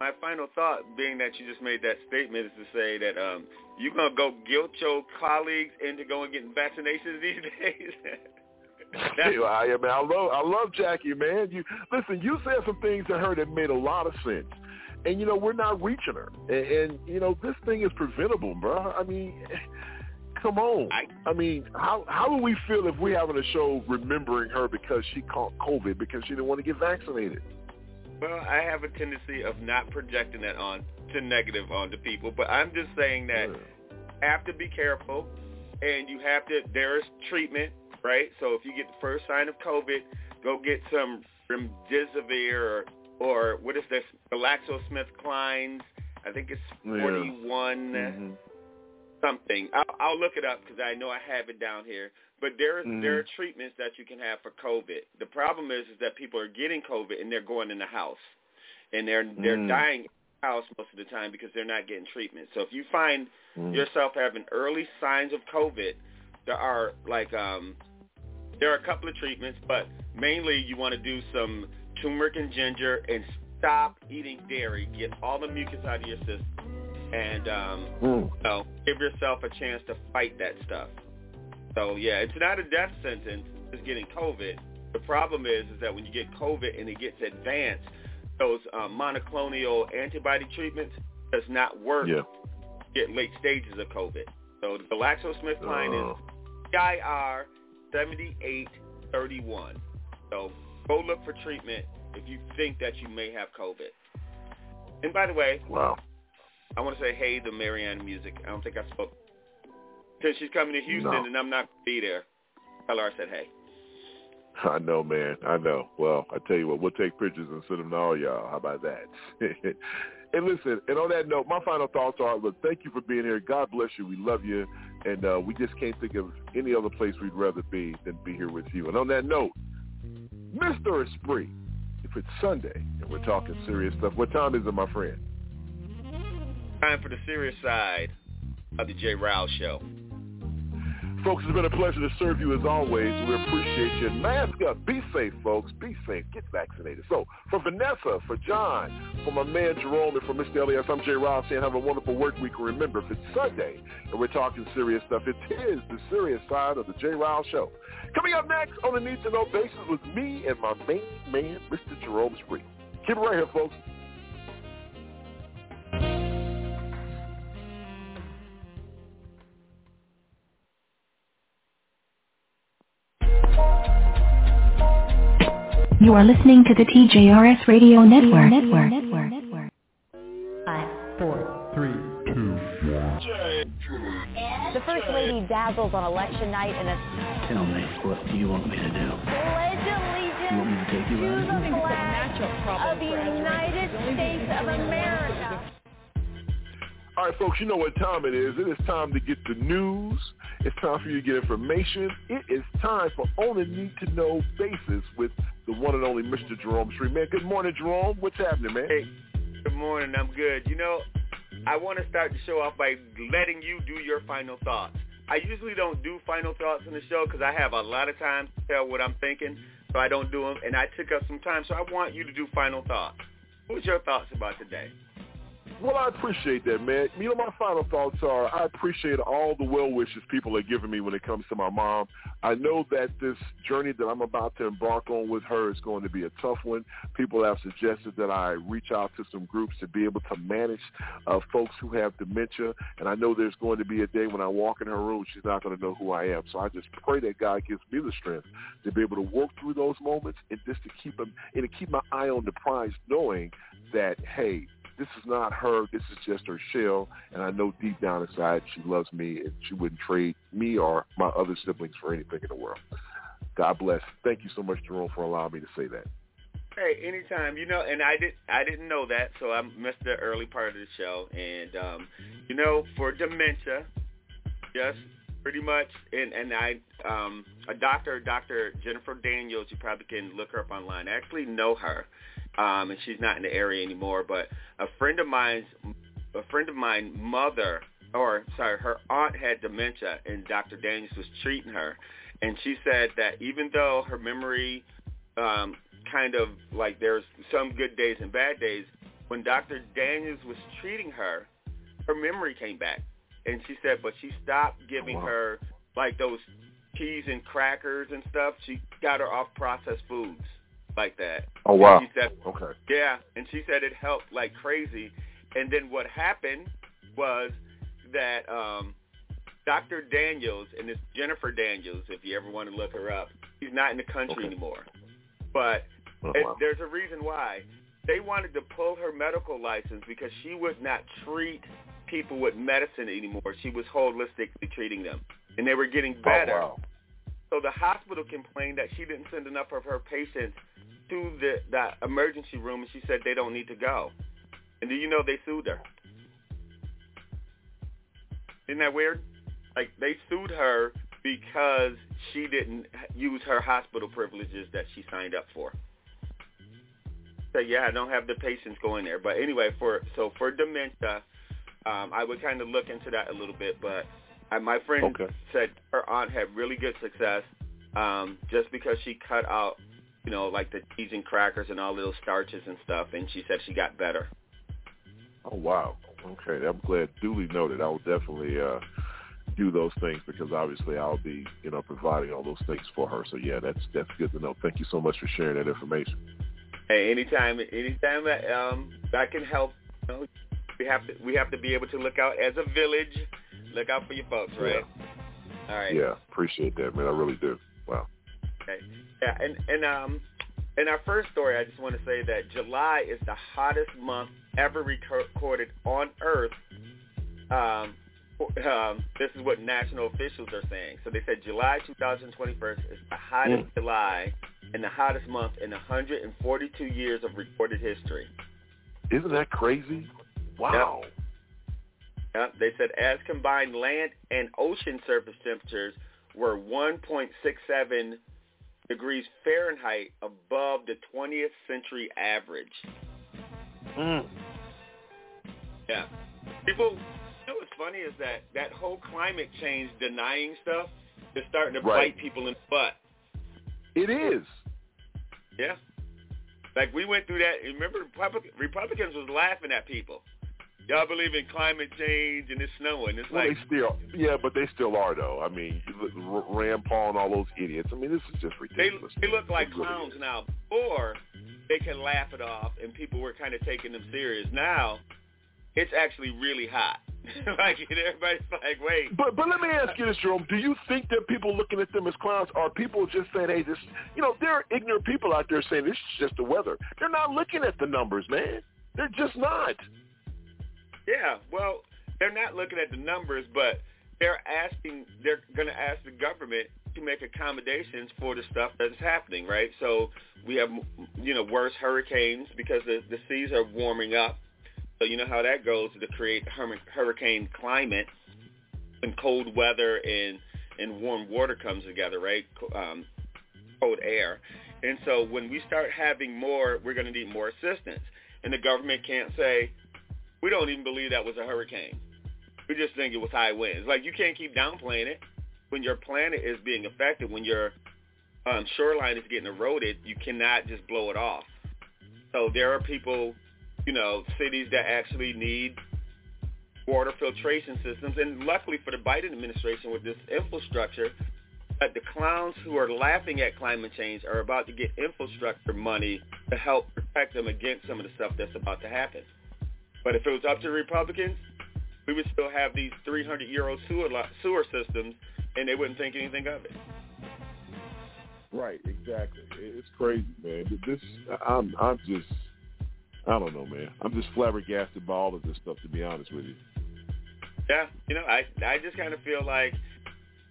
Speaker 20: My final thought, being that you just made that statement, is to say that um, you're gonna go guilt your colleagues into going getting vaccinations these days.
Speaker 2: I, mean, I love, I love Jackie, man. You listen. You said some things to her that made a lot of sense, and you know we're not reaching her, and, and you know this thing is preventable, bro. I mean, come on. I, I mean, how how would we feel if we're having a show remembering her because she caught COVID because she didn't want to get vaccinated?
Speaker 20: Well, I have a tendency of not projecting that on to negative onto people, but I'm just saying that yeah. have to be careful, and you have to. There's treatment, right? So if you get the first sign of COVID, go get some remdesivir or or what is this? GlaxoSmithKline's. I think it's 41. Yeah. Mm-hmm something. I'll, I'll look it up because I know I have it down here. But there mm-hmm. there are treatments that you can have for COVID. The problem is is that people are getting COVID and they're going in the house, and they're they're mm-hmm. dying in the house most of the time because they're not getting treatment. So if you find mm-hmm. yourself having early signs of COVID, there are like um there are a couple of treatments, but mainly you want to do some turmeric and ginger and stop eating dairy. Get all the mucus out of your system and um, mm. you know, give yourself a chance to fight that stuff. So yeah, it's not a death sentence. It's getting COVID. The problem is, is that when you get COVID and it gets advanced, those um, monoclonal antibody treatments does not work.
Speaker 2: Yeah.
Speaker 20: Get late stages of COVID. So the GlaxoSmithKline uh. is VIR 7831. So go look for treatment if you think that you may have COVID. And by the way,
Speaker 2: wow.
Speaker 20: I want to say hey to Marianne Music. I don't think I spoke. Since she's coming to Houston no. and I'm not going to be there, tell her I said hey.
Speaker 2: I know, man. I know. Well, I tell you what, we'll take pictures and send them to all y'all. How about that? and listen, and on that note, my final thoughts are, look, thank you for being here. God bless you. We love you. And uh, we just can't think of any other place we'd rather be than be here with you. And on that note, Mr. Esprit, if it's Sunday and we're talking serious stuff, what time is it, my friend?
Speaker 20: Time for the serious side of the J. Rouse Show.
Speaker 2: Folks, it's been a pleasure to serve you as always. We appreciate you. Mask up. Be safe, folks. Be safe. Get vaccinated. So, for Vanessa, for John, for my man Jerome, and for Mr. Elias, I'm Jay Rouse saying have a wonderful work week. Remember, if it's Sunday and we're talking serious stuff, it is the serious side of the J. Rouse Show. Coming up next on the Need to Know basis with me and my main man, Mr. Jerome Esprit. Keep it right here, folks.
Speaker 26: You are listening to the TJRS Radio Network. Network. Network. Network.
Speaker 40: Five, four, three, two, one.
Speaker 41: The First Lady dazzles on election night in a
Speaker 11: Tell me, what do you want me to do?
Speaker 41: Pledge allegiance
Speaker 11: You want me to take you
Speaker 41: to the flag of the United States of America.
Speaker 2: All right, folks, you know what time it is. It is time to get the news. It's time for you to get information. It is time for On a Need to Know basis with the one and only Mr. Jerome Street. Man, good morning, Jerome. What's happening, man?
Speaker 20: Hey, good morning. I'm good. You know, I want to start the show off by letting you do your final thoughts. I usually don't do final thoughts in the show because I have a lot of time to tell what I'm thinking, so I don't do them. And I took up some time, so I want you to do final thoughts. What's your thoughts about today?
Speaker 2: Well, I appreciate that, man. You know, my final thoughts are I appreciate all the well wishes people are giving me when it comes to my mom. I know that this journey that I'm about to embark on with her is going to be a tough one. People have suggested that I reach out to some groups to be able to manage uh, folks who have dementia. And I know there's going to be a day when I walk in her room, she's not going to know who I am. So I just pray that God gives me the strength to be able to work through those moments and just to keep them and to keep my eye on the prize, knowing that hey, this is not her. This is just her shell. And I know deep down inside she loves me and she wouldn't trade me or my other siblings for anything in the world. God bless. Thank you so much, Jerome, for allowing me to say that.
Speaker 20: Hey, anytime. You know, and I did I didn't know that, so I missed the early part of the show. And um, you know, for dementia, just pretty much and and I um a doctor, Dr. Jennifer Daniels, you probably can look her up online. I actually know her. Um and she's not in the area anymore, but a friend of mine's a friend of mine mother or sorry, her aunt had dementia and Dr. Daniels was treating her and she said that even though her memory um kind of like there's some good days and bad days, when Dr. Daniels was treating her, her memory came back. And she said, but she stopped giving
Speaker 2: wow.
Speaker 20: her like those cheese and crackers and stuff. She got her off processed foods like that.
Speaker 2: Oh wow.
Speaker 20: And she said,
Speaker 2: okay.
Speaker 20: yeah, and she said it helped like crazy. And then what happened was that um Dr. Daniels and this Jennifer Daniels, if you ever want to look her up, she's not in the country
Speaker 2: Okay.
Speaker 20: anymore. But
Speaker 2: Oh,
Speaker 20: it,
Speaker 2: wow.
Speaker 20: there's a reason why. They wanted to pull her medical license because she would not treat people with medicine anymore. She was holistically treating them, and they were getting better.
Speaker 2: Oh, wow.
Speaker 20: So the hospital complained that she didn't send enough of her patients to the, the emergency room, and she said they don't need to go. And do you know they sued her? Isn't that weird? Like they sued her because she didn't use her hospital privileges that she signed up for. So yeah, I don't have the patients going there. But anyway, for so for dementia, um, I would kind of look into that a little bit. But I, my friend
Speaker 2: Okay.
Speaker 20: said her aunt had really good success um, just because she cut out, you know, like the cheese and crackers and all those starches and stuff, and she said she got better.
Speaker 2: Oh wow. Okay, I'm glad. Duly noted. I will definitely uh, do those things because obviously I'll be, you know, providing all those things for her. So yeah, that's that's good to know. Thank you so much for sharing that information.
Speaker 20: Hey, anytime, anytime that um, that can help, you know, we have to we have to be able to look out as a village, look out for your folks, right? All right.
Speaker 2: Yeah, appreciate that, man. I really do. Wow.
Speaker 20: Okay. Yeah, and and um, in our first story, I just want to say that July is the hottest month ever recorded on Earth. Um, um, this is what national officials are saying. So they said July 2021 is the hottest
Speaker 2: Mm.
Speaker 20: July and the hottest month in 142 years of recorded history.
Speaker 2: Isn't that crazy? Wow.
Speaker 20: Yeah, they said as combined land and ocean surface temperatures were 1.67 degrees Fahrenheit above the 20th century average.
Speaker 2: Mm.
Speaker 20: Yeah. People, you know what's funny is that that whole climate change denying stuff is starting to
Speaker 2: Right.
Speaker 20: bite people in the butt.
Speaker 2: It is.
Speaker 20: Yeah. Like we went through that. Remember, Republicans was laughing at people. Y'all believe in climate change and it's snowing. It's
Speaker 2: Well,
Speaker 20: like
Speaker 2: they still, yeah, but they still are though. I mean, Rand Paul and all those idiots. I mean, this is just
Speaker 20: they
Speaker 2: ridiculous.
Speaker 20: they look like clowns now. Before they can laugh it off and people were kind of taking them serious. Now it's actually really hot. like everybody's like, wait.
Speaker 2: But but let me ask you this, Jerome. Do you think that people looking at them as clowns are people just saying, "Hey, this," you know, there are ignorant people out there saying this is just the weather. They're not looking at the numbers, man. They're just not.
Speaker 20: Yeah, well, they're not looking at the numbers, but they're asking. They're going to ask the government to make accommodations for the stuff that's happening, right? So we have, you know, worse hurricanes because the, the seas are warming up. So you know how that goes to create hurricane climate when cold weather and and warm water comes together, right? Um, cold air. And so when we start having more, we're going to need more assistance. And the government can't say, we don't even believe that was a hurricane. We just think it was high winds. Like you can't keep downplaying it when your planet is being affected, when your um, shoreline is getting eroded. You cannot just blow it off. So there are people, you know, cities that actually need water filtration systems. And luckily for the Biden administration with this infrastructure, that the clowns who are laughing at climate change are about to get infrastructure money to help protect them against some of the stuff that's about to happen. But if it was up to the Republicans, we would still have these 300-year-old sewer, sewer systems, and they wouldn't think anything of it.
Speaker 2: Right, exactly. It's crazy, man. This, I'm, I'm just, I don't know, man. I'm just flabbergasted by all of this stuff, to be honest with you.
Speaker 20: Yeah, you know, I, I just kind of feel like,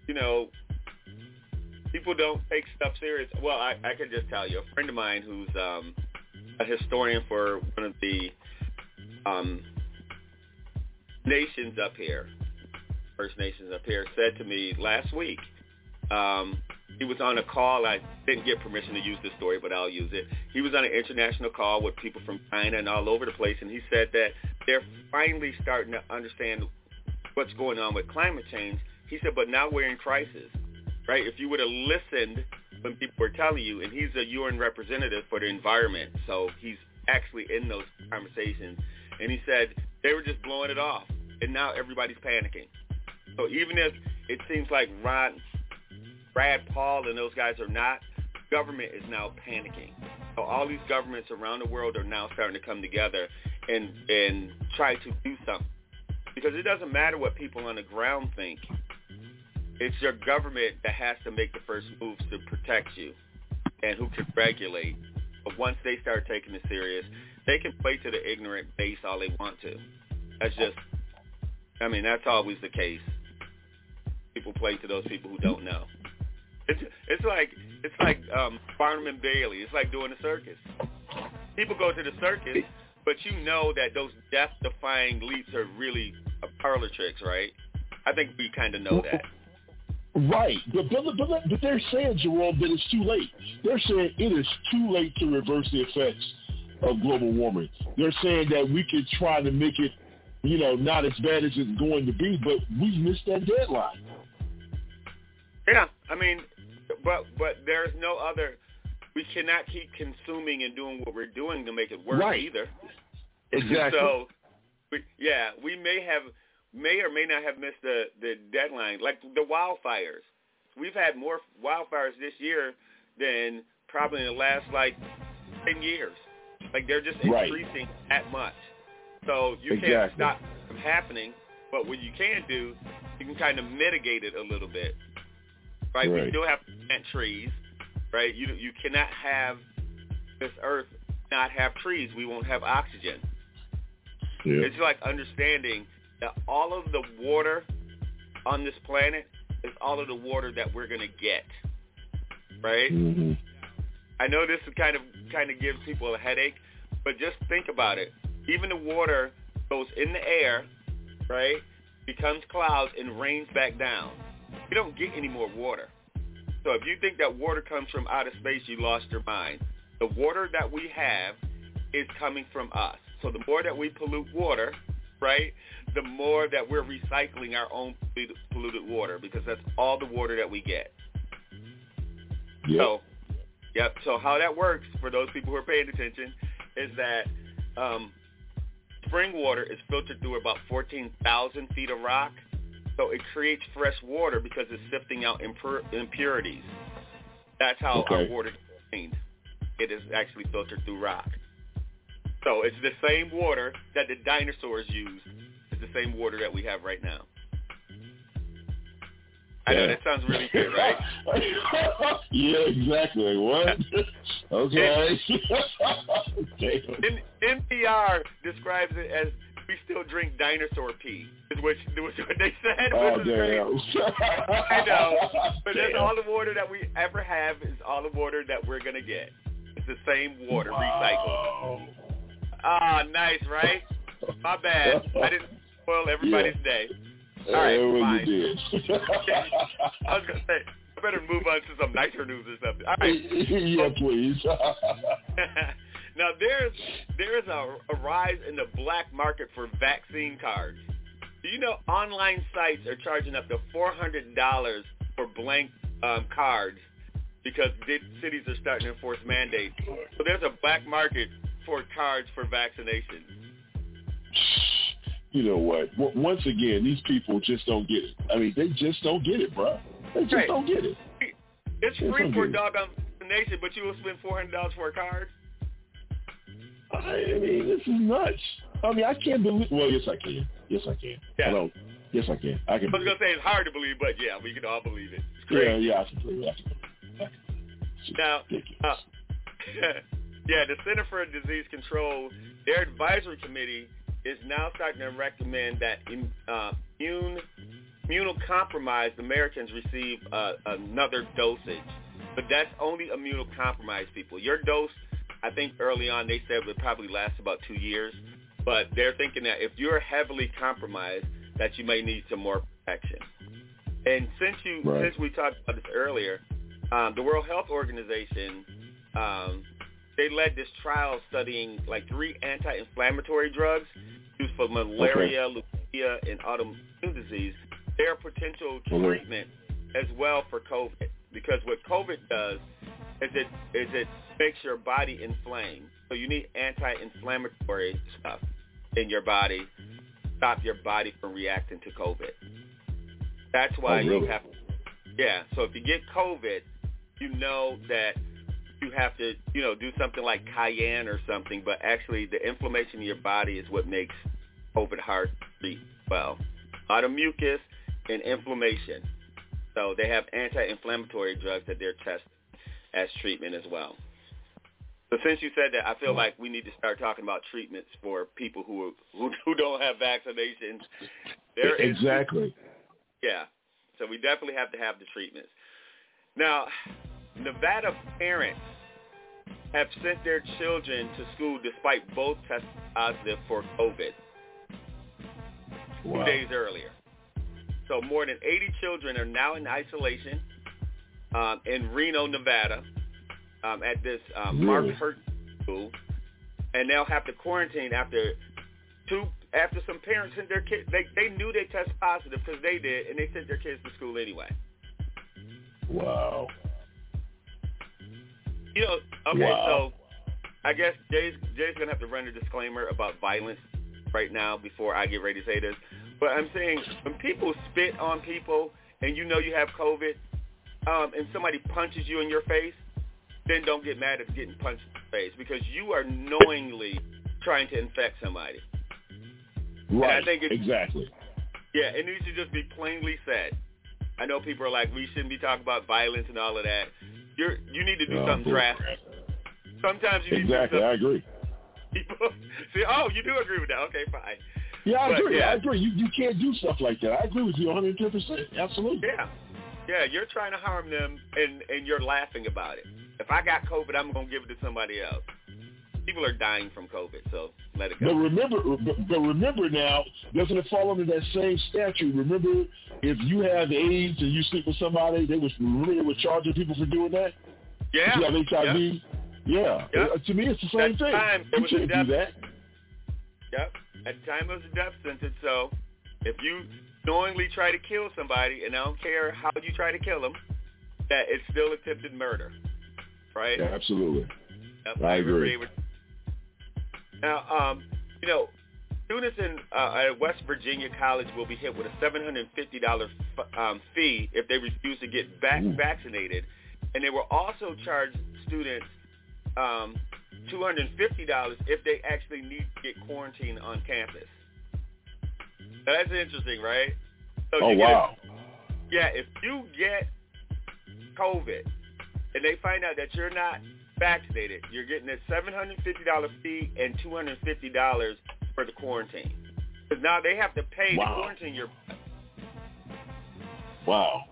Speaker 20: you know, people don't take stuff serious. Well, I, I can just tell you, a friend of mine who's um, a historian for one of the um, nations up here, First Nations up here, said to me last week. Um, he was on a call. I didn't get permission to use this story, but I'll use it. He was on an international call with people from China and all over the place, and he said that they're finally starting to understand what's going on with climate change. He said, but now we're in crisis, right? If you would have listened when people were telling you, and he's a UN representative for the environment, so he's actually in those conversations, and he said they were just blowing it off, and now everybody's panicking. So even if it seems like Ron, Brad Paul and those guys are not, government is now panicking. So all these governments around the world are now starting to come together and and try to do something. Because it doesn't matter what people on the ground think. It's your government that has to make the first moves to protect you and who can regulate. But once they start taking it serious, they can play to the ignorant base all they want to. That's just, I mean, that's always the case. People play to those people who don't know. It's it's like it's like um, Barnum and Bailey. It's like doing a circus. People go to the circus, but you know that those death-defying leaps are really parlor tricks, right? I think we kind of know that.
Speaker 42: Right, but, but but but they're saying, Jerome, that it's too late. They're saying it is too late to reverse the effects of global warming. They're saying that we could try to make it, you know, not as bad as it's going to be, but we missed that deadline.
Speaker 20: Yeah, I mean, but but there's no other. We cannot keep consuming and doing what we're doing to make it work
Speaker 42: right.
Speaker 20: either.
Speaker 42: Exactly.
Speaker 20: so, we, yeah, we may have may or may not have missed the the deadline, like the wildfires. We've had more wildfires this year than probably in the last like ten years. Like they're just
Speaker 42: right.
Speaker 20: increasing that much. So you
Speaker 42: exactly.
Speaker 20: can't stop from happening. But what you can do, you can kind of mitigate it a little bit. Right?
Speaker 42: right.
Speaker 20: We still have to plant trees. Right? You you cannot have this earth not have trees. We won't have oxygen.
Speaker 42: Yeah.
Speaker 20: It's like understanding that all of the water on this planet is all of the water that we're going to get. Right?
Speaker 42: Mm-hmm.
Speaker 20: I know this kind of kind of gives people a headache, but just think about it. Even the water goes in the air, right? Becomes clouds and rains back down. We don't get any more water. So if you think that water comes from outer space, you lost your mind. The water that we have is coming from us. So the more that we pollute water, right, the more that we're recycling our own polluted water because that's all the water that we get.
Speaker 42: Yep.
Speaker 20: So Yep. So how that works for those people who are paying attention is that um, spring water is filtered through about 14,000 feet of rock. So it creates fresh water because it's sifting out impur- impurities. That's how
Speaker 42: Okay.
Speaker 20: our water is cleaned. It is actually filtered through rock. So it's the same water that the dinosaurs used. It's the same water that we have right now. I know
Speaker 42: Yeah.
Speaker 20: that sounds really good, right?
Speaker 42: yeah, exactly. What? okay.
Speaker 20: N- NPR describes it as we still drink dinosaur pee. Is what, was what they said.
Speaker 2: Oh damn!
Speaker 20: I know, but that's all the water that we ever have is all the water that we're gonna get. It's the same water recycled. Ah, nice, right? My bad. I didn't spoil everybody's day. All right,
Speaker 2: well,
Speaker 20: fine.
Speaker 2: you did.
Speaker 20: I was gonna say I better move on to some nicer news or something. All right.
Speaker 2: yeah, please.
Speaker 20: now there's there's a, a rise in the black market for vaccine cards. Do you know online sites are charging up to four hundred dollars for blank um, cards because cities are starting to enforce mandates. So there's a black market for cards for vaccination.
Speaker 2: You know what? W- Once again, these people just don't get it. I mean, they just don't get it, bro. They just
Speaker 20: Right.
Speaker 2: don't get it.
Speaker 20: It's
Speaker 2: Yes,
Speaker 20: free for a
Speaker 2: do.
Speaker 20: doggone nation, but you will spend four hundred dollars for a card.
Speaker 2: I mean, this is nuts. I mean, I can't believe. Well, yes, I can. Yes, I can.
Speaker 20: Yeah.
Speaker 2: Hello. Yes, I can. I can.
Speaker 20: I was gonna say it's hard to believe, but yeah, we can all believe it. It's
Speaker 2: Yeah,
Speaker 20: crazy.
Speaker 2: yeah, I can believe it.
Speaker 20: Now, uh, yeah, the Center for Disease Control, their advisory committee is now starting to recommend that uh, immune immunocompromised Americans receive uh, another dosage, but that's only immunocompromised people. Your dose, I think early on they said would probably last about two years, but they're thinking that if you're heavily compromised, that you may need some more protection. And since you
Speaker 2: Right.
Speaker 20: since we talked about this earlier, um, the World Health Organization um, they led this trial studying like three anti-inflammatory drugs used for malaria, leukemia, and autoimmune disease. They're potential
Speaker 2: Mhm.
Speaker 20: treatment as well for COVID because what COVID does is it is it makes your body inflamed. So you need anti-inflammatory stuff in your body, to stop your body from reacting to COVID. That's why
Speaker 2: Oh, really?
Speaker 20: you have yeah. So if you get COVID, you know that you have to, you know, do something like cayenne or something, but actually the inflammation in your body is what makes COVID hard to treat well. A lot of mucus and inflammation. So they have anti-inflammatory drugs that they're testing as treatment as well. So since you said that, I feel like we need to start talking about treatments for people who who, who don't have vaccinations. There is
Speaker 2: exactly.
Speaker 20: yeah. So we definitely have to have the treatments. Now, Nevada parents have sent their children to school despite both testing positive for COVID
Speaker 2: Wow.
Speaker 20: two days earlier. So more than 80 children are now in isolation um, in Reno, Nevada, um, at this um, Mark Hurt School, and they'll have to quarantine after two after some parents sent their kids. They they knew they tested positive because they did, and they sent their kids to school anyway.
Speaker 2: Wow.
Speaker 20: You know, okay,
Speaker 2: Wow.
Speaker 20: so I guess Jay's Jay's gonna have to run a disclaimer about violence right now before I get ready to say this. But I'm saying when people spit on people and you know you have COVID, um, and somebody punches you in your face, then don't get mad at getting punched in the face because you are knowingly trying to infect somebody.
Speaker 2: Right.
Speaker 20: I think it-
Speaker 2: exactly.
Speaker 20: Yeah, it needs to just be plainly said. I know people are like, we shouldn't be talking about violence and all of that. You're you need to do
Speaker 2: Oh,
Speaker 20: something drastic. Sometimes you need
Speaker 2: Exactly.
Speaker 20: to
Speaker 2: I agree.
Speaker 20: People say, oh, you do agree with that? Okay, fine.
Speaker 2: Yeah, I
Speaker 20: But,
Speaker 2: agree.
Speaker 20: yeah.
Speaker 2: I agree. You you can't do stuff like that. I agree with you 110. percent Absolutely.
Speaker 20: Yeah, yeah, you're trying to harm them, and and you're laughing about it. If I got COVID, I'm gonna give it to somebody else. People are dying from COVID, so let it go.
Speaker 2: But remember, but, remember now, doesn't it fall under that same statute? Remember, if you have AIDS and you sleep with somebody, they was really they were charging people for doing that.
Speaker 20: Yeah.
Speaker 2: If you have HIV. Yeah.
Speaker 20: Yeah.
Speaker 2: Uh, to me, it's the same
Speaker 20: That
Speaker 2: thing.
Speaker 20: time, it
Speaker 2: you
Speaker 20: was
Speaker 2: can't do
Speaker 20: death-
Speaker 2: that.
Speaker 20: Yep. At the time, it was a death sentence. So if you knowingly try to kill somebody, and I don't care how you try to kill them, that it's still attempted murder, right?
Speaker 2: Yeah, absolutely.
Speaker 20: Yep,
Speaker 2: I agree.
Speaker 20: Now, um, you know, students in uh, at West Virginia College will be hit with a $750 f- um, fee if they refuse to get vac-
Speaker 2: Ooh.
Speaker 20: vaccinated, and they will also charge students um, $250 if they actually need to get quarantined on campus. Now, that's interesting, right? So
Speaker 2: Oh
Speaker 20: get a-
Speaker 2: wow.
Speaker 20: yeah, if you get COVID and they find out that you're not vaccinated, you're getting a $750 fee and $250 for the quarantine. Because now they have to pay
Speaker 2: Wow.
Speaker 20: to quarantine your.
Speaker 2: Wow.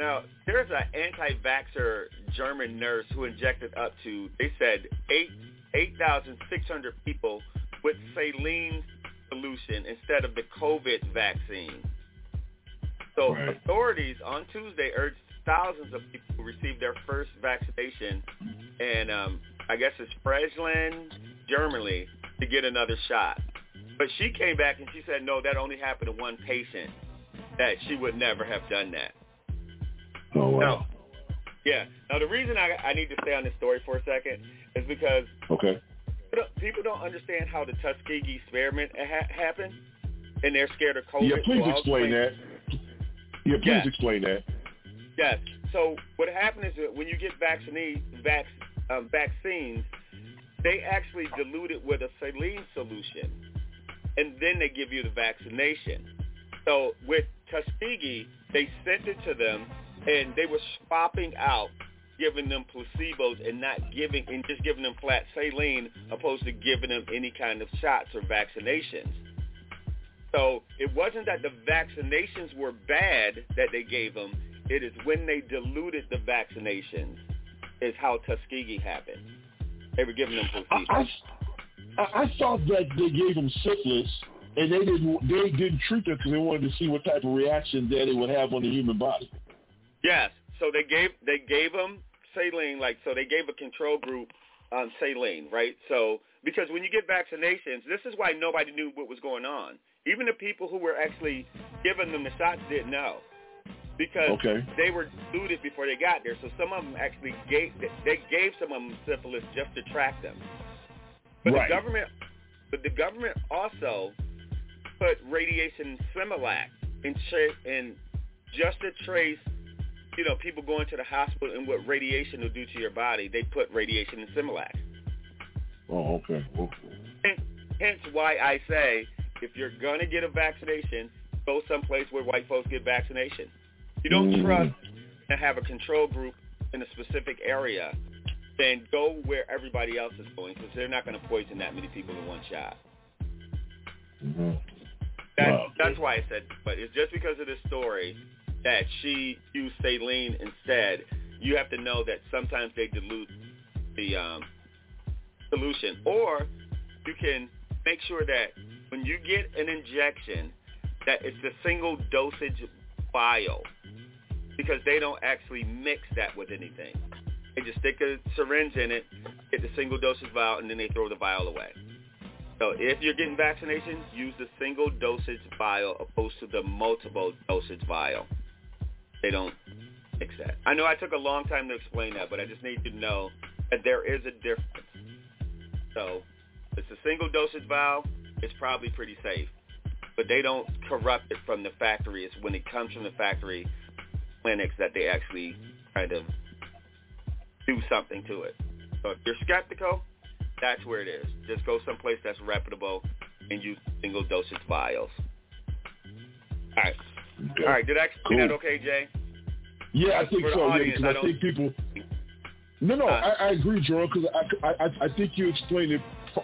Speaker 20: Now there's an anti-vaxxer German nurse who injected up to they said eight eight thousand six hundred people with saline solution instead of the COVID vaccine. So
Speaker 2: Right.
Speaker 20: authorities on Tuesday urged thousands of people who received their first vaccination, and um, I guess it's Friesland, Germany, to get another shot. But she came back and she said, no, that only happened to one patient. That she would never have done that.
Speaker 2: Oh wow.
Speaker 20: Now, yeah. Now the reason I, I need to stay on this story for a second is because
Speaker 2: Okay.
Speaker 20: people don't- people don't understand how the Tuskegee experiment ha- happened, and they're scared of COVID.
Speaker 2: Yeah, please
Speaker 20: So
Speaker 2: explain that. Yeah, please
Speaker 20: Yeah.
Speaker 2: explain that.
Speaker 20: Yes. So what happened is that when you get vaccine vac, um, vaccines, they actually dilute it with a saline solution, and then they give you the vaccination. So with Tuskegee, they sent it to them, and they were swapping out, giving them placebos and not giving and just giving them flat saline, opposed to giving them any kind of shots or vaccinations. So it wasn't that the vaccinations were bad that they gave them. It is when they diluted the vaccinations is how Tuskegee happened. They were giving them placebo.
Speaker 2: I, I, I thought that they gave them syphilis, and they didn't they didn't treat them because they wanted to see what type of reaction that it would have on the human body.
Speaker 20: Yes. So they gave they gave them saline, like so they gave a control group um, saline, right? So because when you get vaccinations, this is why nobody knew what was going on. Even the people who were actually giving them the shots didn't know because
Speaker 2: Okay.
Speaker 20: they were diluted before they got there. So some of them actually gave they gave some of them syphilis just to track them. But
Speaker 2: Right.
Speaker 20: the government, but the government also put radiation Similac in tra- in just to trace, you know, people going to the hospital and what radiation will do to your body. They put radiation in Similac.
Speaker 2: Oh, okay. okay.
Speaker 20: Hence, hence why I say if you're gonna get a vaccination, go someplace where white folks get vaccination. You don't
Speaker 2: Mm.
Speaker 20: trust to have a control group in a specific area, then go where everybody else is going because they're not going to poison that many people in one shot.
Speaker 2: Mhm.
Speaker 20: That,
Speaker 2: Wow.
Speaker 20: That's why I said, but it's just because of this story that she used saline instead. You have to know that sometimes they dilute the um, solution, or you can make sure that when you get an injection, that it's a single dosage vial, because they don't actually mix that with anything. They just stick a syringe in it, get the single dosage vial, and then they throw the vial away. So if you're getting vaccinations, use the single dosage vial opposed to the multiple dosage vial. They don't mix that. I know I took a long time to explain that, but I just need to know that there is a difference. So it's a single dosage vial, it's probably pretty safe. But they don't corrupt it from the factory. It's when it comes from the factory clinics that they actually kind of do something to it. So if you're skeptical, that's where it is. Just go someplace that's reputable and use single dosage vials. All right.
Speaker 2: Okay.
Speaker 20: All right. Did I explain
Speaker 2: Cool.
Speaker 20: that okay, Jay?
Speaker 2: Yeah, I think so. Yeah,
Speaker 20: audience,
Speaker 2: because
Speaker 20: I
Speaker 2: I, think people. No, no, uh, I, I agree, Jerome. Because I, I, I think you explained it,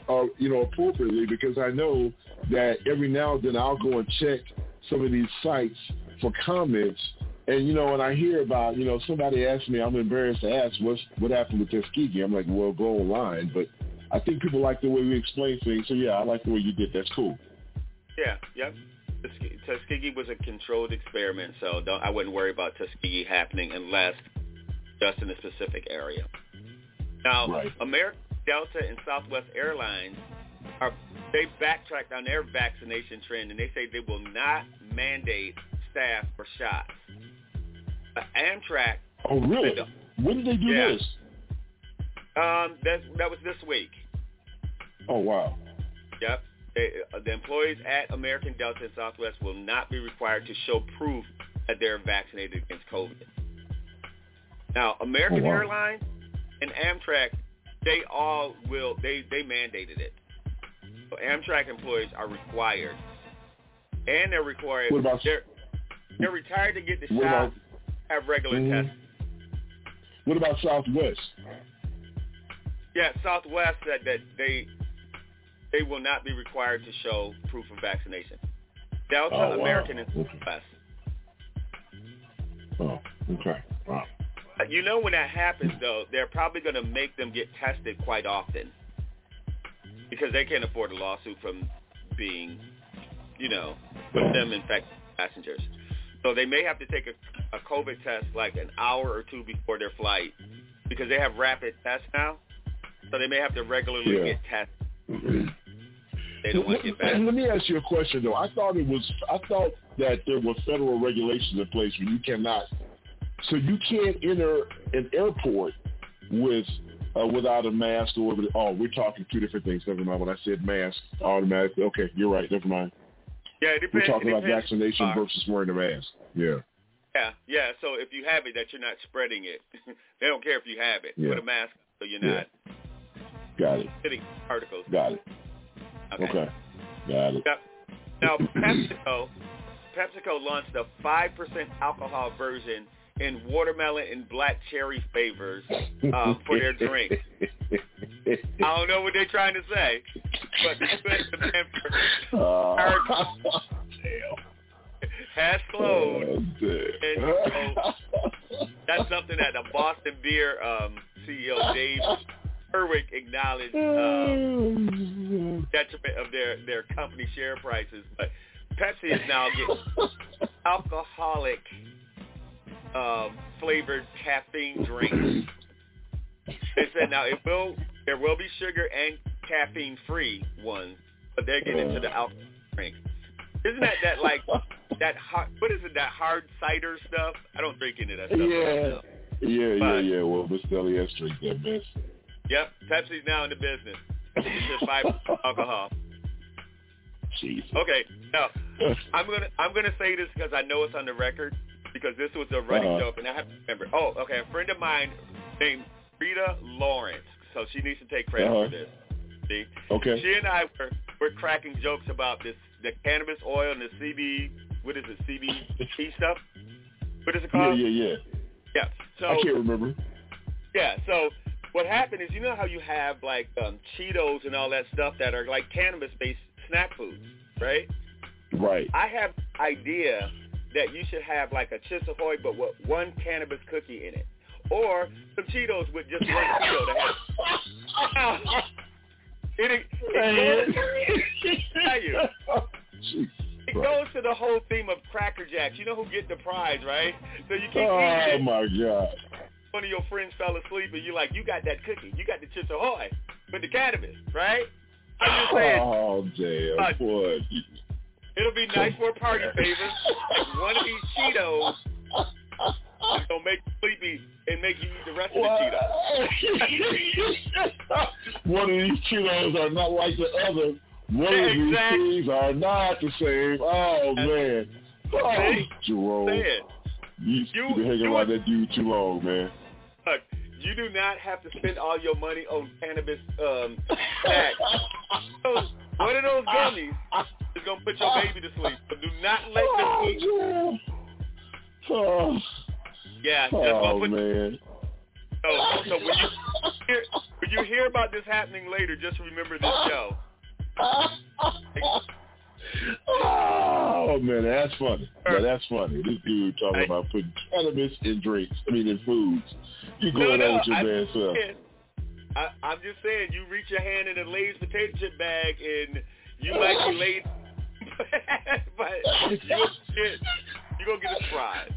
Speaker 2: uh, you know, appropriately. Because I know that every now and then I'll go and check some of these sites for comments, and you know, and I hear about, you know, somebody asked me, I'm embarrassed to ask, what's what happened with Tuskegee? I'm like, well, go online. But I think people like the way we explain things. So yeah, I like the way you did. That's cool.
Speaker 20: Yeah. Yep. Tuske- Tuskegee was a controlled experiment, so don't, I wouldn't worry about Tuskegee happening unless just in a specific area. Now,
Speaker 2: Right.
Speaker 20: American Delta and Southwest Airlines are they backtracked on their vaccination trend and they say they will not mandate staff for shots. But Amtrak,
Speaker 2: Oh, really? When did they do
Speaker 20: Yeah.
Speaker 2: this?
Speaker 20: um, that that was this week.
Speaker 2: Oh, wow.
Speaker 20: Yep. They, uh, the employees at American Delta and Southwest will not be required to show proof that they're vaccinated against COVID. Now, American
Speaker 2: Oh, wow.
Speaker 20: Airlines and Amtrak, they all will. They they mandated it. So Amtrak employees are required, and they're required.
Speaker 2: What about-
Speaker 20: they're they're retired to get the shot.
Speaker 2: about-
Speaker 20: have regular
Speaker 2: Mhm.
Speaker 20: tests.
Speaker 2: What about Southwest?
Speaker 20: Yeah, Southwest said that they they will not be required to show proof of vaccination. Delta,
Speaker 2: Oh, wow.
Speaker 20: American, and
Speaker 2: Okay.
Speaker 20: US.
Speaker 2: Oh, okay. Wow.
Speaker 20: You know when that happens though, they're probably going to make them get tested quite often because they can't afford a lawsuit from being, you know, with them infected passengers. So they may have to take a, a COVID test like an hour or two before their flight because they have rapid tests now. So they may have to regularly
Speaker 2: Yeah.
Speaker 20: get tested. Mm-hmm. They don't want to get back.
Speaker 2: Let me ask you a question though. I thought it was I thought that there were federal regulations in place where you cannot so you can't enter an airport with uh, without a mask or with, oh we're talking two different things. Never mind. When I said mask, automatically okay, you're right. Never mind.
Speaker 20: Yeah, it
Speaker 2: We're talking about vaccination versus wearing a mask. Yeah.
Speaker 20: Yeah, yeah. So if you have it, that you're not spreading it. they don't care if you have it.
Speaker 2: Yeah.
Speaker 20: Put a mask so you're
Speaker 2: Yeah.
Speaker 20: not
Speaker 2: Got it.
Speaker 20: hitting particles.
Speaker 2: Got it.
Speaker 20: Okay.
Speaker 2: Okay. Got it.
Speaker 20: Now, now PepsiCo, PepsiCo launched a five percent alcohol version in watermelon and black cherry flavors um, for their drink. I don't know what they're trying to say, but the demand for has closed. And so that's something that the Boston Beer um, CEO Dave Burwick acknowledged um, detriment of their their company share prices. But Pepsi is now getting alcoholic um, flavored caffeine drinks. They said now it will there will be sugar and caffeine free ones, but they're getting into the alcohol drink. Isn't that that like that hard? What is it? That hard cider stuff? I don't drink any of that stuff.
Speaker 2: Yeah. Yeah, yeah,
Speaker 20: But-
Speaker 2: yeah. Well, Mr. Elias drink that mess.
Speaker 20: Yep, Pepsi's now in the business. It's just five alcohol.
Speaker 2: Jesus.
Speaker 20: Okay, now I'm gonna I'm gonna say this because I know it's on the record because this was a running
Speaker 2: Uh-huh.
Speaker 20: joke and I have to remember. Oh, okay, a friend of mine named Rita Lawrence, so she needs to take credit
Speaker 2: Uh-huh.
Speaker 20: for this. See,
Speaker 2: Okay.
Speaker 20: she and I were were cracking jokes about this the cannabis oil and the CB what is it CBD stuff? What is it
Speaker 2: Yeah,
Speaker 20: called?
Speaker 2: yeah, yeah.
Speaker 20: Yeah. So
Speaker 2: I can't remember.
Speaker 20: yeah, so what happened is you know how you have like um Cheetos and all that stuff that are like cannabis based snack foods, right?
Speaker 2: Right.
Speaker 20: I have idea that you should have like a Chips Ahoy but with one cannabis cookie in it. Or some Cheetos with just one Cheeto that has it, it, it goes, tell you, it goes to the whole theme of Cracker Jacks. You know who get the prize, right? So you keep
Speaker 2: Oh
Speaker 20: eating it
Speaker 2: my God.
Speaker 20: one of your friends fell asleep and you're like, you got that cookie, you got the Chips Ahoy with the cannabis, right? I'm just saying,
Speaker 2: Oh damn,
Speaker 20: Uh,
Speaker 2: boy.
Speaker 20: It'll be nice for a party favor. One of these Cheetos gonna make you sleepy and make you eat the rest of the Cheetos.
Speaker 2: One of these Cheetos are not like the other. One
Speaker 20: Yeah,
Speaker 2: of these
Speaker 20: exactly.
Speaker 2: things are not the same. Oh man. Oh, Jerome. You,
Speaker 20: You-
Speaker 2: been hanging around that dude too long, man.
Speaker 20: Look, you do not have to spend all your money on cannabis um. One of those ah. gummies is gonna put your ah. baby to sleep. But do not let them oh, eat.
Speaker 2: Oh,
Speaker 20: Yeah, that's
Speaker 2: oh
Speaker 20: put
Speaker 2: man.
Speaker 20: So, so when you hear, when you hear about this happening later, just remember this show.
Speaker 2: Oh man, that's funny. Yeah, that's funny. This dude talking about putting cannabis in drinks. I mean, in foods. You going
Speaker 20: no,
Speaker 2: on with your
Speaker 20: I-
Speaker 2: bad self?
Speaker 20: I, I'm just saying, you reach your hand in a Lay's potato chip bag and you might be late, but you gonna get you gonna get a surprise.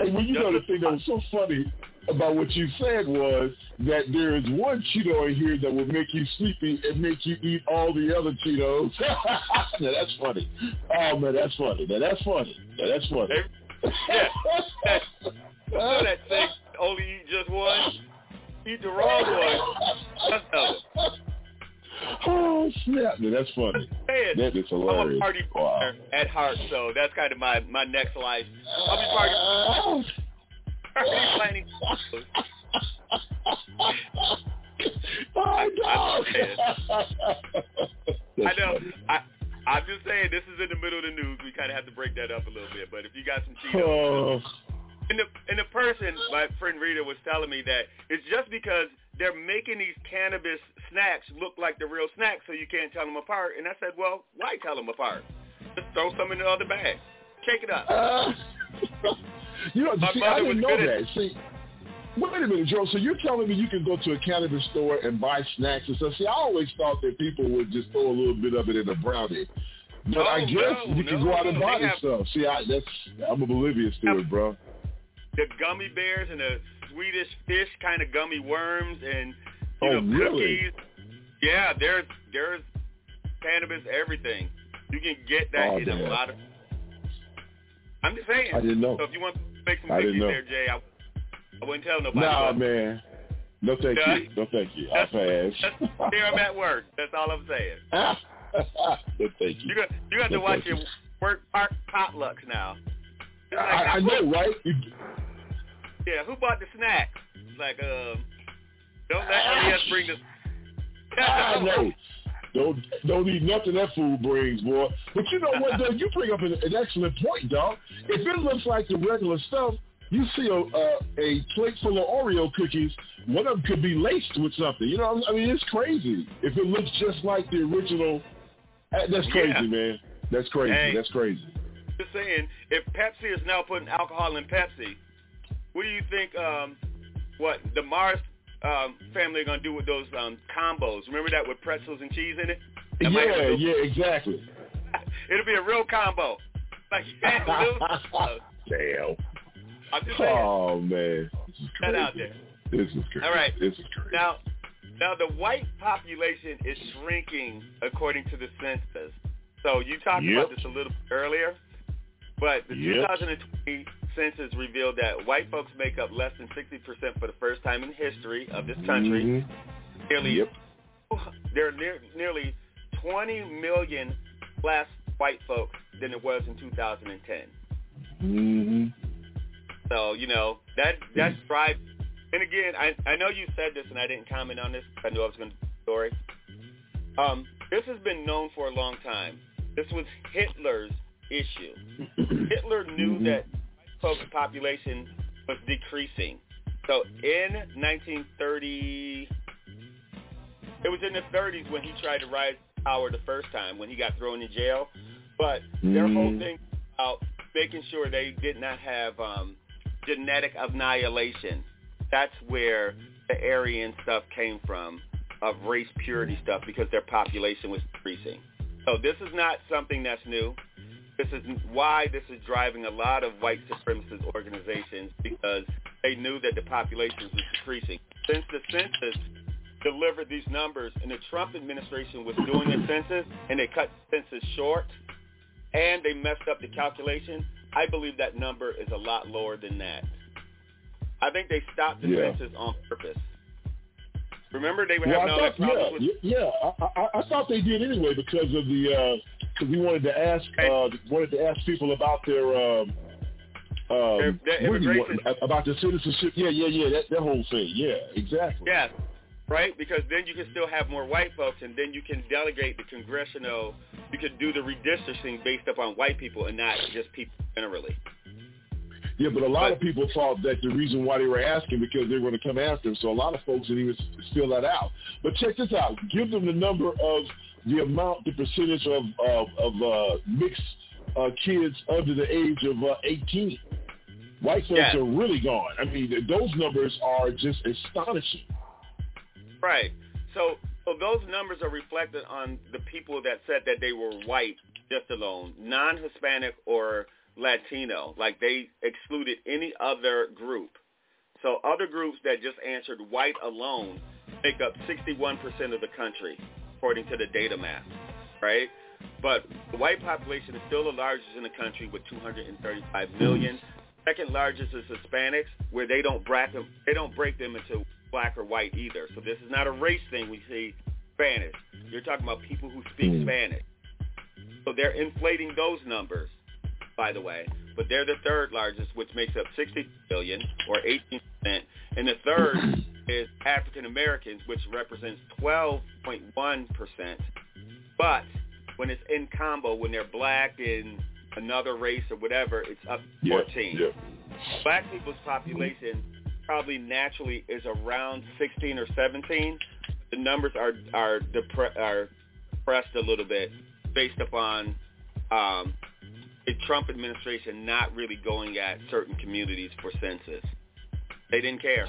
Speaker 2: And when you know the thing that was so funny about what you said was that there is one Cheeto in here that will make you sleepy and make you eat all the other Cheetos. now that's funny. Oh man, that's funny. Now that's funny. Now that's funny.
Speaker 20: Yeah, you know that thing only eat just one. Eat the wrong one. Just of it.
Speaker 2: Oh snap! Now that's funny. That is
Speaker 20: I'm a
Speaker 2: hilarious.
Speaker 20: party
Speaker 2: Wow.
Speaker 20: at heart, so that's kind of my my next life. I'll be party, party planning.
Speaker 2: Oh.
Speaker 20: I know. I I'm just saying this is in the middle of the news. We kind of have to break that up a little bit. But if you got some Cheetos,
Speaker 2: Oh,
Speaker 20: and the and the person, my friend Rita was telling me that it's just because they're making these cannabis snacks look like the real snacks, so you can't tell them apart. And I said, well, why tell them apart? Just throw some in the other bag. Shake it up.
Speaker 2: Uh, you know,
Speaker 20: my
Speaker 2: see, I didn't know that.
Speaker 20: at-
Speaker 2: See, wait a minute, Joe. So you're telling me you can go to a cannabis store and buy snacks and stuff? See, I always thought that people would just throw a little bit of it in a brownie. But I
Speaker 20: Oh,
Speaker 2: guess
Speaker 20: no,
Speaker 2: you can
Speaker 20: no,
Speaker 2: go out and
Speaker 20: no,
Speaker 2: buy this
Speaker 20: have-
Speaker 2: stuff. See, I, that's I'm oblivious to it, bro.
Speaker 20: The gummy bears and the Swedish fish kind of gummy worms and you
Speaker 2: Oh,
Speaker 20: know
Speaker 2: really?
Speaker 20: cookies. Yeah, there's there's cannabis everything. You can get that
Speaker 2: Oh,
Speaker 20: in a lot of. I'm just saying.
Speaker 2: I didn't know.
Speaker 20: So if you want to make some cookies there, Jay, I, I wouldn't tell nobody.
Speaker 2: Nah, man. No, thank you. No, thank you. I'll pass.
Speaker 20: There I'm at work. That's all I'm saying.
Speaker 2: no, thank you.
Speaker 20: You got you got to watch
Speaker 2: thank you.
Speaker 20: your work pot, potlucks now. Like,
Speaker 2: I, I know, right? You,
Speaker 20: Yeah, who bought the snacks? It's like, um, don't let LES bring the.
Speaker 2: I know. Don't don't eat nothing that food brings, boy. But you know what, Doug? You bring up an, an excellent point, dog. If it looks like the regular stuff, you see a uh, a plate full of Oreo cookies. One of them could be laced with something. You know, I mean, it's crazy. If it looks just like the original, uh, that's crazy,
Speaker 20: Yeah.
Speaker 2: man. That's crazy.
Speaker 20: Hey.
Speaker 2: That's crazy.
Speaker 20: Just saying, if Pepsi is now putting alcohol in Pepsi, what do you think? Um, what the Mars um, family are gonna do with those um, combos? Remember that with pretzels and cheese in it? That
Speaker 2: Yeah,
Speaker 20: little-
Speaker 2: yeah, exactly.
Speaker 20: It'll be a real combo. Like, yeah, little,
Speaker 2: Damn.
Speaker 20: I'm just saying.
Speaker 2: Oh man, this
Speaker 20: That
Speaker 2: crazy.
Speaker 20: out there.
Speaker 2: This is crazy.
Speaker 20: All right.
Speaker 2: This is crazy.
Speaker 20: Now, now the white population is shrinking according to the census. So you talked
Speaker 2: Yep.
Speaker 20: about this a little earlier, but the
Speaker 2: Yep.
Speaker 20: 2020 census revealed that white folks make up less than 60% for the first time in the history of this country.
Speaker 2: Mhm.
Speaker 20: Nearly,
Speaker 2: Yep.
Speaker 20: there are near, nearly 20 million less white folks than it was in 2010.
Speaker 2: hmm
Speaker 20: So you know that that drives. And again, I I know you said this, and I didn't comment on this. I knew I was going to story. Um, this has been known for a long time. This was Hitler's issue. Hitler knew
Speaker 2: Mhm.
Speaker 20: that folks' population was decreasing. So in 1930, it was in the 30s when he tried to rise to power the first time when he got thrown in jail. But their whole
Speaker 2: Mhm.
Speaker 20: thing about making sure they did not have um, genetic annihilation. That's where the Aryan stuff came from, of race purity stuff, because their population was decreasing. So this is not something that's new. This is why this is driving a lot of white supremacist organizations because they knew that the population was decreasing. Since the census delivered these numbers and the Trump administration was doing a census and they cut census short and they messed up the calculation, I believe that number is a lot lower than that. I think they stopped the
Speaker 2: Yeah.
Speaker 20: census on purpose. Remember they were
Speaker 2: Well,
Speaker 20: having
Speaker 2: I
Speaker 20: all that
Speaker 2: thought,
Speaker 20: problems
Speaker 2: yeah,
Speaker 20: with
Speaker 2: yeah. I, I, I thought they did anyway because of the because we wanted to ask uh, wanted to ask people about their um, um,
Speaker 20: Their- their
Speaker 2: what you want- about their citizenship. Yeah, yeah, yeah. That that whole thing. Yeah, exactly.
Speaker 20: Yeah, right? Because then you can still have more white folks, and then you can delegate the congressional. You can do the redistricting based upon white people and not just people generally.
Speaker 2: Yeah, but a lot of people thought that the reason why they were asking because they were going to come after him. So a lot of folks didn't even fill that out. But check this out: give them the number of the amount, the percentage of of, of uh, mixed uh, kids under the age of uh, 18. White folks
Speaker 20: Yeah.
Speaker 2: are really gone. I mean, those numbers are just astonishing.
Speaker 20: Right. So, so those numbers are reflected on the people that said that they were white just alone, non-Hispanic or Latino. Like they excluded any other group. So other groups that just answered white alone make up 61% of the country, according to the data map, right? But the white population is still the largest in the country with 235 million. Second largest is Hispanics, where they don't break them, they don't break them into black or white either. So this is not a race thing. We see Spanish. You're talking about people who speak
Speaker 2: Hmm.
Speaker 20: Spanish. So they're inflating those numbers, by the way. But they're the third largest, which makes up 60 billion or 18 percent, and the third is African Americans, which represents 12.1 percent. But when it's in combo, when they're black and another race or whatever, it's up to
Speaker 2: Yeah,
Speaker 20: 14.
Speaker 2: yeah.
Speaker 20: Black people's population probably naturally is around 16 or 17. The numbers are are depre- are depressed a little bit based upon um, the Trump administration not really going at certain communities for census. They didn't care.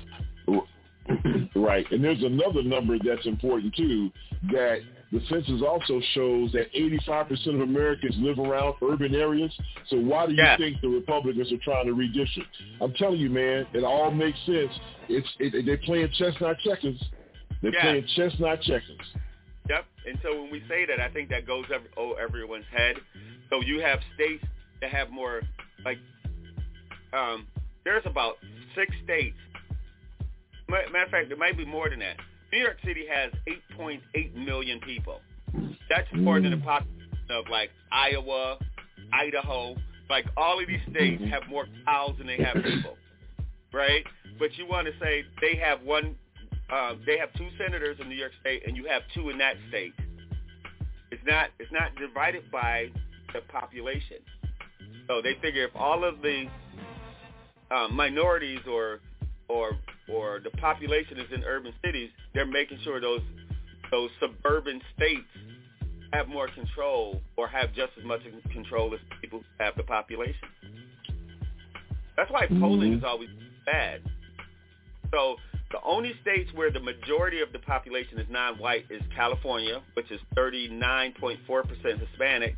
Speaker 2: Right. And there's another number that's important too, that the census also shows that 85% of Americans live around urban areas. So why do you
Speaker 20: Yes.
Speaker 2: think the Republicans are trying to redistrict? I'm telling you, man, it all makes sense. It's it, they're playing chestnut checkers. They're
Speaker 20: Yeah.
Speaker 2: playing chestnut checkers.
Speaker 20: Yep. And so when we say that, I think that goes over, over everyone's head. So you have states that have more, like, um, there's about six states. Matter of fact, there might be more than that. New York City has 8.8 million people. That's more than the population of like Iowa, Idaho. Like all of these states have more cows than they have people, right? But you want to say they have one, uh, they have two senators in New York State, and you have two in that state. It's not it's not divided by the population. So they figure if all of the um, minorities or or or the population is in urban cities, they're making sure those those suburban states have more control or have just as much control as people who have the population. That's why polling is always bad. So the only states where the majority of the population is non-white is California, which is 39.4% Hispanic.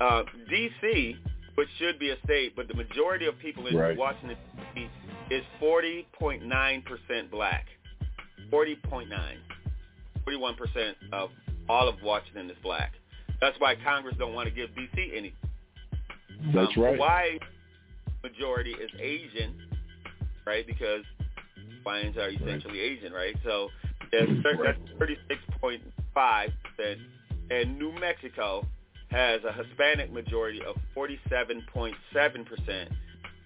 Speaker 20: Uh, D.C., which should be a state, but the majority of people in
Speaker 2: Right.
Speaker 20: Washington, D.C. is 40.9% black. 40.9. 41% of all of Washington is black. That's why Congress don't want to give D.C. any.
Speaker 2: That's
Speaker 20: Um,
Speaker 2: right.
Speaker 20: Hawaii majority is Asian, right? Because Hawaiians are essentially Asian, right? So that's, that's 36.5 percent, and New Mexico has a Hispanic majority of 47.7 percent,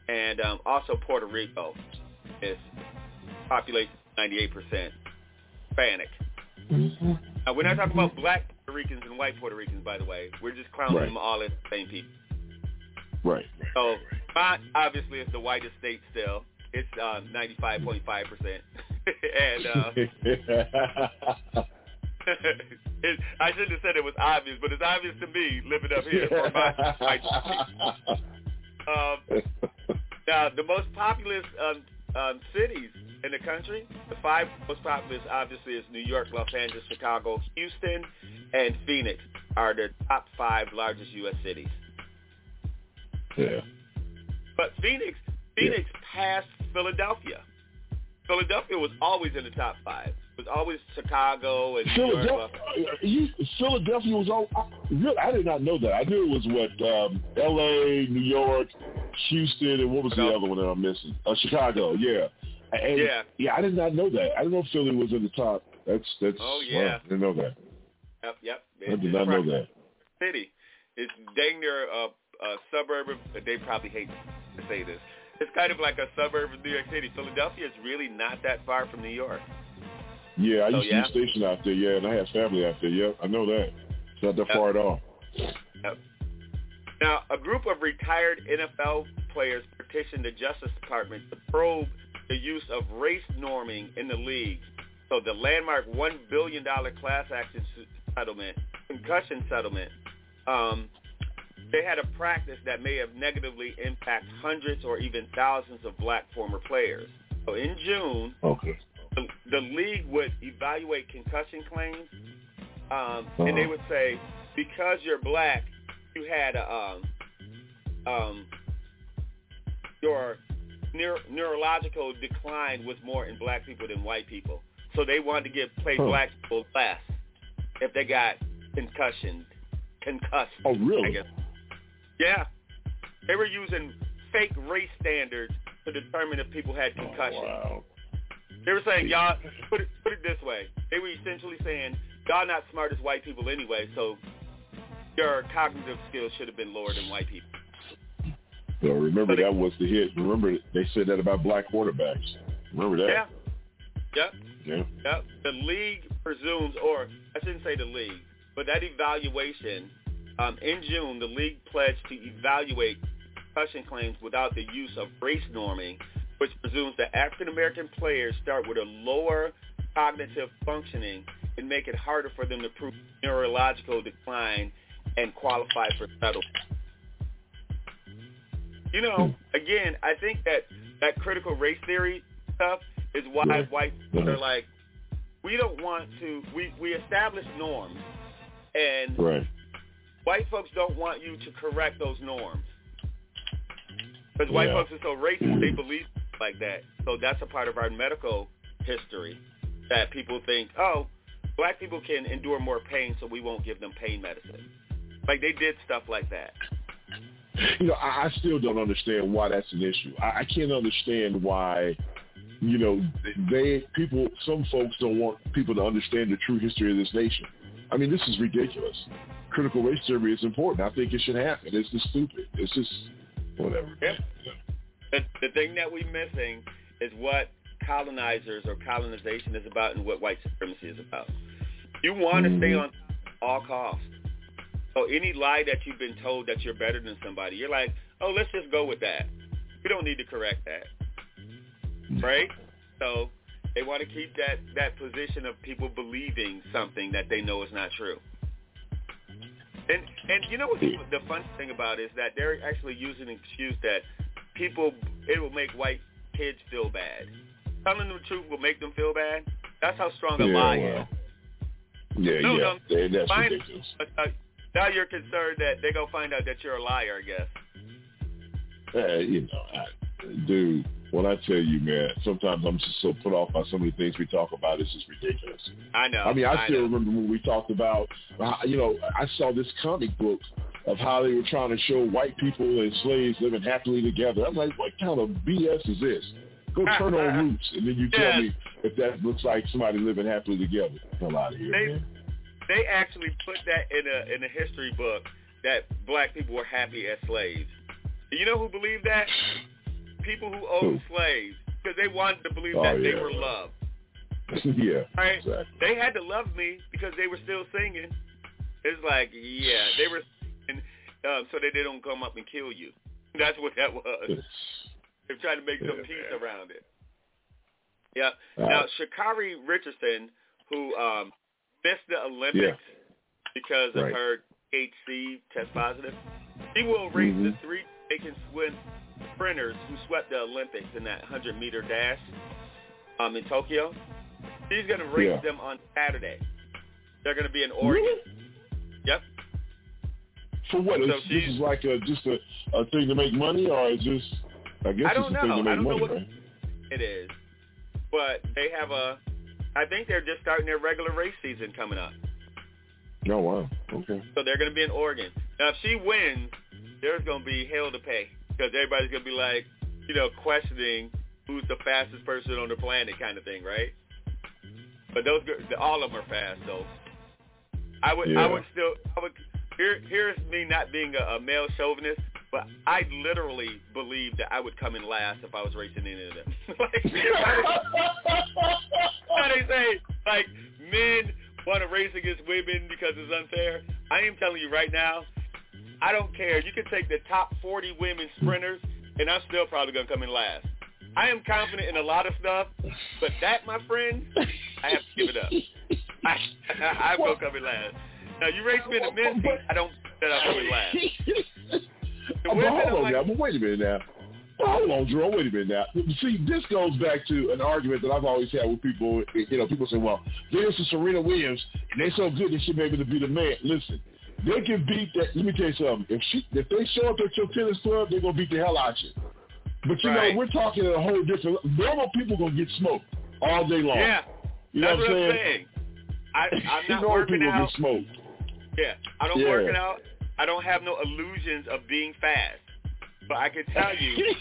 Speaker 20: and um, also Puerto Rico is population 98 percent Hispanic. Now, we're not talking about black Puerto Ricans and white Puerto Ricans, by the way. We're just counting
Speaker 2: Right.
Speaker 20: them all as the same people.
Speaker 2: Right.
Speaker 20: So, Vermont obviously is the whitest state still. It's uh, 95.5 percent, and uh, it, I shouldn't have said it was obvious, but it's obvious to me living up here. For my, my, um, now, the most populous um, um, cities in the country, the five most populous, obviously, is New York, Los Angeles, Chicago, Houston, and Phoenix are the top five largest U.S. cities.
Speaker 2: Yeah.
Speaker 20: But Phoenix, Phoenix passed Philadelphia. Philadelphia was always in the top five. It was always Chicago and
Speaker 2: Philadelphia, you, Philadelphia was all. I, really, I did not know that. I knew it was what um, L.A., New York, Houston, and what was the other one that I'm missing? Uh, Chicago. Yeah. And,
Speaker 20: Yeah.
Speaker 2: Yeah, I did not know that. I didn't know if Philly was in the top. That's that's.
Speaker 20: Oh,
Speaker 2: wow,
Speaker 20: yeah.
Speaker 2: I didn't know that.
Speaker 20: Yep, yep.
Speaker 2: I did not know that.
Speaker 20: City. It's dang near a, a suburb of, they probably hate to say this. It's kind of like a suburb of New York City. Philadelphia is really not that far from New York.
Speaker 2: Yeah, I
Speaker 20: Oh,
Speaker 2: used
Speaker 20: yeah?
Speaker 2: to be stationed out there. Yeah, and I had family out there. Yeah, I know that. It's not that
Speaker 20: Yep.
Speaker 2: far at all.
Speaker 20: Yep. Now, a group of retired NFL players petitioned the Justice Department to probe the use of race norming in the league. So the landmark $1 billion class action settlement, concussion settlement, um, they had a practice that may have negatively impacted hundreds or even thousands of black former players. So in June,
Speaker 2: Okay.
Speaker 20: The, the league would evaluate concussion claims, um, and they
Speaker 2: Uh-huh.
Speaker 20: would say, because you're black, you had a, um, um, your neuro- neurological decline was more in black people than white people. So they wanted to give play
Speaker 2: Huh.
Speaker 20: black people less if they got concussion, concussed.
Speaker 2: Oh, really?
Speaker 20: I guess. Yeah, they were using fake race standards to determine if people had concussion.
Speaker 2: Wow.
Speaker 20: They were saying, y'all, put it, put it this way. They were essentially saying, y'all not smart as white people anyway, so your cognitive skills should have been lower than white people.
Speaker 2: So remember that was the hit. Remember they said that about black quarterbacks. Remember that?
Speaker 20: Yeah. Yep.
Speaker 2: Yeah.
Speaker 20: Yep. The league presumes, or I shouldn't say the league, but that evaluation, um, in June, the league pledged to evaluate concussion claims without the use of race norming which presumes that African American players start with a lower cognitive functioning and make it harder for them to prove neurological decline and qualify for settlement. You know, again, I think that that critical race theory stuff is why
Speaker 2: Yeah.
Speaker 20: white people are like, we don't want to. We we establish norms, and
Speaker 2: Right.
Speaker 20: white folks don't want you to correct those norms because white
Speaker 2: Yeah.
Speaker 20: folks are so racist. They believe like that. So that's a part of our medical history that people think, oh, black people can endure more pain, so we won't give them pain medicine. Like they did stuff like that.
Speaker 2: you know, I, I still don't understand why that's an issue. I, I can't understand why, you know, they people, some folks don't want people to understand the true history of this nation. I mean, this is ridiculous. Critical race theory is important. I think it should happen. It's just stupid. It's just whatever.
Speaker 20: Yep. The, the thing that we're missing is what colonizers or colonization is about and what white supremacy is about. You want to stay mm-hmm. on all costs. So any lie that you've been told that you're better than somebody, you're like, oh, let's just go with that. We don't need to correct that, mm-hmm. right? So they want to keep that that position of people believing something that they know is not true. And and you know what the, the fun thing about is that they're actually using an excuse that people it will make white kids feel bad. Telling them the truth will make them feel bad. That's how strong a
Speaker 2: Yeah,
Speaker 20: lie is.
Speaker 2: Yeah,
Speaker 20: No,
Speaker 2: yeah.
Speaker 20: no,
Speaker 2: That- that's
Speaker 20: fine.
Speaker 2: ridiculous.
Speaker 20: Uh, now you're concerned that they're gonna find out that you're a liar. I guess.
Speaker 2: Uh, you know, I, dude, when I tell you, man, sometimes I'm just so put off by some of the things we talk about. It's just ridiculous.
Speaker 20: I know.
Speaker 2: I mean, I, still
Speaker 20: know.
Speaker 2: remember when we talked about, uh, you know, I saw this comic book of how they were trying to show white people and slaves living happily together. I'm like, what kind of BS is this? Go turn on Roots, and then you tell me if that looks like somebody living happily together. Hell out of here,
Speaker 20: They
Speaker 2: man.
Speaker 20: they actually put that in a in a history book that black people were happy as slaves. You know who believed that? People who owned slaves because they wanted to believe
Speaker 2: Oh,
Speaker 20: that they were loved.
Speaker 2: yeah,
Speaker 20: Right?
Speaker 2: exactly.
Speaker 20: They had to love me because they were still singing. It's like, yeah, they were um, so that they don't come up and kill you. That's what that was. They're trying to make some
Speaker 2: Yeah,
Speaker 20: peace
Speaker 2: man.
Speaker 20: around it. Yeah.
Speaker 2: Uh,
Speaker 20: now, Sha'Carri Richardson, who um, missed the Olympics because of her HC test positive, she will race the
Speaker 2: Mhm.
Speaker 20: three Jamaican swim sprinters who swept the Olympics in that 100-meter dash um, in Tokyo. She's going to race
Speaker 2: Yeah.
Speaker 20: them on Saturday. They're going to be in Oregon. Yep.
Speaker 2: For what?
Speaker 20: So
Speaker 2: this is like a just a, a thing to make money, or is this? I guess
Speaker 20: I don't
Speaker 2: it's a thing
Speaker 20: know.
Speaker 2: to
Speaker 20: I
Speaker 2: make
Speaker 20: don't know
Speaker 2: money,
Speaker 20: what
Speaker 2: right?
Speaker 20: it is. But they have a, I think they're just starting their regular race season coming up.
Speaker 2: Oh wow. Okay.
Speaker 20: So they're going to be in Oregon. Now, if she wins, there's going to be hell to pay because everybody's going to be like, you know, questioning who's the fastest person on the planet kind of thing, right? But those, all of them are fast, though. I would,
Speaker 2: Yeah.
Speaker 20: I would still, I would. Here, here's me not being a, a male chauvinist, but I literally believe that I would come in last if I was racing any of them. like, how they say, like, men want to race against women because it's unfair. I am telling you right now, I don't care. You can take the top 40 women sprinters, and I'm still probably going to come in last. I am confident in a lot of stuff, but that, my friend, I have to give it up. I, I'm going to come in last. Now, you raised me in the men's heat, I don't that I'm coming last. The
Speaker 2: Oh, but
Speaker 20: women,
Speaker 2: hold on
Speaker 20: like,
Speaker 2: now. But wait a minute now. Hold on, Jerome. Wait a minute now. See, this goes back to an argument that I've always had with people. You know, people say, "Well, Venus and Serena Williams, and they so good they should be able to be the man." Listen, they can beat that. Let me tell you something. If she, if they show up at your tennis club, they're gonna beat the hell out of you. But you
Speaker 20: Right.
Speaker 2: know, we're talking a whole different. Normal people gonna get smoked all day long.
Speaker 20: yeah,
Speaker 2: you know
Speaker 20: that's
Speaker 2: what I'm saying?
Speaker 20: saying. I, I'm not
Speaker 2: Normal
Speaker 20: working
Speaker 2: people
Speaker 20: out.
Speaker 2: get smoked.
Speaker 20: Yeah, I don't
Speaker 2: Yeah.
Speaker 20: work it out. I don't have no illusions of being fast. But I can tell you,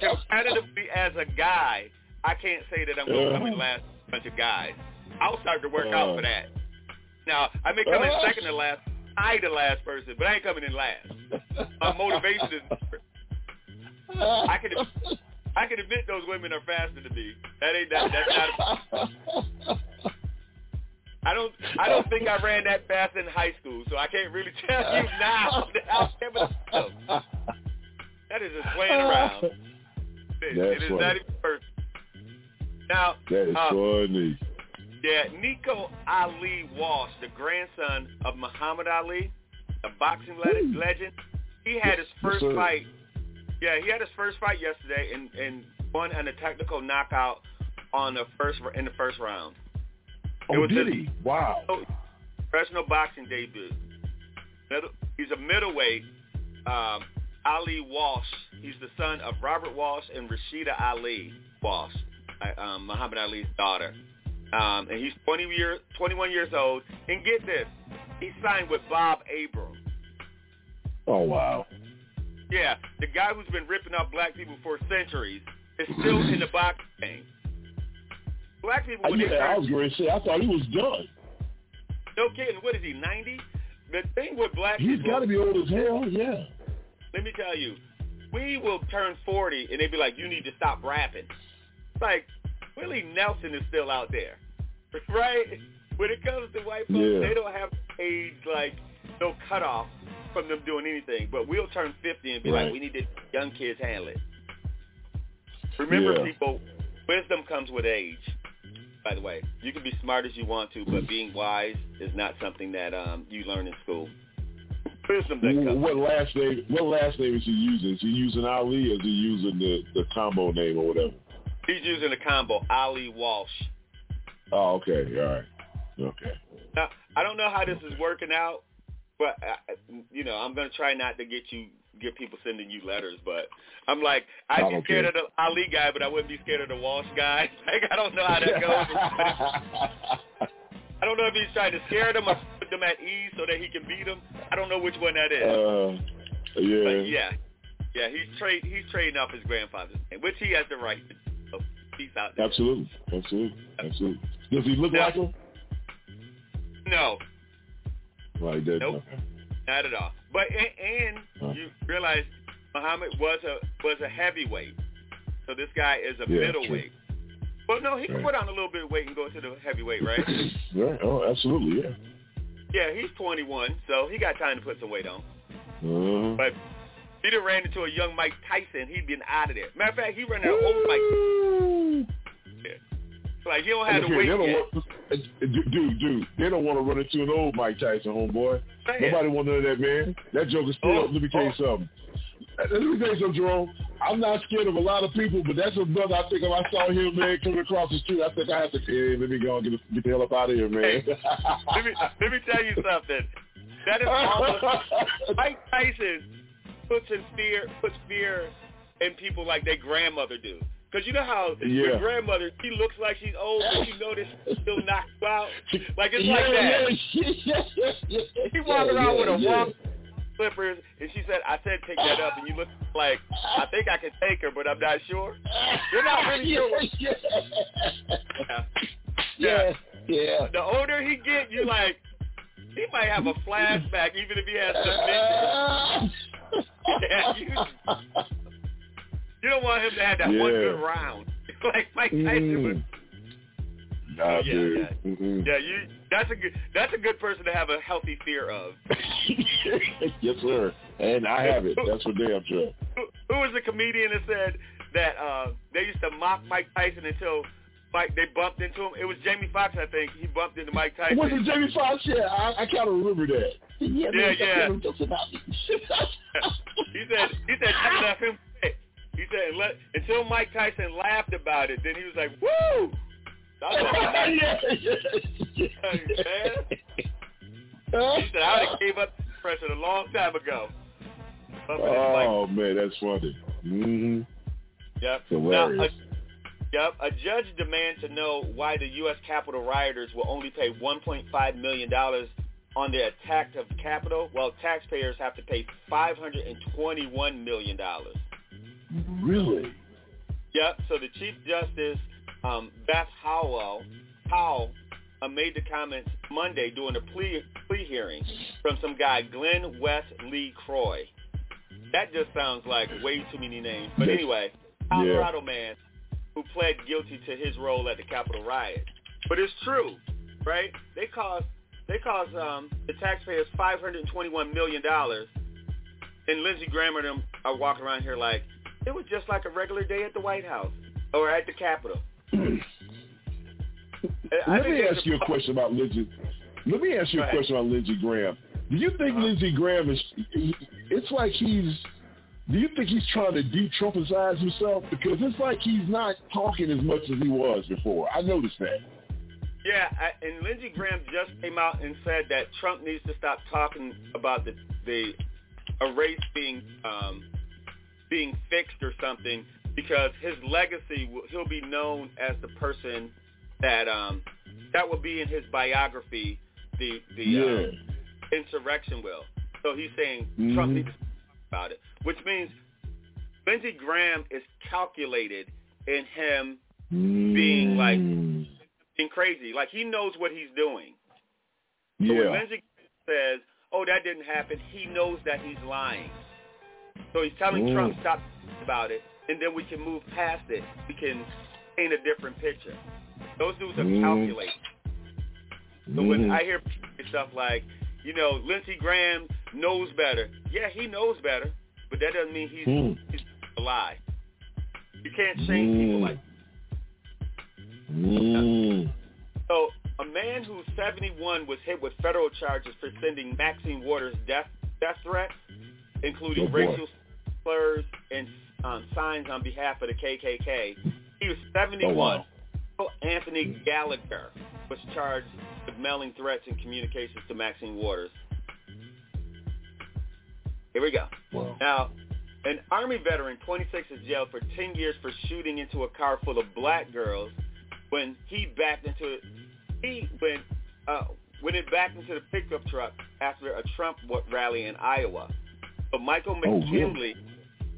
Speaker 20: competitively as a guy, I can't say that I'm going to come in uh-huh. last bunch of guys. I'll start to work out for uh-huh. that. Now, I may come in uh-huh. second to last, I the last person, but I ain't coming in last. My motivation is I can I can admit those women are faster than me. That ain't that that's not I don't I don't think I ran that fast in high school, so I can't really tell you now that I'll never know. That is just playing around.
Speaker 2: That's
Speaker 20: it is
Speaker 2: funny.
Speaker 20: not even personal. Now,
Speaker 2: That is
Speaker 20: uh,
Speaker 2: funny.
Speaker 20: yeah, Nico Ali Walsh, the grandson of Muhammad Ali, a boxing le- legend, he had his first
Speaker 2: sir.
Speaker 20: fight. Yeah, he had his first fight yesterday and and won on a technical knockout on the first in the first round. It
Speaker 2: Oh,
Speaker 20: was
Speaker 2: did
Speaker 20: his-
Speaker 2: he? Wow.
Speaker 20: professional boxing debut. He's a middleweight. Um, Ali Walsh. He's the son of Robert Walsh and Rashida Ali Walsh, uh, um, Muhammad Ali's daughter. Um, and he's 20 year, 21 years old. And get this, he signed with Bob Abrams.
Speaker 2: Oh, wow.
Speaker 20: Yeah, the guy who's been ripping up black people for centuries is still in the boxing game. Black people, when they
Speaker 2: I was going to say, I thought he was done.
Speaker 20: No kidding. What is he, 90? The thing with black
Speaker 2: He's got to be old as hell, yeah.
Speaker 20: Let me tell you, we will turn 40 and they be like, you need to stop rapping. It's like, Willie Nelson is still out there, right? When it comes to white folks,
Speaker 2: Yeah.
Speaker 20: they don't have age, like, no cutoff from them doing anything. But we'll turn 50 and be like, we need to young kids handle it. Remember,
Speaker 2: Yeah.
Speaker 20: people, wisdom comes with age. By the way, you can be smart as you want to, but being wise is not something that um, you learn in school. Wisdom that
Speaker 2: What last name? What last name is he using? Is he using Ali or is he using the the combo name or whatever?
Speaker 20: He's using the combo Ali Walsh.
Speaker 2: Oh, okay, all right, okay.
Speaker 20: Now, I don't know how this is working out, but uh, you know, I'm gonna try not to get you get people sending you letters. But I'm like, I'd be scared of the Ali guy, but I wouldn't be scared of the Walsh guy. Like, I don't know how that goes. I don't know if he's trying to scare them or put them at ease so that he can beat them. I don't know which one that is.
Speaker 2: Uh, yeah.
Speaker 20: But yeah, yeah, he's trade he's trading off his grandfather's name, which he has the right to. do. So peace out. There.
Speaker 2: Absolutely, absolutely, absolutely. Does he look
Speaker 20: Now-
Speaker 2: like him?
Speaker 20: No,
Speaker 2: Like that?
Speaker 20: Nope. Not at all. But and, and you realize Muhammad was a was a heavyweight, so this guy is a
Speaker 2: Yeah,
Speaker 20: middleweight. Well, no, he can
Speaker 2: Right.
Speaker 20: put on a little bit of weight and go to the heavyweight, right?
Speaker 2: Right. Oh, absolutely, yeah.
Speaker 20: yeah, he's 21, so he got time to put some weight on.
Speaker 2: Uh-huh.
Speaker 20: But if he'd have ran into a young Mike Tyson, he'd been out of there. Matter of fact, he ran into an old Mike. Like he don't have
Speaker 2: Okay,
Speaker 20: the weight
Speaker 2: they don't
Speaker 20: yet.
Speaker 2: want, dude, dude, they don't want to run into an old Mike Tyson, homeboy.
Speaker 20: It.
Speaker 2: Nobody want none of that, man. That joke is still.
Speaker 20: Oh,
Speaker 2: let me tell you something. Uh, Let me tell you something, Jerome. I'm not scared of a lot of people, but that's a brother. I think if I saw him, man, coming across the street, I think I have to. Hey, let me go and get, the- get the hell up out of here, man.
Speaker 20: let me let me tell you something. That is almost Mike Tyson puts in fear puts fear in people like their grandmother do. Because you know how
Speaker 2: Yeah.
Speaker 20: your grandmother, she looks like she's old, but you know that she still knocks you out. Like it's
Speaker 2: yeah,
Speaker 20: like that.
Speaker 2: Yeah, yeah,
Speaker 20: She
Speaker 2: yeah,
Speaker 20: around with a
Speaker 2: yeah.
Speaker 20: walk slippers, and she said, "I said take that up," and you look like I think I can take her, but I'm not sure. You're not really sure.
Speaker 2: yeah,
Speaker 20: Yeah.
Speaker 2: yeah, yeah.
Speaker 20: The older he get, you're like he might have a flashback, even if he has dementia. yeah, you, you don't want him to have that one good round, like Mike Tyson. was.
Speaker 2: Mm. Nah,
Speaker 20: yeah,
Speaker 2: dude.
Speaker 20: yeah.
Speaker 2: Mm-mm.
Speaker 20: Yeah, you. That's a good. That's a good person to have a healthy fear of.
Speaker 2: yes, sir. And I have it. That's for damn sure.
Speaker 20: Who, who was the comedian that said that uh, they used to mock Mike Tyson until Mike they bumped into him? It was Jamie Foxx, I think. He bumped into Mike Tyson.
Speaker 2: Was it Jamie Foxx? Yeah, I, I kind of remember that. Yeah,
Speaker 20: Yeah,
Speaker 2: man,
Speaker 20: yeah.
Speaker 2: stop talking about me.
Speaker 20: he said he said that left him sick. He said let, until Mike Tyson laughed about it, then he was like, "Woo!" I was like,
Speaker 2: yeah, yeah,
Speaker 20: man. He said I would have gave up the impression a long time ago. Bumping into Mike
Speaker 2: Oh man, that's funny. hmm
Speaker 20: Yep.
Speaker 2: Hilarious.
Speaker 20: Now, a, yep. A judge demands to know why the U.S. Capitol rioters will only pay $1.5 million on their attack of the Capitol, while taxpayers have to pay $521 million.
Speaker 2: Really?
Speaker 20: Yep. So the Chief Justice, um, Beth Howell, Howell, uh, made the comments Monday during a plea, plea hearing from some guy, Glenn Wes Lee Croy. That just sounds like way too many names. But anyway, Colorado man who pled guilty to his role at the Capitol riot. But it's true, right? They caused they caused um, the taxpayers five hundred and twenty one million dollars, and Lindsey Graham and them are walking around here like, it was just like a regular day at the White House or at the Capitol.
Speaker 42: Let me ask you a question about Lindsey. Let me ask you a question about Lindsey Graham. Do you think uh-huh. Lindsey Graham is? It's like he's. Do you think he's trying to de-Trumpize himself? Because it's like he's not talking as much as he was before. I noticed that.
Speaker 20: Yeah, I, and Lindsey Graham just came out and said that Trump needs to stop talking about the the a race being um, being fixed or something because his legacy he'll be known as the person that um, that will be in his biography the the
Speaker 42: yeah.
Speaker 20: um, insurrection will. So he's saying
Speaker 42: mm-hmm.
Speaker 20: Trump needs about it, which means Lindsey Graham is calculated in him
Speaker 42: mm.
Speaker 20: being like being crazy. Like he knows what he's doing. So
Speaker 42: yeah.
Speaker 20: when Lindsey says, "Oh, that didn't happen," he knows that he's lying. So he's telling
Speaker 42: mm.
Speaker 20: Trump stop about it, and then we can move past it. We can paint a different picture. Those dudes are
Speaker 42: mm.
Speaker 20: calculating. So when
Speaker 42: Mm-hmm.
Speaker 20: I hear stuff like, you know, Lindsey Graham knows better. Yeah, he knows better, but that doesn't mean he's,
Speaker 42: Mm.
Speaker 20: he's a lie. You can't shame people like
Speaker 42: Mm.
Speaker 20: So a man who's 71 was hit with federal charges for sending Maxine Waters death death threats, including
Speaker 42: Oh, boy.
Speaker 20: racial slurs and um, signs on behalf of the KKK. He was 71.
Speaker 42: Oh, wow.
Speaker 20: Anthony Gallagher was charged with mailing threats and communications to Maxine Waters. Here we go.
Speaker 42: Wow.
Speaker 20: Now, an Army veteran, 26, is jailed for 10 years for shooting into a car full of black girls when he backed into it. he when uh, when it backed into the pickup truck after a Trump rally in Iowa. But Michael
Speaker 42: Oh,
Speaker 20: McKinley,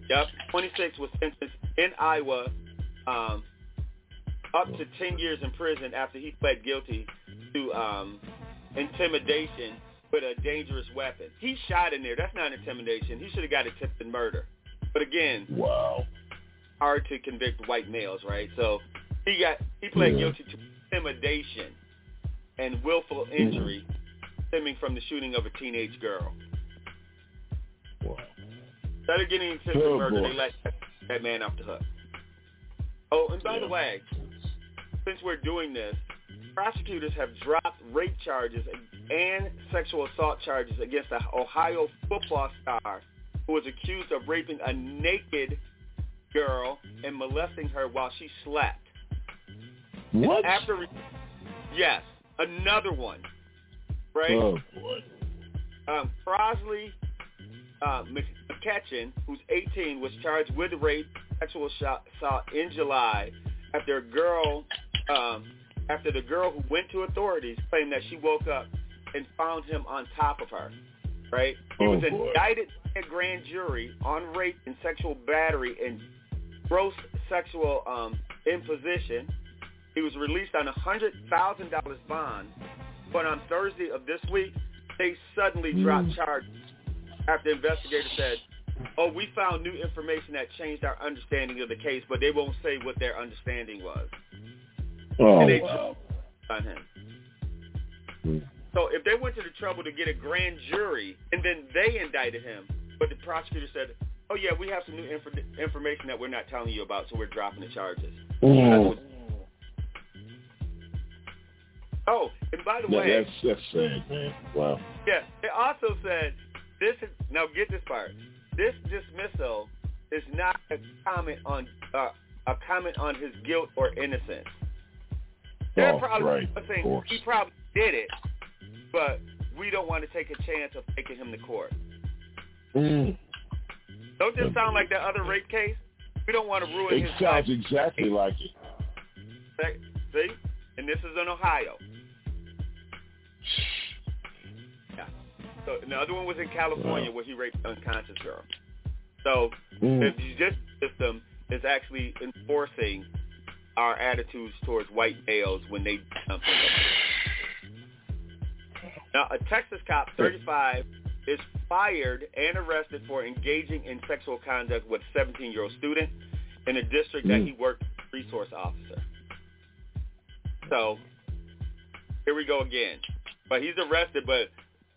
Speaker 20: yep, 26, was sentenced in Iowa um, up to 10 years in prison after he pled guilty to um, intimidation with a dangerous weapon. He shot in there. That's not intimidation. He should have got attempted murder. But again,
Speaker 42: Wow.
Speaker 20: hard to convict white males, right? So he got he pled
Speaker 42: Yeah.
Speaker 20: guilty to intimidation and willful injury stemming from the shooting of a teenage girl. Instead of getting into
Speaker 42: the
Speaker 20: murder, they let that man off the hook. Oh, and by the way, since we're doing this, prosecutors have dropped rape charges and sexual assault charges against the Ohio football star who was accused of raping a naked girl and molesting her while she slept.
Speaker 42: What?
Speaker 20: After, re- yes, another one, right?
Speaker 42: Oh boy.
Speaker 20: um, Crosley uh, McCutcheon, who's 18, was charged with rape, sexual assault in July after a girl, um, after the girl who went to authorities claimed that she woke up and found him on top of her. Right? He
Speaker 42: Oh,
Speaker 20: was
Speaker 42: boy.
Speaker 20: indicted by a grand jury on rape and sexual battery and gross sexual um, imposition. He was released on a hundred thousand dollars bond, but on Thursday of this week, they suddenly dropped charges after investigators said, "Oh, we found new information that changed our understanding of the case, but they won't say what their understanding was."
Speaker 42: Oh
Speaker 20: and they
Speaker 42: wow.
Speaker 20: on him.
Speaker 42: Hmm.
Speaker 20: So if they went to the trouble to get a grand jury and then they indicted him, but the prosecutor said, "Oh yeah, we have some new inf- information that we're not telling you about, so we're dropping the charges."
Speaker 42: Oh,
Speaker 20: Oh, and by the
Speaker 42: that,
Speaker 20: way,
Speaker 42: that's that's sad, man. Wow.
Speaker 20: Yeah, they also said this is now get this part. This dismissal is not a comment on uh, a comment on his guilt or innocence. They're
Speaker 42: Oh,
Speaker 20: probably
Speaker 42: right,
Speaker 20: saying he probably did it, but we don't want to take a chance of taking him to court.
Speaker 42: Mm.
Speaker 20: Don't this sound like that other rape case? We don't want to ruin
Speaker 42: It
Speaker 20: his
Speaker 42: sounds
Speaker 20: life.
Speaker 42: exactly like it.
Speaker 20: See, and this is in Ohio. So the other one was in California where he raped an unconscious girl. So
Speaker 42: Mm.
Speaker 20: the judicial system is actually enforcing our attitudes towards white males when they something. Now, a Texas cop, 35, is fired and arrested for engaging in sexual conduct with a 17-year-old student in a district that
Speaker 42: Mm.
Speaker 20: he worked as a resource officer. So here we go again. But he's arrested. But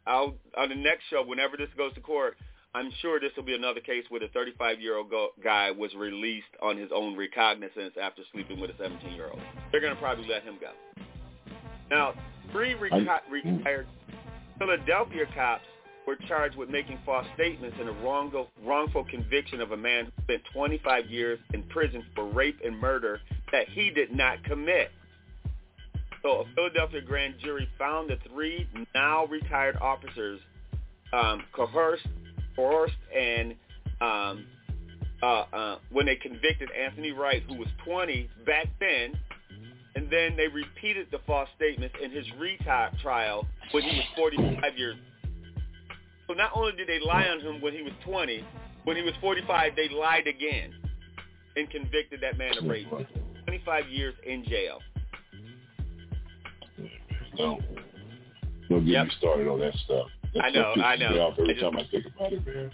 Speaker 20: I'll, on the next show, whenever this goes to court, I'm sure this will be another case where the 35-year-old go- guy was released on his own recognizance after sleeping with a 17-year-old. They're going to probably let him go. Now, three reco- retired Philadelphia cops were charged with making false statements in a wrongful, wrongful conviction of a man who spent 25 years in prison for rape and murder that he did not commit. So a Philadelphia grand jury found the three now retired officers um, coerced, coerced and um, uh, uh, when they convicted Anthony Wright, who was 20 back then, and then they repeated the false statements in his retrial when he was 45 years. So not only did they lie on him when he was 20, when he was 45, they lied again and convicted that man of rape. 25 years in jail.
Speaker 42: No. Don't get
Speaker 20: Yep.
Speaker 42: me started on that stuff. That
Speaker 20: I know,
Speaker 42: stuff
Speaker 20: I know.
Speaker 42: Me off every
Speaker 20: I just-
Speaker 42: time I think about it, man.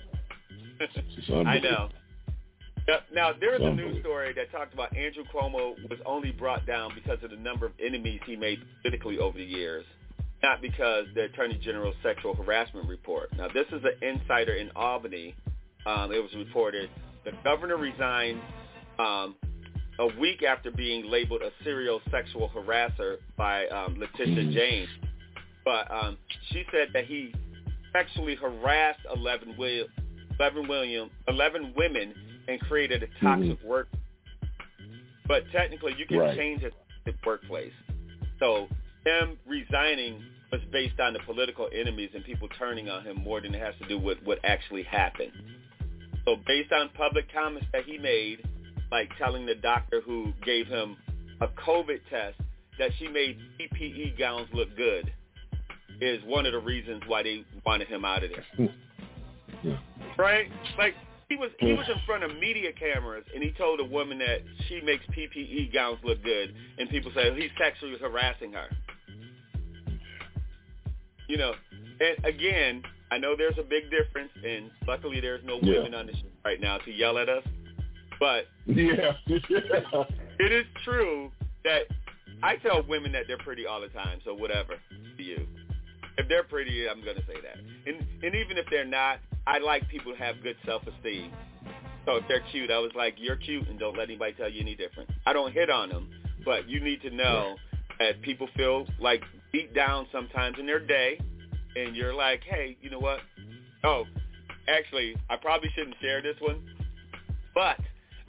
Speaker 20: I know. Now there was a news story that talked about Andrew Cuomo was only brought down because of the number of enemies he made politically over the years, not because the Attorney General's sexual harassment report. Now this is an insider in Albany. Um, it was reported the governor resigned um, a week after being labeled a serial sexual harasser by um, Letitia James. But um, she said that he sexually harassed 11, Will, 11, William, 11 women and created a toxic work. But technically, you can
Speaker 42: Right.
Speaker 20: change a toxic workplace. So him resigning was based on the political enemies and people turning on him more than it has to do with what actually happened. So based on public comments that he made, like telling the doctor who gave him a COVID test that she made PPE gowns look good, is one of the reasons why they wanted him out of there. Hmm. Right? Like he was he was in front of media cameras and he told a woman that she makes PPE gowns look good and people say he's sexually harassing her. You know, and again, I know there's a big difference and luckily there's no
Speaker 42: Yeah.
Speaker 20: women on the show right now to yell at us. But
Speaker 42: Yeah.
Speaker 20: it is true that I tell women that they're pretty all the time, so whatever to you. If they're pretty, I'm gonna say that. And and even if they're not, I like people to have good self esteem. So if they're cute, I was like, you're cute, and don't let anybody tell you any different. I don't hit on them, but you need to know that people feel like beat down sometimes in their day, and you're like, hey, you know what? Oh, actually, I probably shouldn't share this one, but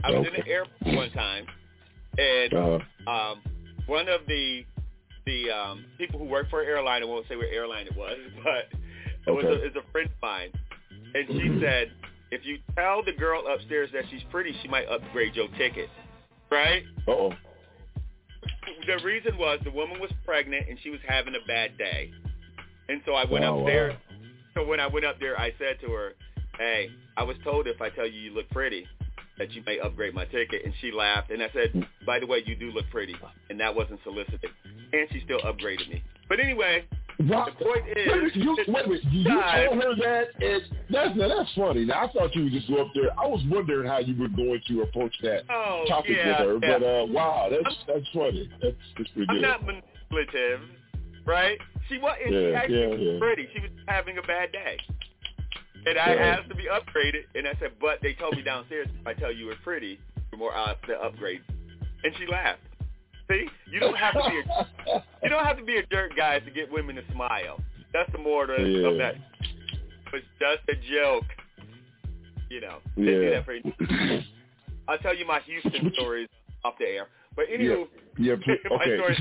Speaker 20: I was in the
Speaker 42: Okay.
Speaker 20: airport one time, and
Speaker 42: Uh-huh.
Speaker 20: um, one of the the um, people who work for an airline, I won't say what airline it was, but it was a, it's a friend of mine, and she said, if you tell the girl upstairs that she's pretty, she might upgrade your ticket, right?
Speaker 42: Uh-oh.
Speaker 20: The reason was the woman was pregnant and she was having a bad day, and so I went
Speaker 42: Wow,
Speaker 20: upstairs.
Speaker 42: wow.
Speaker 20: So when I went up there, I said to her, "Hey, I was told if I tell you you look pretty, that you may upgrade my ticket." And she laughed, and I said, "By the way, you do look pretty," and that wasn't solicited. And she still upgraded me. But anyway,
Speaker 42: Wow.
Speaker 20: the point is,
Speaker 42: Wait, you, wait minute, you told her that, and that's now that's funny. Now I thought you would just go up there. I was wondering how you were going to approach that
Speaker 20: Oh,
Speaker 42: topic
Speaker 20: yeah,
Speaker 42: with her,
Speaker 20: yeah.
Speaker 42: but uh, wow, that's that's funny. That's that's pretty
Speaker 20: I'm
Speaker 42: good.
Speaker 20: not manipulative, right? She was and she actually
Speaker 42: yeah,
Speaker 20: was
Speaker 42: yeah.
Speaker 20: pretty. She was having a bad day. And I
Speaker 42: Yeah.
Speaker 20: asked to be upgraded, and I said, but they told me downstairs, if I tell you you're pretty, you're more odds to upgrade. And she laughed. See, you don't have to be a, you don't have to be a jerk, guys, to get women to smile. That's the moral of
Speaker 42: Yeah.
Speaker 20: that. It's just a joke. You know, they do
Speaker 42: Yeah.
Speaker 20: that for I'll tell you my Houston stories off the air. But anywho,
Speaker 42: yeah, pl-
Speaker 20: my
Speaker 42: okay.
Speaker 20: story's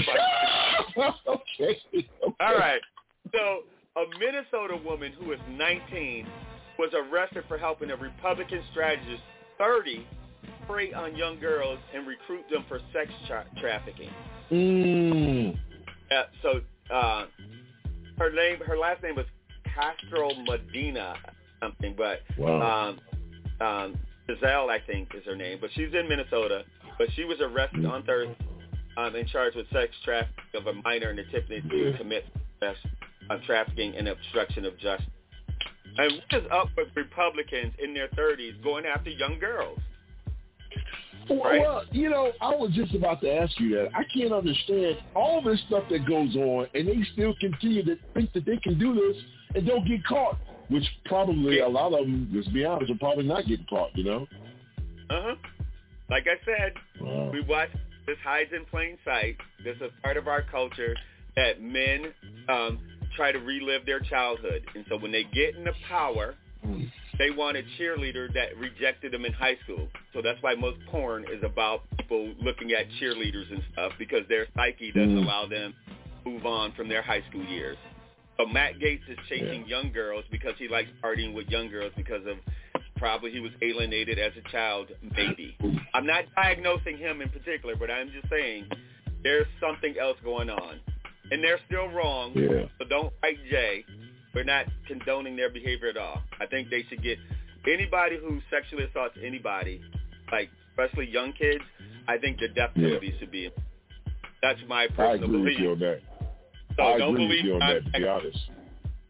Speaker 20: about
Speaker 42: okay. okay.
Speaker 20: all right. So a Minnesota woman who is 19 was arrested for helping a Republican strategist, 30, prey on young girls and recruit them for sex tra- trafficking.
Speaker 42: Mm.
Speaker 20: Uh, so uh, her name, her last name was Castro Medina something, but
Speaker 42: Wow.
Speaker 20: um, um, Giselle, I think, is her name. But she's in Minnesota. But she was arrested on Thursday um, and charged with sex trafficking of a minor and attempting to commit sex um, trafficking and obstruction of justice. And what is up with Republicans in their 30s going after young girls?
Speaker 42: Well,
Speaker 20: Right.
Speaker 42: well, you know, I was just about to ask you that. I can't understand all this stuff that goes on, and they still continue to think that they can do this and don't get caught. which probably a lot of them, let's be honest, are probably not getting caught. You know.
Speaker 20: Uh huh. Like I said,
Speaker 42: Wow.
Speaker 20: we watch this hides in plain sight. This is part of our culture that men um, try to relive their childhood, and so when they get into power, they want a cheerleader that rejected them in high school. So that's why most porn is about people looking at cheerleaders and stuff because their psyche doesn't
Speaker 42: Mm.
Speaker 20: allow them to move on from their high school years. So Matt Gaetz is chasing young girls because he likes partying with young girls because of probably he was alienated as a child, maybe. I'm not diagnosing him in particular, but I'm just saying there's something else going on. And they're still wrong,
Speaker 42: Yeah.
Speaker 20: so don't fight Jay. We're not condoning their behavior at all. I think they should get anybody who sexually assaults anybody, like especially young kids. I think the death
Speaker 42: Yeah.
Speaker 20: penalty should be. That's my
Speaker 42: I
Speaker 20: personal
Speaker 42: agree with
Speaker 20: belief.
Speaker 42: you on that.
Speaker 20: So
Speaker 42: I
Speaker 20: don't
Speaker 42: agree with you on
Speaker 20: I-
Speaker 42: that. To be honest.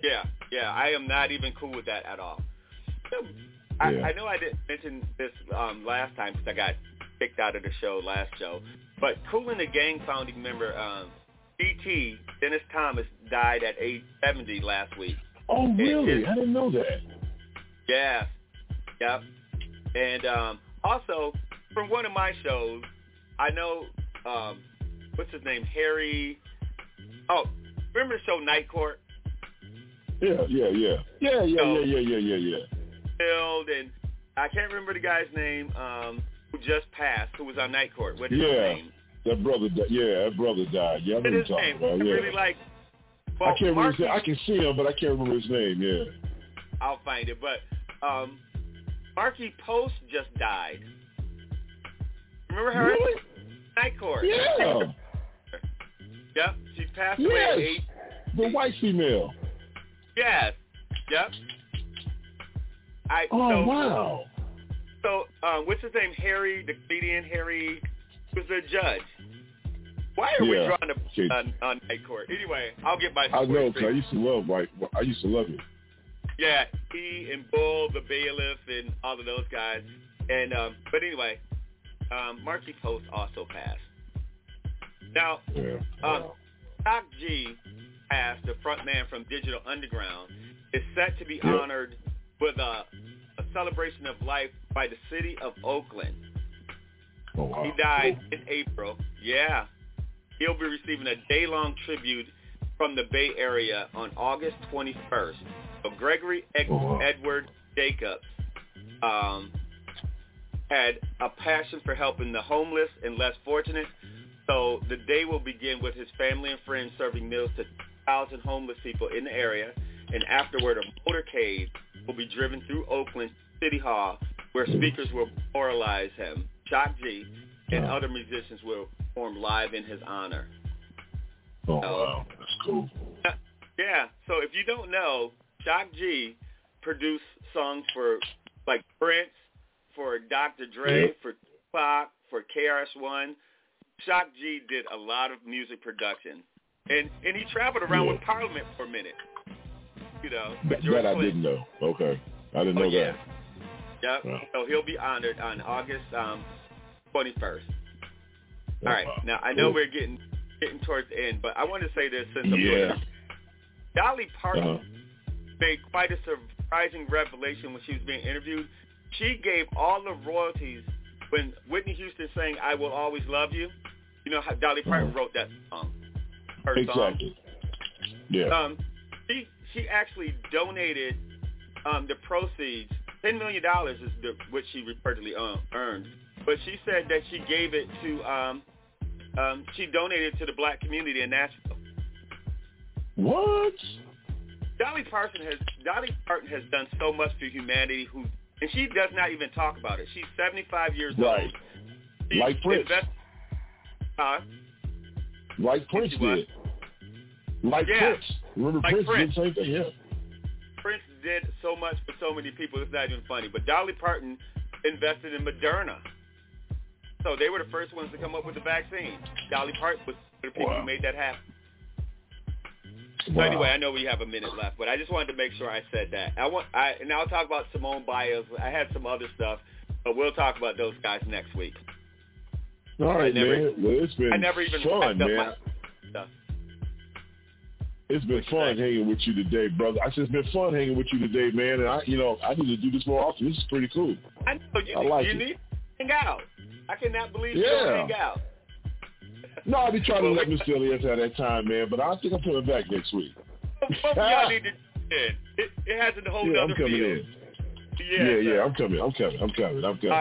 Speaker 20: Yeah, yeah, I am not even cool with that at all. I,
Speaker 42: Yeah.
Speaker 20: I know I didn't mention this um, last time because I got kicked out of the show last show, but Kool and the Gang founding member um, DT Dennis Thomas died at age 70 last week.
Speaker 42: Oh, really?
Speaker 20: his-
Speaker 42: I didn't know that.
Speaker 20: Yeah, yep. And um, also from one of my shows, I know um, what's his name, Harry. Oh, remember the show Night Court?
Speaker 42: Yeah, yeah, yeah, yeah, yeah,
Speaker 20: So-
Speaker 42: yeah, yeah, yeah, yeah, yeah.
Speaker 20: killed, and I can't remember the guy's name um, who just passed, who was on Night Court. What is his name?
Speaker 42: That brother. Di- yeah, that brother died. Yeah, I know
Speaker 20: What
Speaker 42: what
Speaker 20: is
Speaker 42: you're
Speaker 20: his
Speaker 42: talking? About. Yeah.
Speaker 20: really like.
Speaker 42: I can't remember.
Speaker 20: Markie,
Speaker 42: name. I can see him, but I can't remember his name. Yeah.
Speaker 20: I'll find it, but um, Markie Post just died. Remember her?
Speaker 42: Really?
Speaker 20: Night Court.
Speaker 42: Yeah.
Speaker 20: Yep, she passed away at
Speaker 42: Yes.
Speaker 20: eight.
Speaker 42: The white female.
Speaker 20: Yes. Yep. I,
Speaker 42: Oh
Speaker 20: so,
Speaker 42: wow.
Speaker 20: So, um, what's his name? Harry, the comedian Harry, was the judge. Why are we
Speaker 42: Yeah.
Speaker 20: drawing
Speaker 42: Okay.
Speaker 20: a, on, on night court? Anyway, I'll get my
Speaker 42: I know Cause I used to love white. I used to love him.
Speaker 20: Yeah, he and Bull, the bailiff, and all of those guys. And um, but anyway, um, Markie Post also passed. Now,
Speaker 42: Yeah.
Speaker 20: um, Shock G, passed, the front man from Digital Underground, is set to be
Speaker 42: Yeah.
Speaker 20: honored with a, a celebration of life by the city of Oakland.
Speaker 42: Oh wow.
Speaker 20: He died in April. Yeah. He'll be receiving a day-long tribute from the Bay Area on August 21st. So Gregory Ed-
Speaker 42: Oh.
Speaker 20: Edward Jacobs um, had a passion for helping the homeless and less fortunate. So the day will begin with his family and friends serving meals to 1,000 homeless people in the area. And afterward, a motorcade will be driven through Oakland City Hall where speakers will memorialize him. Shock G and other musicians will perform live in his honor.
Speaker 42: Oh wow. That's cool.
Speaker 20: Yeah, so if you don't know, Shock G produced songs for like Prince, for Dr. Dre,
Speaker 42: Yeah.
Speaker 20: for Tupac, for KRS-One. Shock G did a lot of music production, and and he traveled around
Speaker 42: Yeah.
Speaker 20: with Parliament for a minute. You know,
Speaker 42: That, that I didn't know. Okay. I didn't
Speaker 20: Oh,
Speaker 42: know
Speaker 20: yeah.
Speaker 42: that.
Speaker 20: Yep.
Speaker 42: Wow.
Speaker 20: So he'll be honored on August um, 21st.
Speaker 42: Oh,
Speaker 20: All right. Now I know we're getting getting towards the end, but I want to say this since I'm
Speaker 42: Yeah.
Speaker 20: doing Dolly Parton
Speaker 42: Uh-huh.
Speaker 20: made quite a surprising revelation when she was being interviewed. She gave all the royalties when Whitney Houston sang "I Will Always Love You." You know how Dolly Parton wrote that song. Her song.
Speaker 42: Uh-huh. Exactly. Yeah.
Speaker 20: Um, she she actually donated um, the proceeds. Ten million dollars is the, what she reportedly um, earned, but she said that she gave it to um, um, she donated to the black community in Nashville.
Speaker 42: What?
Speaker 20: Dolly Parton has Dolly Parton has done so much for humanity. Who and she does not even talk about it. She's 75 years
Speaker 42: Right.
Speaker 20: old. She
Speaker 42: Like Prince.
Speaker 20: invest- Huh?
Speaker 42: Like Prince did. Like
Speaker 20: Yeah.
Speaker 42: Prince. Remember
Speaker 20: Like
Speaker 42: Prince,
Speaker 20: Prince.
Speaker 42: did the same thing? Yeah.
Speaker 20: Prince did so much for so many people. It's not even funny. But Dolly Parton invested in Moderna. So they were the first ones to come up with the vaccine. Dolly Parton was the people
Speaker 42: Wow.
Speaker 20: who made that happen. So
Speaker 42: Wow.
Speaker 20: anyway, I know we have a minute left, but I just wanted to make sure I said that. I want, I, and I'll talk about Simone Biles. I had some other stuff, but we'll talk about those guys next week.
Speaker 42: All right,
Speaker 20: never-
Speaker 42: man. Well, it's been
Speaker 20: I never even
Speaker 42: fun, man.
Speaker 2: It's been fun hanging with you today, brother. I said it's been fun hanging with you today, man. And I, you know, I need to do this more often. This is pretty cool.
Speaker 20: I know you,
Speaker 2: I like
Speaker 20: you
Speaker 2: it.
Speaker 20: need hang out. I cannot believe you
Speaker 2: Yeah.
Speaker 20: don't hang out.
Speaker 2: No, I'll be trying to let Mr. Elias have that time, man. But I think I'm coming back next week.
Speaker 20: Both y'all need to. It, it has a whole
Speaker 2: yeah,
Speaker 20: other
Speaker 2: I'm coming
Speaker 20: feel.
Speaker 2: in.
Speaker 20: Yeah,
Speaker 2: yeah, yeah, I'm coming. I'm coming. I'm coming. I'm coming.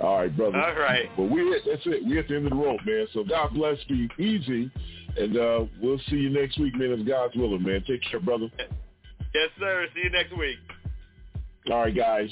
Speaker 20: All
Speaker 2: All right, brother.
Speaker 20: All right.
Speaker 2: But we at, that's it. We are at the end of the road, man. So God bless. Be easy, and uh, we'll see you next week, man. If God's willing, man. Take care, brother.
Speaker 20: Yes, sir. See you next week.
Speaker 2: All right, guys.